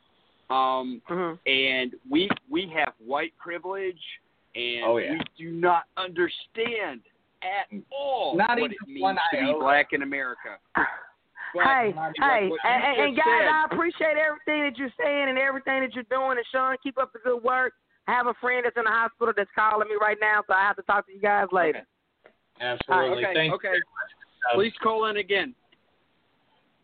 Um, Mhm. and we we have white privilege, and Oh, yeah. we do not understand at all Not what even it means one to be black in America. But hey, hey, what and, and, and guys, said- I appreciate everything that you're saying and everything that you're doing. And Sean, keep up the good work. I have a friend that's in the hospital that's calling me right now, so I have to talk to you guys later. Absolutely. okay, Thank okay. you. Please call in again.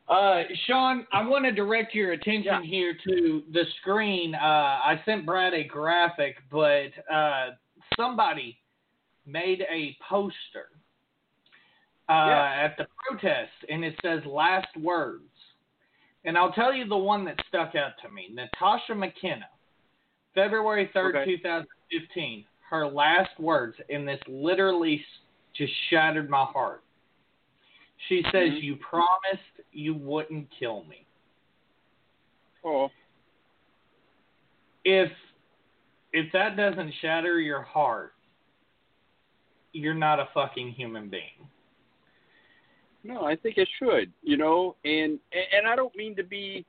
Uh, Sean, I want to direct your attention Yeah. here to the screen. Uh, I sent Brad a graphic, but uh, somebody made a poster uh, Yeah. at the protest, and it says "Last Words." And I'll tell you the one that stuck out to me: Natasha McKenna, February third, Okay. two thousand fifteen. Her last words, and this literally just shattered my heart. She says, Mhm. "You promised you wouldn't kill me." Oh, If if that doesn't shatter your heart, you're not a fucking human being. no, I think it should. You know, and and I don't mean to be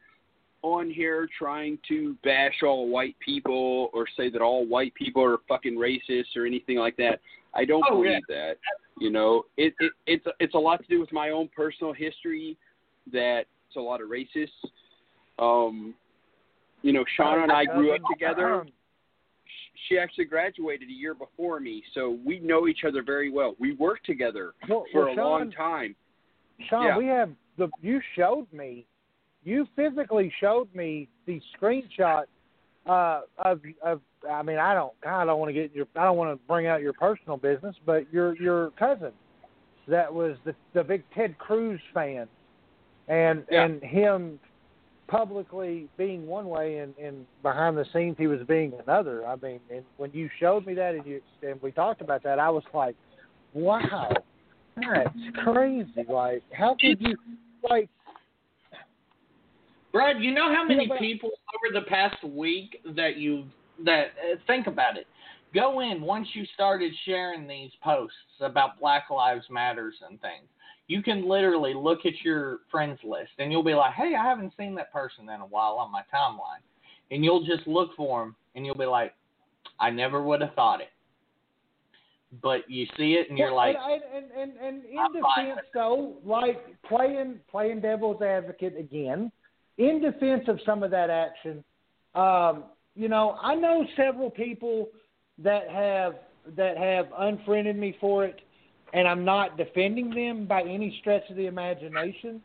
on here trying to bash all white people or say that all white people are fucking racist or anything like that. I don't Oh, believe yeah. that. You know, it, it it's it's a lot to do with my own personal history. That it's a lot of racists. Um, you know, Shauna and I grew up together. She actually graduated a year before me, so we know each other very well. We worked together Well, for well, a Sean, long time. Sean, Yeah. we have the. You showed me, you physically showed me the screenshot uh, of of. I mean, I don't. God, I don't want to get your. I don't want to bring out your personal business, but your your cousin, that was the the big Ted Cruz fan, and Yeah. and him publicly being one way and, and behind the scenes he was being another. I mean, and when you showed me that and you and we talked about that, I was like, wow, that's crazy. Like, how could you like? Brad, you know how many people over the past week that you that uh, think about it. Go in once you started sharing these posts about Black Lives Matters and things. You can literally look at your friends list and you'll be like, "Hey, I haven't seen that person in a while on my timeline," and you'll just look for them and you'll be like, "I never would have thought it." But you see it and you're Well, like, and and and, and in defense though, like playing playing devil's advocate again, in defense of some of that action, um, you know, I know several people that have that have unfriended me for it, and I'm not defending them by any stretch of the imagination,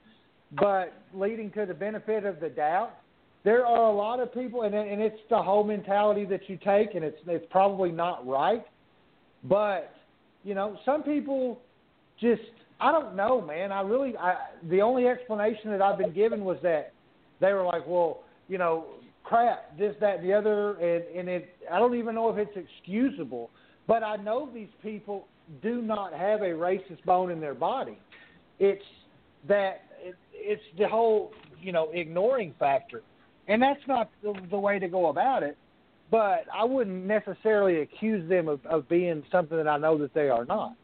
but leading to the benefit of the doubt. There are a lot of people, and and it's the whole mentality that you take, and it's it's probably not right, but you know, some people just I don't know, man. I really I the only explanation that I've been given was that they were like, well, you know, crap, this, that, and the other, and and it I don't even know if it's excusable, but I know these people do not have a racist bone in their body. It's that it, it's the whole you know ignoring factor, and that's not the, the way to go about it. But I wouldn't necessarily accuse them of, of being something that I know that they are not.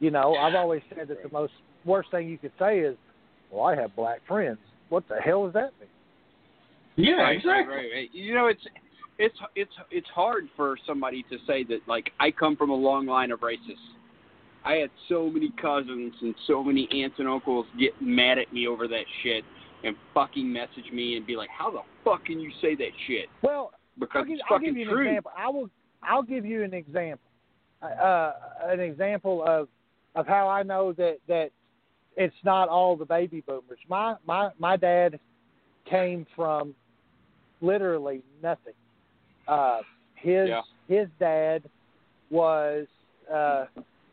You know, I've always said that the most worst thing you could say is, "Well, I have black friends." what the hell does that mean? Yeah, right, exactly. Right, right. You know, it's it's it's it's hard for somebody to say that like I come from a long line of racists. I had so many cousins and so many aunts and uncles get mad at me over that shit and fucking message me and be like, "How the fuck can you say that shit?" Well, Because I'll give, it's I'll give you an true. example. I will. I'll give you an example. Uh, an example of of how I know that that it's not all the baby boomers. My my my dad came from literally nothing. Uh, his Yeah. his dad was uh,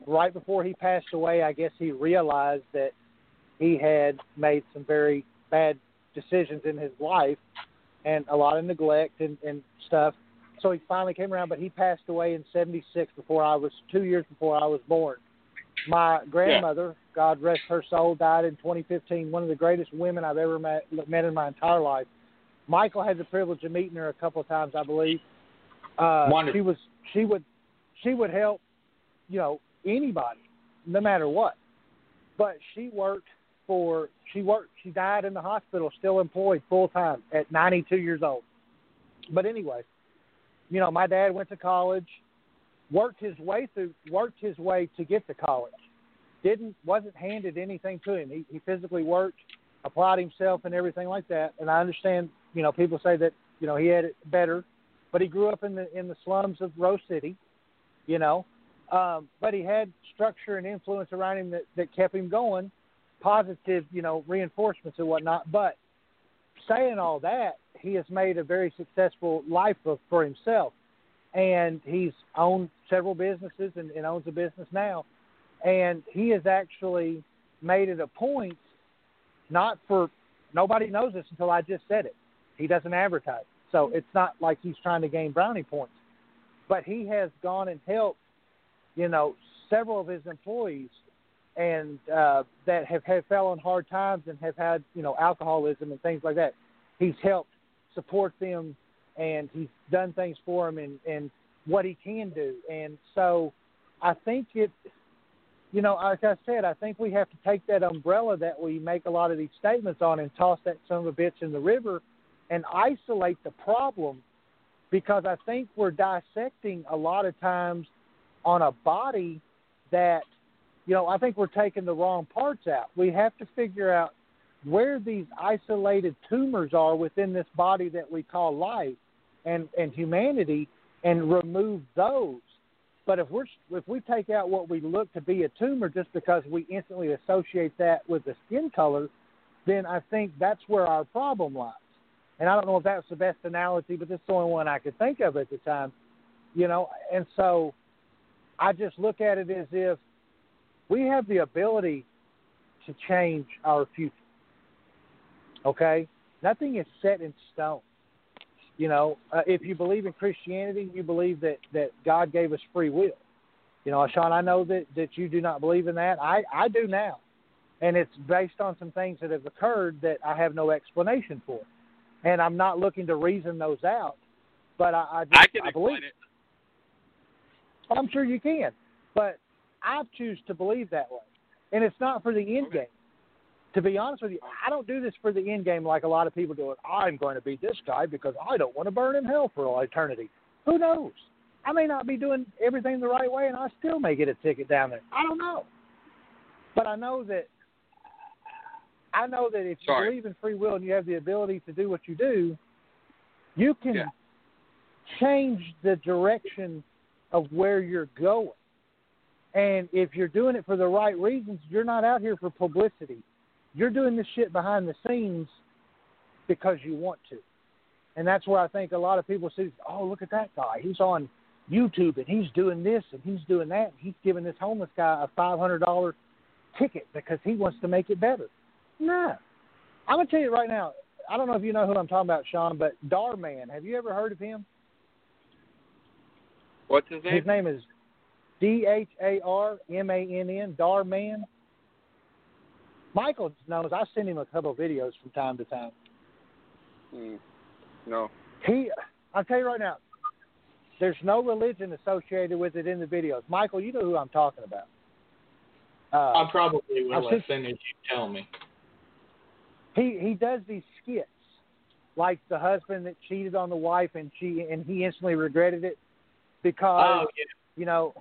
right before he passed away. I guess he realized that he had made some very bad decisions in his life and a lot of neglect and, and stuff. So he finally came around, but he passed away in '76 before I was two years before I was born. My grandmother, God rest her soul, died in 2015. One of the greatest women I've ever met, met in my entire life. Michael had the privilege of meeting her a couple of times, I believe. Uh, Wonderful. she was she would she would help, you know, anybody, no matter what. But she worked for she worked she died in the hospital, still employed full time at 92 years old. But anyway, you know, my dad went to college, worked his way through worked his way to get to college. Didn't wasn't handed anything to him. He he physically worked, applied himself and everything like that. And I understand, you know, people say that, you know, he had it better, but he grew up in the in the slums of Rose City, you know. Um, but he had structure and influence around him that, that kept him going, positive, you know, reinforcements and whatnot. But saying all that, he has made a very successful life of, for himself. And he's owned several businesses and, and owns a business now. And he has actually made it a point, not for nobody knows this until I just said it. He doesn't advertise. So it's not like he's trying to gain brownie points. But he has gone and helped, you know, several of his employees and uh, that have, have fell on hard times and have had, you know, alcoholism and things like that. He's helped support them and he's done things for them and, and what he can do. And so I think it, you know, like I said, I think we have to take that umbrella that we make a lot of these statements on and toss that son of a bitch in the river and isolate the problem because I think we're dissecting a lot of times on a body that, you know, I think we're taking the wrong parts out. We have to figure out where these isolated tumors are within this body that we call life and, and humanity and remove those. But if we're if we take out what we look to be a tumor just because we instantly associate that with the skin color, then I think that's where our problem lies. And I don't know if that's the best analogy, but this is the only one I could think of at the time. You know, and so I just look at it as if we have the ability to change our future. Okay? Nothing is set in stone. You know, uh, if you believe in Christianity, you believe that, that God gave us free will. You know, Sean, I know that, that you do not believe in that. I, I do now. And it's based on some things that have occurred that I have no explanation for. And I'm not looking to reason those out. But I, I, just, I can I believe it. I'm sure you can, but I choose to believe that way, and it's not for the end Okay. game. To be honest with you, I don't do this for the end game like a lot of people do it. I'm going to beat this guy because I don't want to burn in hell for all eternity. Who knows? I may not be doing everything the right way, and I still may get a ticket down there. I don't know, but I know that I know that if you believe in free will and you have the ability to do what you do, you can Yeah. change the direction of where you're going. And if you're doing it for the right reasons, you're not out here for publicity. You're doing this shit behind the scenes because you want to. And that's where I think a lot of people see, oh, look at that guy. He's on YouTube and he's doing this and he's doing that. And he's giving this homeless guy a $500 ticket because he wants to make it better. No. I'm going to tell you right now, I don't know if you know who I'm talking about, Sean, but Dhar Mann. Have you ever heard of him? What's his name? His name is D H A R M A N N, Dhar Mann. Michael knows. I send him a couple of videos from time to time. Hmm. No. He, I'll tell you right now, there's no religion associated with it in the videos. Michael, you know who I'm talking about. I Uh, probably will I've as soon as you tell me. he he does these skits like the husband that cheated on the wife and she and he instantly regretted it because Oh, yeah. you know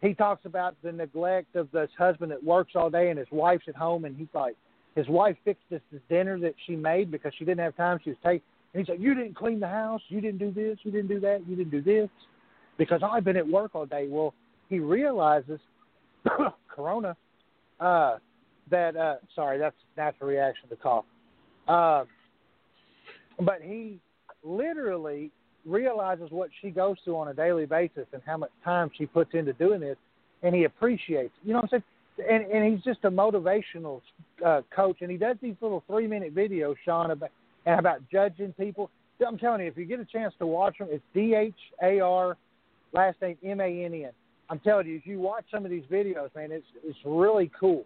he talks about the neglect of this husband that works all day and his wife's at home and he's like his wife fixed this, this dinner that she made because she didn't have time. She was taking and he's like you didn't clean the house. You didn't do this. You didn't do that. You didn't do this. Because I've been at work all day. Well he realizes corona uh that uh sorry that's natural reaction to cough. Uh, but he literally realizes what she goes through on a daily basis and how much time she puts into doing this, and he appreciates. You know what I'm saying? And and he's just a motivational uh, coach, and he does these little three minute videos, Sean, about and about judging people. I'm telling you, if you get a chance to watch them, it's D H A R, last name M A N N. I'm telling you, if you watch some of these videos, man, it's it's really cool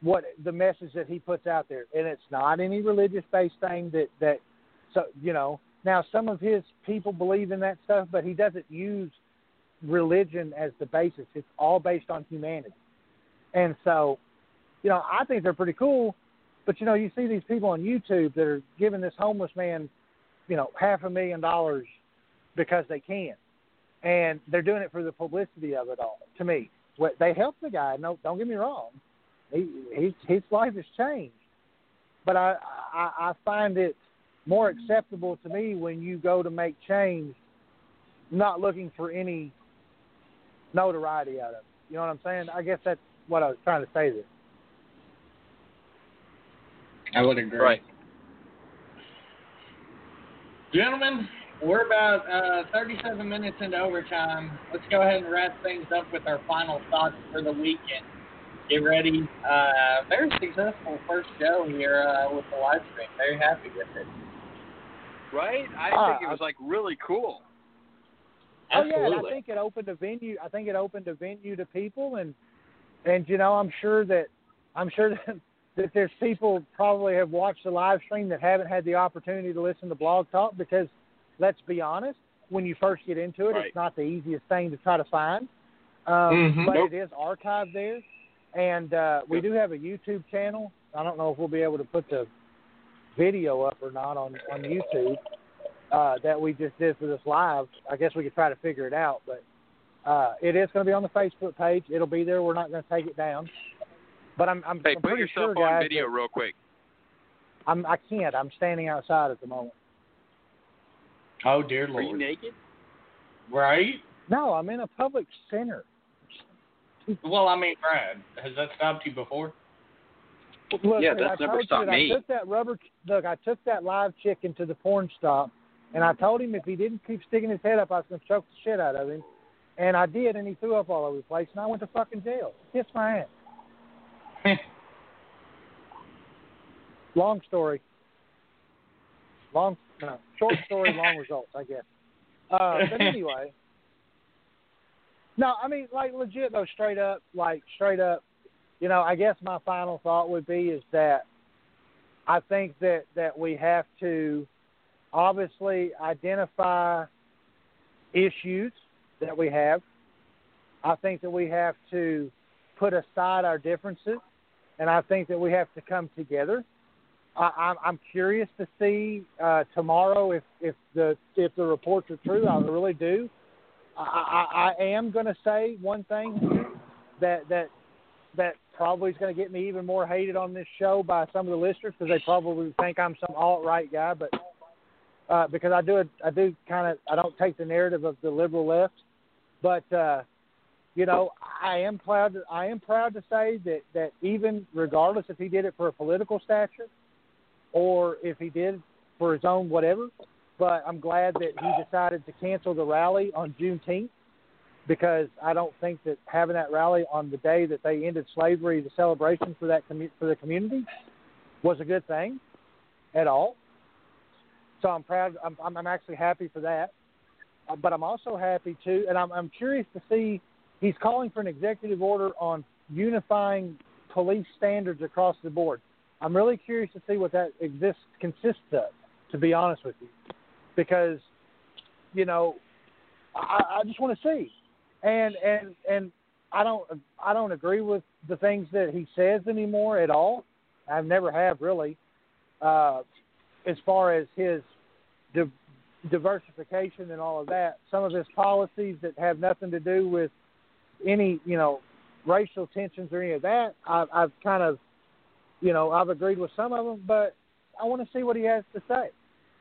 what the message that he puts out there, and it's not any religious based thing that that so you know now some of his people believe in that stuff, but he doesn't use religion as the basis. It's all based on humanity, and so you know I think they're pretty cool. But you know you see these people on YouTube that are giving this homeless man you know half a million dollars because they can, and they're doing it for the publicity of it all. To me, they help the guy. No, don't get me wrong he, his his life has changed. But I, I I find it more acceptable to me when you go to make change, not looking for any notoriety out of it. You know what I'm saying? I guess that's what I was trying to say there. I would agree. Right. Gentlemen, we're about uh, 37 minutes into overtime. Let's go ahead and wrap things up with our final thoughts for the weekend. Get ready. Uh, very successful first show here uh, with the live stream. Very happy with it. Right? I Ah, think it was like really cool. Oh yeah, and I think it opened a venue. I think it opened a venue to people, and and you know I'm sure that I'm sure that that there's people probably have watched the live stream that haven't had the opportunity to listen to Blog Talk because let's be honest, when you first get into it, Right. it's not the easiest thing to try to find. Um, Mhm. But Nope. it is archived there, and uh, we Yep. do have a YouTube channel. I don't know if we'll be able to put the video up or not on on YouTube uh, that we just did for this live. I guess we could try to figure it out, but uh, it is going to be on the Facebook page. It'll be there. We're not going to take it down. But I'm I'm, Hey, I'm put pretty yourself sure, on guys, video real quick. I'm I can't. I'm standing outside at the moment. Oh dear Lord. Are you naked? Right? No, I'm in a public center. Well, I mean, Brad, has that stopped you before? Look, Yeah, that's I never stopped that me. I took that rubber. Look, I took that live chicken to the porn stop, and I told him if he didn't keep sticking his head up, I was going to choke the shit out of him. And I did, and he threw up all over the place, and I went to fucking jail. Kiss my ass. Long story. Long, no, short story, long results, I guess. Uh, but anyway, no, I mean, like legit though, straight up, like straight up. You know, I guess my final thought would be is that I think that that we have to obviously identify issues that we have. I think that we have to put aside our differences, and I think that we have to come together. I, I'm, curious to see uh, tomorrow if, if the if the reports are true. I really do. I, I, I am going to say one thing that that that probably is going to get me even more hated on this show by some of the listeners because they probably think I'm some alt right guy, but uh, because I do I do kind of I don't take the narrative of the liberal left, but uh, you know I am proud to, I am proud to say that that even regardless if he did it for a political stature or if he did for his own whatever, but I'm glad that he decided to cancel the rally on Juneteenth because I don't think that having that rally on the day that they ended slavery, the celebration for that commu- for the community, was a good thing at all. So I'm proud. I'm I'm, actually happy for that. Uh, but I'm also happy too, and I'm I'm curious to see. He's calling for an executive order on unifying police standards across the board. I'm really curious to see what that exists consists of. To be honest with you, because you know, I, I just want to see, and and and I don't I don't agree with the things that he says anymore at all. I've never have really, uh, as far as his di- diversification and all of that. Some of his policies that have nothing to do with any, you know, racial tensions or any of that, I've, I've kind of, you know, I've agreed with some of them, but I want to see what he has to say.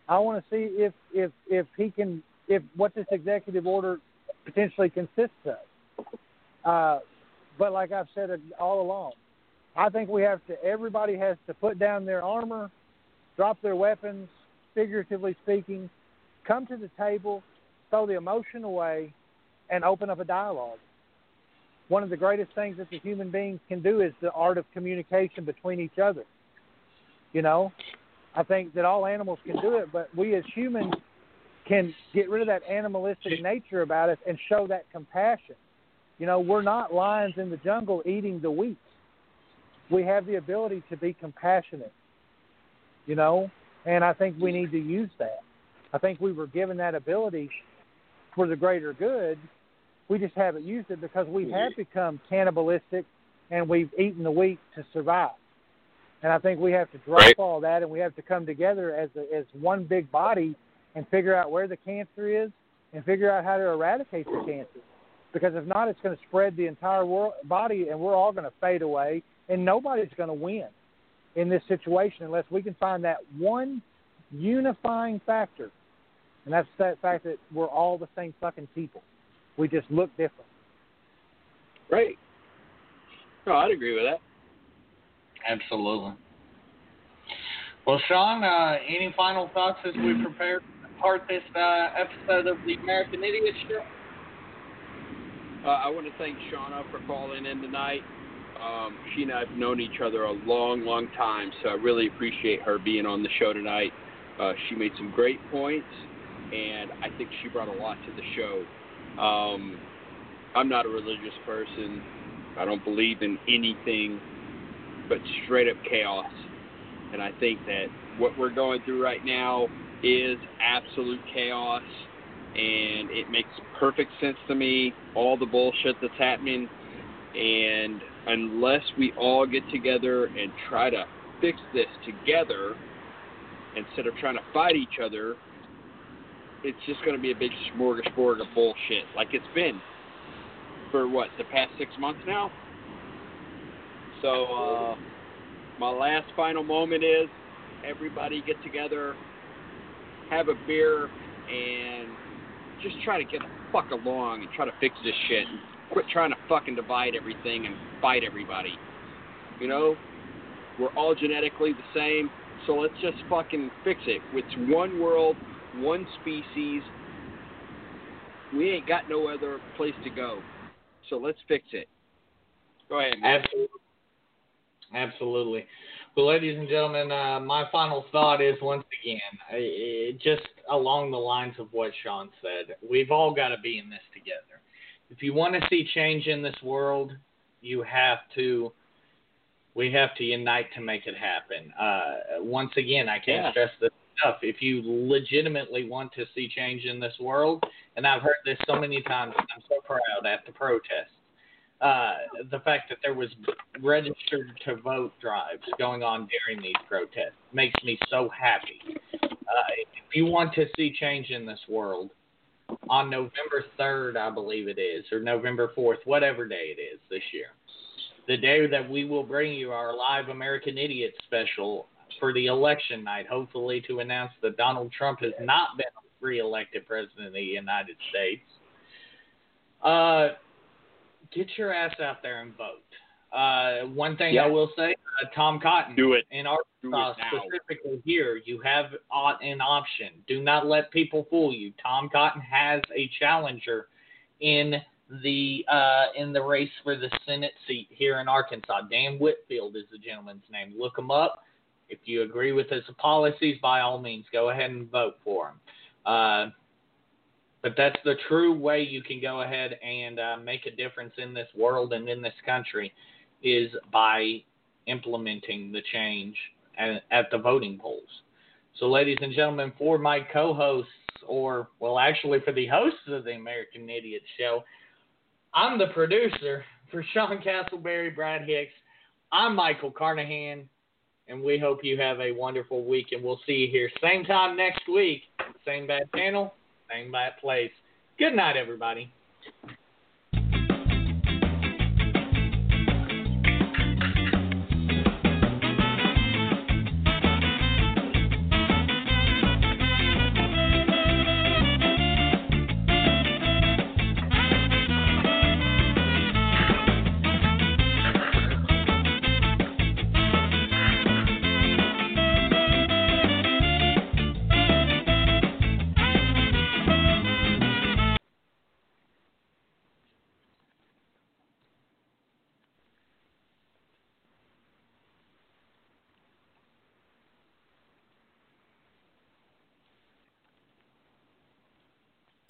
I want to see if if if he can if what this executive order potentially consists of. Uh, but like I've said all along, I think we have to. Everybody has to put down their armor, drop their weapons, figuratively speaking, come to the table, throw the emotion away, and open up a dialogue. One of the greatest things that the human beings can do is the art of communication between each other. You know, I think that all animals can do it, but we as humans can get rid of that animalistic nature about us and show that compassion. You know, we're not lions in the jungle eating the wheat. We have the ability to be compassionate. You know, and I think we need to use that. I think we were given that ability for the greater good. We just haven't used it because we have become cannibalistic and we've eaten the wheat to survive. And I think we have to drop Right. all that and we have to come together as a, as one big body and figure out where the cancer is and figure out how to eradicate the cancer. Because if not, it's going to spread the entire world body and we're all going to fade away and nobody's going to win in this situation unless we can find that one unifying factor. And that's that fact that we're all the same fucking people. We just look different. Right. No, I'd agree with that. Absolutely. Well, Sean, uh, any final thoughts as we prepare start this uh, episode of the American Idiot Show? Uh, I want to thank Shauna for calling in tonight. Um, she and I have known each other a long, long time, so I really appreciate her being on the show tonight. Uh, she made some great points, and I think she brought a lot to the show. Um, I'm not a religious person. I don't believe in anything but straight up chaos. And I think that what we're going through right now is absolute chaos and it makes perfect sense to me all the bullshit that's happening. And unless we all get together and try to fix this together instead of trying to fight each other it's just going to be a big smorgasbord of bullshit like it's been for what the past six months now? So uh my last final moment is everybody get together have a beer and just try to get the fuck along and try to fix this shit and quit trying to fucking divide everything and fight everybody. You know, we're all genetically the same, so let's just fucking fix it. It's one world, one species. We ain't got no other place to go, so let's fix it. Go ahead, man. Absolutely. Absolutely. Well, ladies and gentlemen, uh, my final thought is once again, I- I- just along the lines of what Sean said, we've all got to be in this together. If you want to see change in this world, you have to. We have to unite to make it happen. Uh, once again, I can't Yeah. stress this enough. If you legitimately want to see change in this world, and I've heard this so many times, I'm so proud at the protests uh, the fact that there was registered to vote drives going on during these protests makes me so happy. Uh, if you want to see change in this world, on November 3rd, I believe it is, or November 4th, whatever day it is this year, the day that we will bring you our live American Idiot special for the election night, hopefully to announce that Donald Trump has not been reelected president of the United States. Uh, get your ass out there and vote. Uh, one thing Yeah. I will say, uh, Tom Cotton, Do it. in Arkansas it specifically here, you have an option. Do not let people fool you. Tom Cotton has a challenger in the uh, in the race for the Senate seat here in Arkansas. Dan Whitfield is the gentleman's name. Look him up. If you agree with his policies, by all means, go ahead and vote for him. But that's the true way you can go ahead and uh, make a difference in this world and in this country is by implementing the change at, at the voting polls. So, ladies and gentlemen, for my co hosts, or, well, actually for the hosts of the American Idiot Show, I'm the producer for Sean Castleberry, Brad Hicks. I'm Michael Carnahan. and we hope you have a wonderful week. And we'll see you here same time next week, same bad channel, thing by place. Good night, everybody.